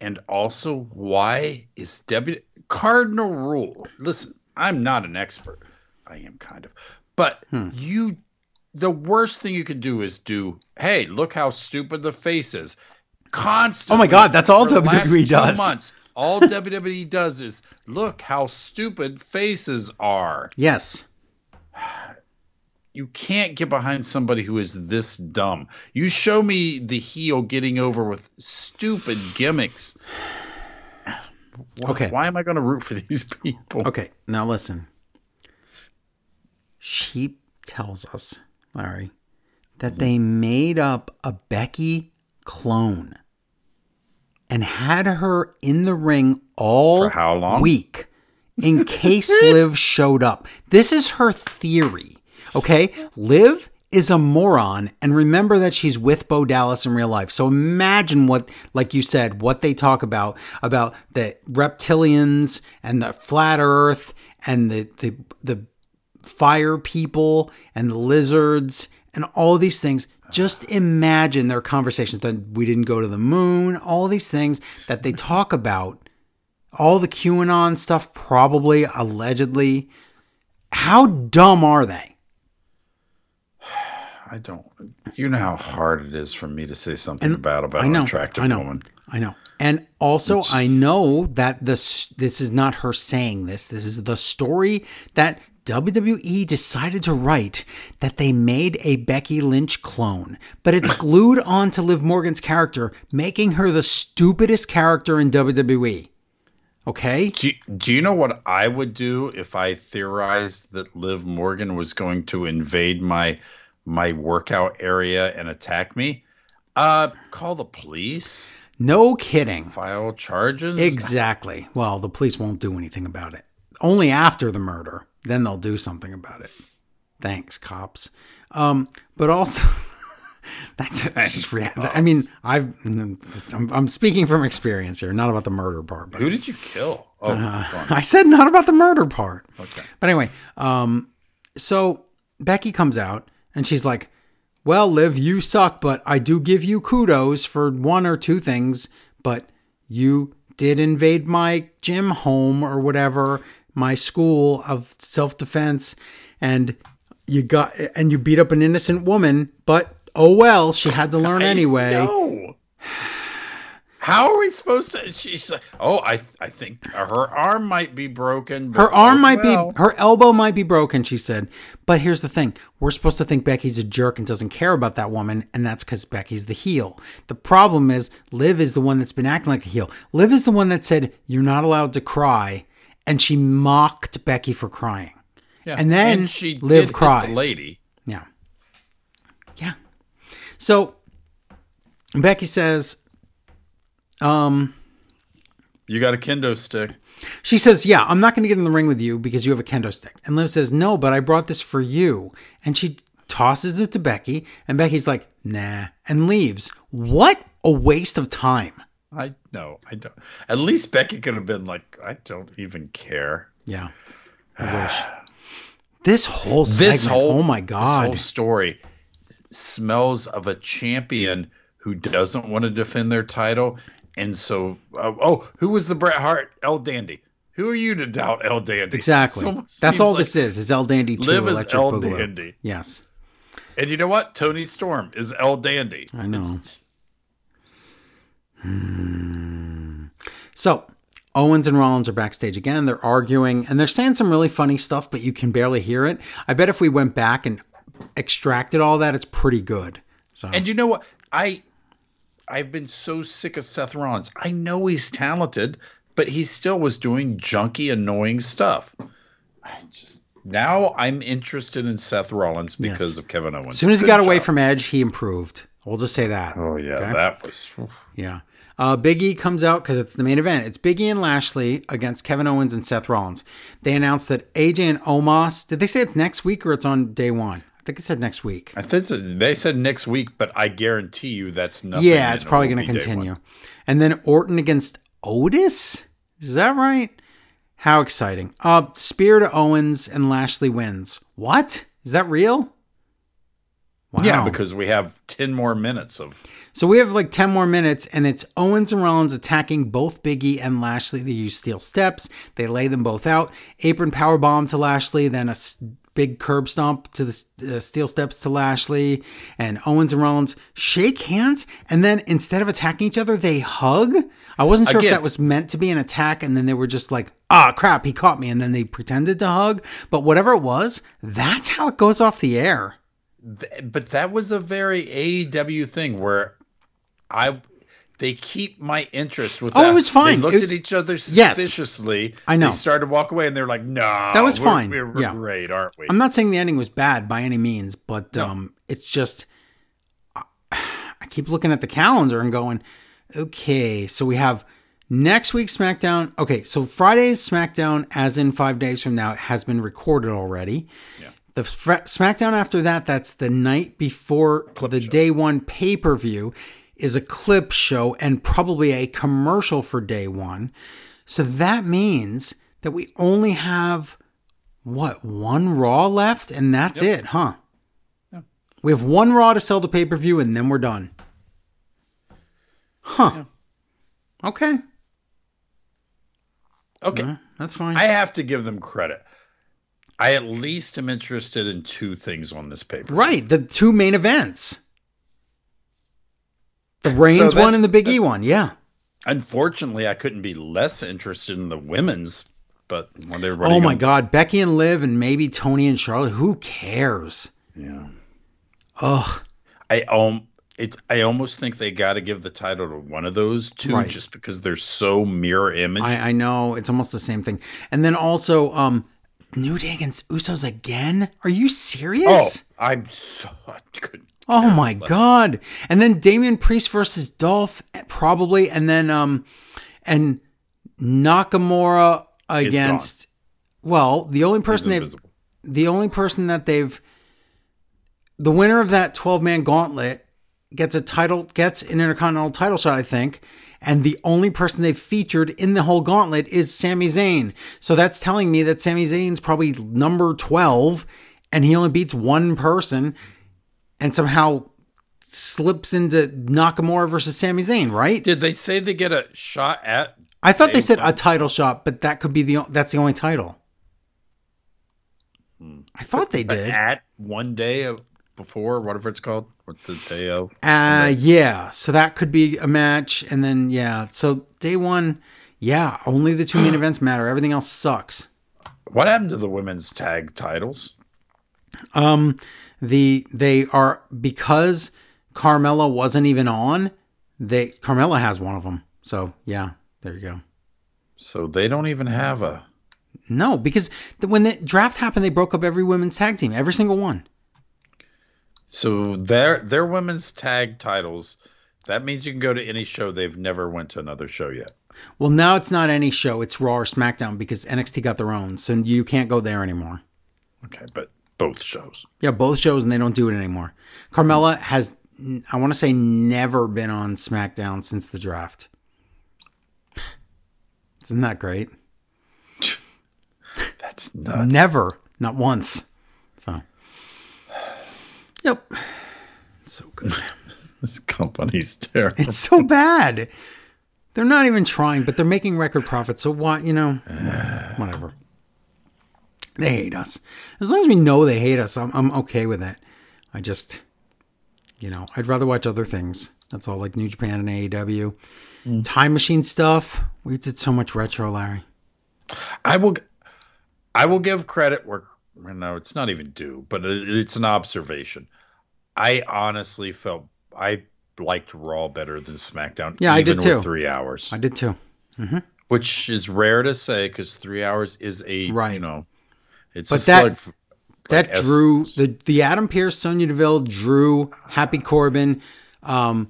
And also, why is W cardinal rule? Listen, I'm not an expert. I am kind of, but hmm. you, the worst thing you could do is do. Hey, look how stupid the face is. Constantly. Oh my God, that's all WWE does. Months, all WWE does is look how stupid faces are. Yes. You can't get behind somebody who is this dumb. You show me the heel getting over with stupid gimmicks. Why, Okay. Why am I going to root for these people? Okay, now listen. She tells us, Larry, that they made up a Becky clone and had her in the ring all For how long? week in case Liv showed up. This is her theory. Okay? Liv is a moron and remember that she's with Bo Dallas in real life. So imagine what like you said what they talk about about the reptilians and the flat earth and the the the fire people and the lizards and all these things. Just imagine their conversations that we didn't go to the moon, all these things that they talk about all the QAnon stuff, probably, allegedly. How dumb are they? I don't. You know how hard it is for me to say something And bad about I know, an attractive I know, woman. I know. And also, I know that this this is not her saying this. This is the story that WWE decided to write that they made a Becky Lynch clone, but it's glued onto Liv Morgan's character, making her the stupidest character in WWE. Okay? Do do you know what I would do if I theorized that Liv Morgan was going to invade my my workout area and attack me? Uh, call the police, No kidding. file charges. Exactly. Well, the police won't do anything about it. Only after the murder, then they'll do something about it. Thanks, cops. Um, but also, that's, that's Thanks, just rea- cops. I mean, I've I'm, I'm speaking from experience here, not about the murder part. But Who did you kill? Oh, on. I said not about the murder part. okay. But anyway, um, so Becky comes out and she's like, Well, Liv, you suck, but I do give you kudos for one or two things, but you did invade my gym home or whatever, my school of self defense, and you got and you beat up an innocent woman, but oh well, she had to learn anyway. How are we supposed to? She's like, oh, I I think her arm might be broken. Her arm oh might well. be, her elbow might be broken, she said. But here's the thing we're supposed to think Becky's a jerk and doesn't care about that woman, and that's because Becky's the heel. The problem is, Liv is the one that's been acting like a heel. Liv is the one that said, You're not allowed to cry, and she mocked Becky for crying. Yeah. and then she Liv did hit the cries. lady. Yeah. Yeah. So Becky says, um, You got a kendo stick. She says, Yeah, I'm not going to get in the ring with you because you have a kendo stick. And Liv says, No, but I brought this for you. And she tosses it to Becky. And Becky's like, Nah, and leaves. What a waste of time. I no, I don't. At least Becky could have been like, I don't even care. Yeah. I wish. This whole segment, This whole oh my this God. whole story smells of a champion who doesn't want to defend their title, and so uh, oh, who was the Bret Hart? El Dandy. Who are you to doubt El Dandy? exactly. That's all like this is, is El Dandy 2 Liv is Electric El Boogaloo. Dandy. Yes. And you know what? Toni Storm is El Dandy. I know. So Owens and Rollins are backstage again. They're arguing and they're saying some really funny stuff, but you can barely hear it. I bet if we went back and extracted all that, it's pretty good. So And you know what? I I've been so sick of Seth Rollins. I know he's talented, but he still was doing junky, annoying stuff. I just now I'm interested in Seth Rollins because Yes. of Kevin Owens. as soon as he got away from Edge, he improved. We'll just say that. Oh yeah, Okay. that was Yeah. Uh, Big E comes out because it's the main event. It's Big E and Lashley against Kevin Owens and Seth Rollins. They announced that AJ and Omos. Did they say it's next week or it's on day one? I think it said next week. I think they said next week, but I guarantee you that's nothing. Yeah, it's probably going to continue. And then Orton against Otis. Is that right? How exciting! Uh, Spear to Owens and Lashley wins. What is that real? Wow. Yeah, because we have ten more minutes of so we have like ten more minutes, and it's Owens and Rollins attacking both Biggie and Lashley. They use steel steps. They lay them both out. Apron power bomb to Lashley, then a big curb stomp to the uh, steel steps to Lashley, and Owens and Rollins shake hands, and then instead of attacking each other, they hug. I wasn't sure if that was meant to be an attack, and then they were just like, "Ah, crap, he caught me," and then they pretended to hug. But whatever it was, that's how it goes off the air. Th- but that was a very AEW thing where I they keep my interest with Oh, that. it was fine. They looked was- at each other suspiciously. Yes. I know. They started to walk away and they're like, no. That was we're- fine. We're, Yeah. great, aren't we? I'm not saying the ending was bad by any means, but um, it's just I, I keep looking at the calendar and going, okay, so we have next week's SmackDown. Okay, so Friday's SmackDown, as in five days from now, has been recorded already. Yeah. The fr- SmackDown after that, that's the night before the day one pay per view, is a clip show and probably a commercial for day one. So that means that we only have what one Raw left, and that's it, huh? We have one Raw to sell the pay per view, and then we're done. Huh. Okay, okay. that's fine. I have to give them credit. I at least am interested in two things on this paper. right, the two main events. The Reigns that's- one and the Big E one, yeah. Unfortunately, I couldn't be less interested in the women's, but what everybody. Oh my gonna- God, Becky and Liv, and maybe Toni and Charlotte. Who cares? Yeah. Ugh. I um it I almost think they got to give the title to one of those two Right. just because they're so mirror image. I, I know it's almost the same thing. And then also, um, New Day against Usos again? Are you serious? oh. I'm so couldn't. Oh, my god! And then Damian Priest versus Dolph, probably, and then um, and Nakamura against. Well, the only person they've the only person that they've the winner of that 12 man gauntlet gets a title gets an intercontinental title shot i think and the only person they've featured in the whole gauntlet is Sami Zayn. So that's telling me that Sami Zayn's probably number 12 and he only beats one person and somehow slips into Nakamura versus Sami Zayn, right? Did they say they get a shot at? I thought they said a title shot, but that could be the that's the only title. I thought they did. at one day of before whatever it's called. What's the day of? Uh, yeah. So that could be a match, and then yeah. So day one, yeah. Only the two main events matter. Everything else sucks. What happened to the women's tag titles? Um, the they are because Carmella wasn't even on. They Carmella has one of them. So yeah, there you go. So they don't even have a. No, because the, when the draft happened, they broke up every women's tag team, every single one. So their their women's tag titles. That means you can go to any show. They've never went to another show yet. Well, now it's not any show; it's Raw or SmackDown because NXT got their own, so you can't go there anymore. Okay, but both shows. Yeah, both shows, and they don't do it anymore. Carmella has, I want to say, never been on SmackDown since the draft. Isn't that great? That's nuts. Never, not once. So, yep, it's so good. This company's terrible. It's so bad. They're not even trying, but they're making record profits. So why, you know, whatever. They hate us. As long as we know they hate us, I'm, I'm okay with that. I just, you know, I'd rather watch other things. That's all, like New Japan and AEW. Mm. Time machine stuff. We did so much retro, Larry. I will, I will give credit where no, it's not even due, but it's an observation. I honestly felt I liked Raw better than SmackDown. Yeah, I did with too. Three hours, I did too. Mm-hmm. which is rare to say because three hours is a Right. You know, it's But that- That like S- drew the the Adam Pearce, Sonya Deville, Drew, Happy Corbin, um,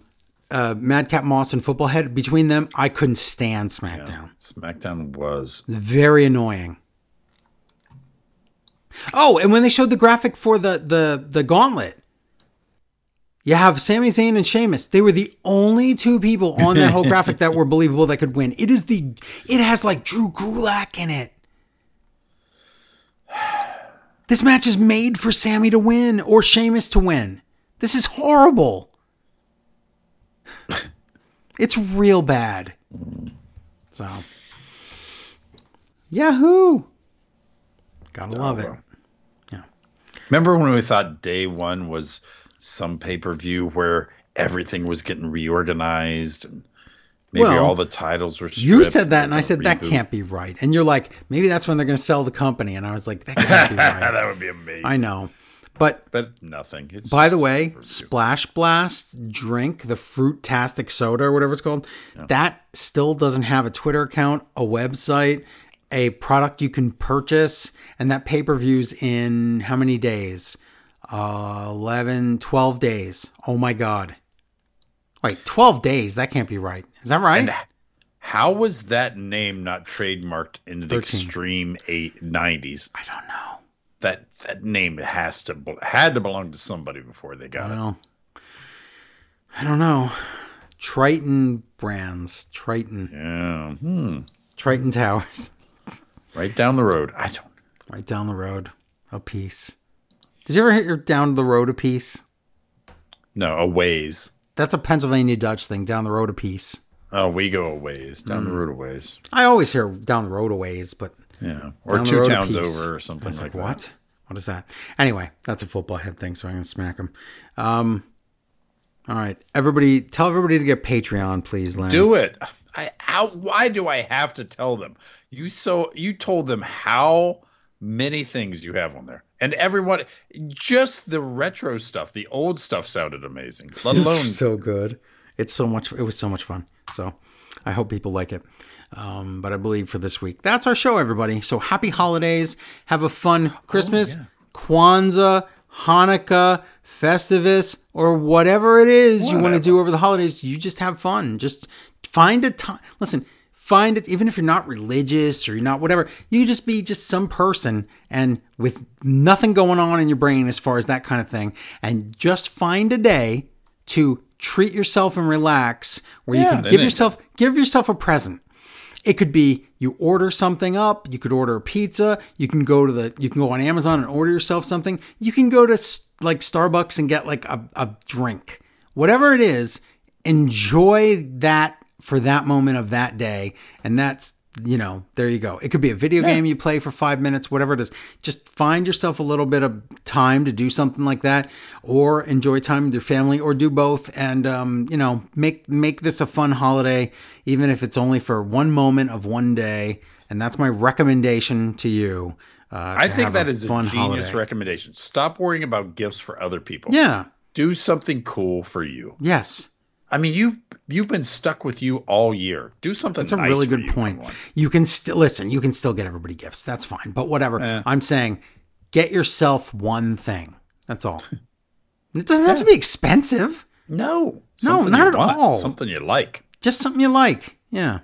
uh, Madcap Moss, and Football Head. Between them, I couldn't stand SmackDown. SmackDown was Very annoying. Oh, and when they showed the graphic for the the the gauntlet, you have Sami Zayn and Sheamus. They were the only two people on that whole graphic that were believable that could win. It is the it has like Drew Gulak in it. This match is made for Sami to win or Sheamus to win. This is horrible. It's real bad. So, Yahoo! Gotta oh, love it. well. Remember when we thought day one was some pay per view where everything was getting reorganized and maybe Well, all the titles were. You said that, and I said gonna that can't be right. And you're like, maybe that's when they're going to sell the company. And I was like, that can't be right. that would be amazing. I know, but but nothing. It's By the way. Splash Blast drink, the Fruit-tastic soda or whatever it's called, that still doesn't have a Twitter account, a website, a product you can purchase, and that pay-per-view's in how many days? Uh, 11, 12 days. Oh my god. Wait, 12 days? That can't be right. Is that right? And how was that name not trademarked into the 13. extreme eight nineties? I don't know. That that name has to had to belong to somebody before they got it. Well, I don't know. Triton Brands. Triton. Yeah, hmm. Triton Towers. right down the road. I don't. Right down the road. A piece. Did you ever hear down the road a piece? No, a ways. That's a Pennsylvania Dutch thing, down the road a piece. Oh, we go a ways down Mm. the road a ways. I always hear down the road a ways, but Yeah, or two towns over or something like, like, that. what? What is that? Anyway, that's a football head thing, so I'm gonna smack him. Um, all right, everybody, tell everybody to get Patreon, please. Larry. Do it. I how why do I have to tell them? You so you told them how many things you have on there. And everyone just the retro stuff, the old stuff sounded amazing. Let alone It's so good. It's so much. It was so much fun. So I hope people like it. Um, but I believe for this week, that's our show, everybody. So happy holidays. Have a fun Christmas, Kwanzaa, Hanukkah, Festivus, or whatever it is you want to do over the holidays. You just have fun. Just find a time. Listen, find it, even if you're not religious or you're not whatever, you just be just some person and with nothing going on in your brain as far as that kind of thing. And just find a day to treat yourself and relax where you can give yourself give yourself a present. It could be you order something up, you could order a pizza, you can go to the you can go on Amazon and order yourself something. You can go to like Starbucks and get like a, a drink. Whatever it is, enjoy that for that moment of that day and that's you know, there you go. It could be a video game you play for five minutes, whatever it is. Just find yourself a little bit of time to do something like that, or enjoy time with your family, or do both. And um, you know, make make this a fun holiday, even if it's only for one moment of one day. And that's my recommendation to you. Uh, I to think that is a fun genius holiday. recommendation. Stop worrying about gifts for other people. Yeah. Do something cool for you. Yes. I mean, you've you've been stuck with you all year. Do something. That's a nice really good you, point. everyone. You can still listen. You can still get everybody gifts. That's fine. But whatever. Eh. I'm saying, get yourself one thing. That's all. it doesn't have to be expensive. No, No, not at want, all. Something you like. Just something you like. Yeah.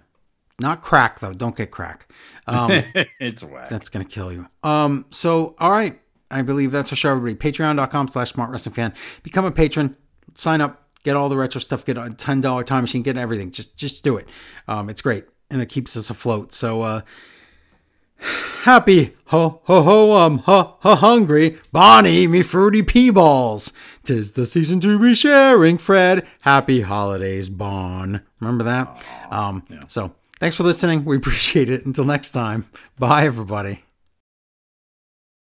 Not crack though. Don't get crack. Um, it's whack. that's gonna kill you. Um. So all right. I believe that's our show, everybody. Patreon.com slash smart wrestling fan. Become a patron. Sign up. Get all the retro stuff. Get a ten dollar time machine. Get everything. Just just do it. Um. It's great and it keeps us afloat. So uh. Happy ho ho ho um ha ha hungry Bonnie me fruity pea balls. Tis the season to be sharing Fred. Happy holidays, Bon. Remember that? Um. So thanks for listening. We appreciate it. Until next time. Bye, everybody.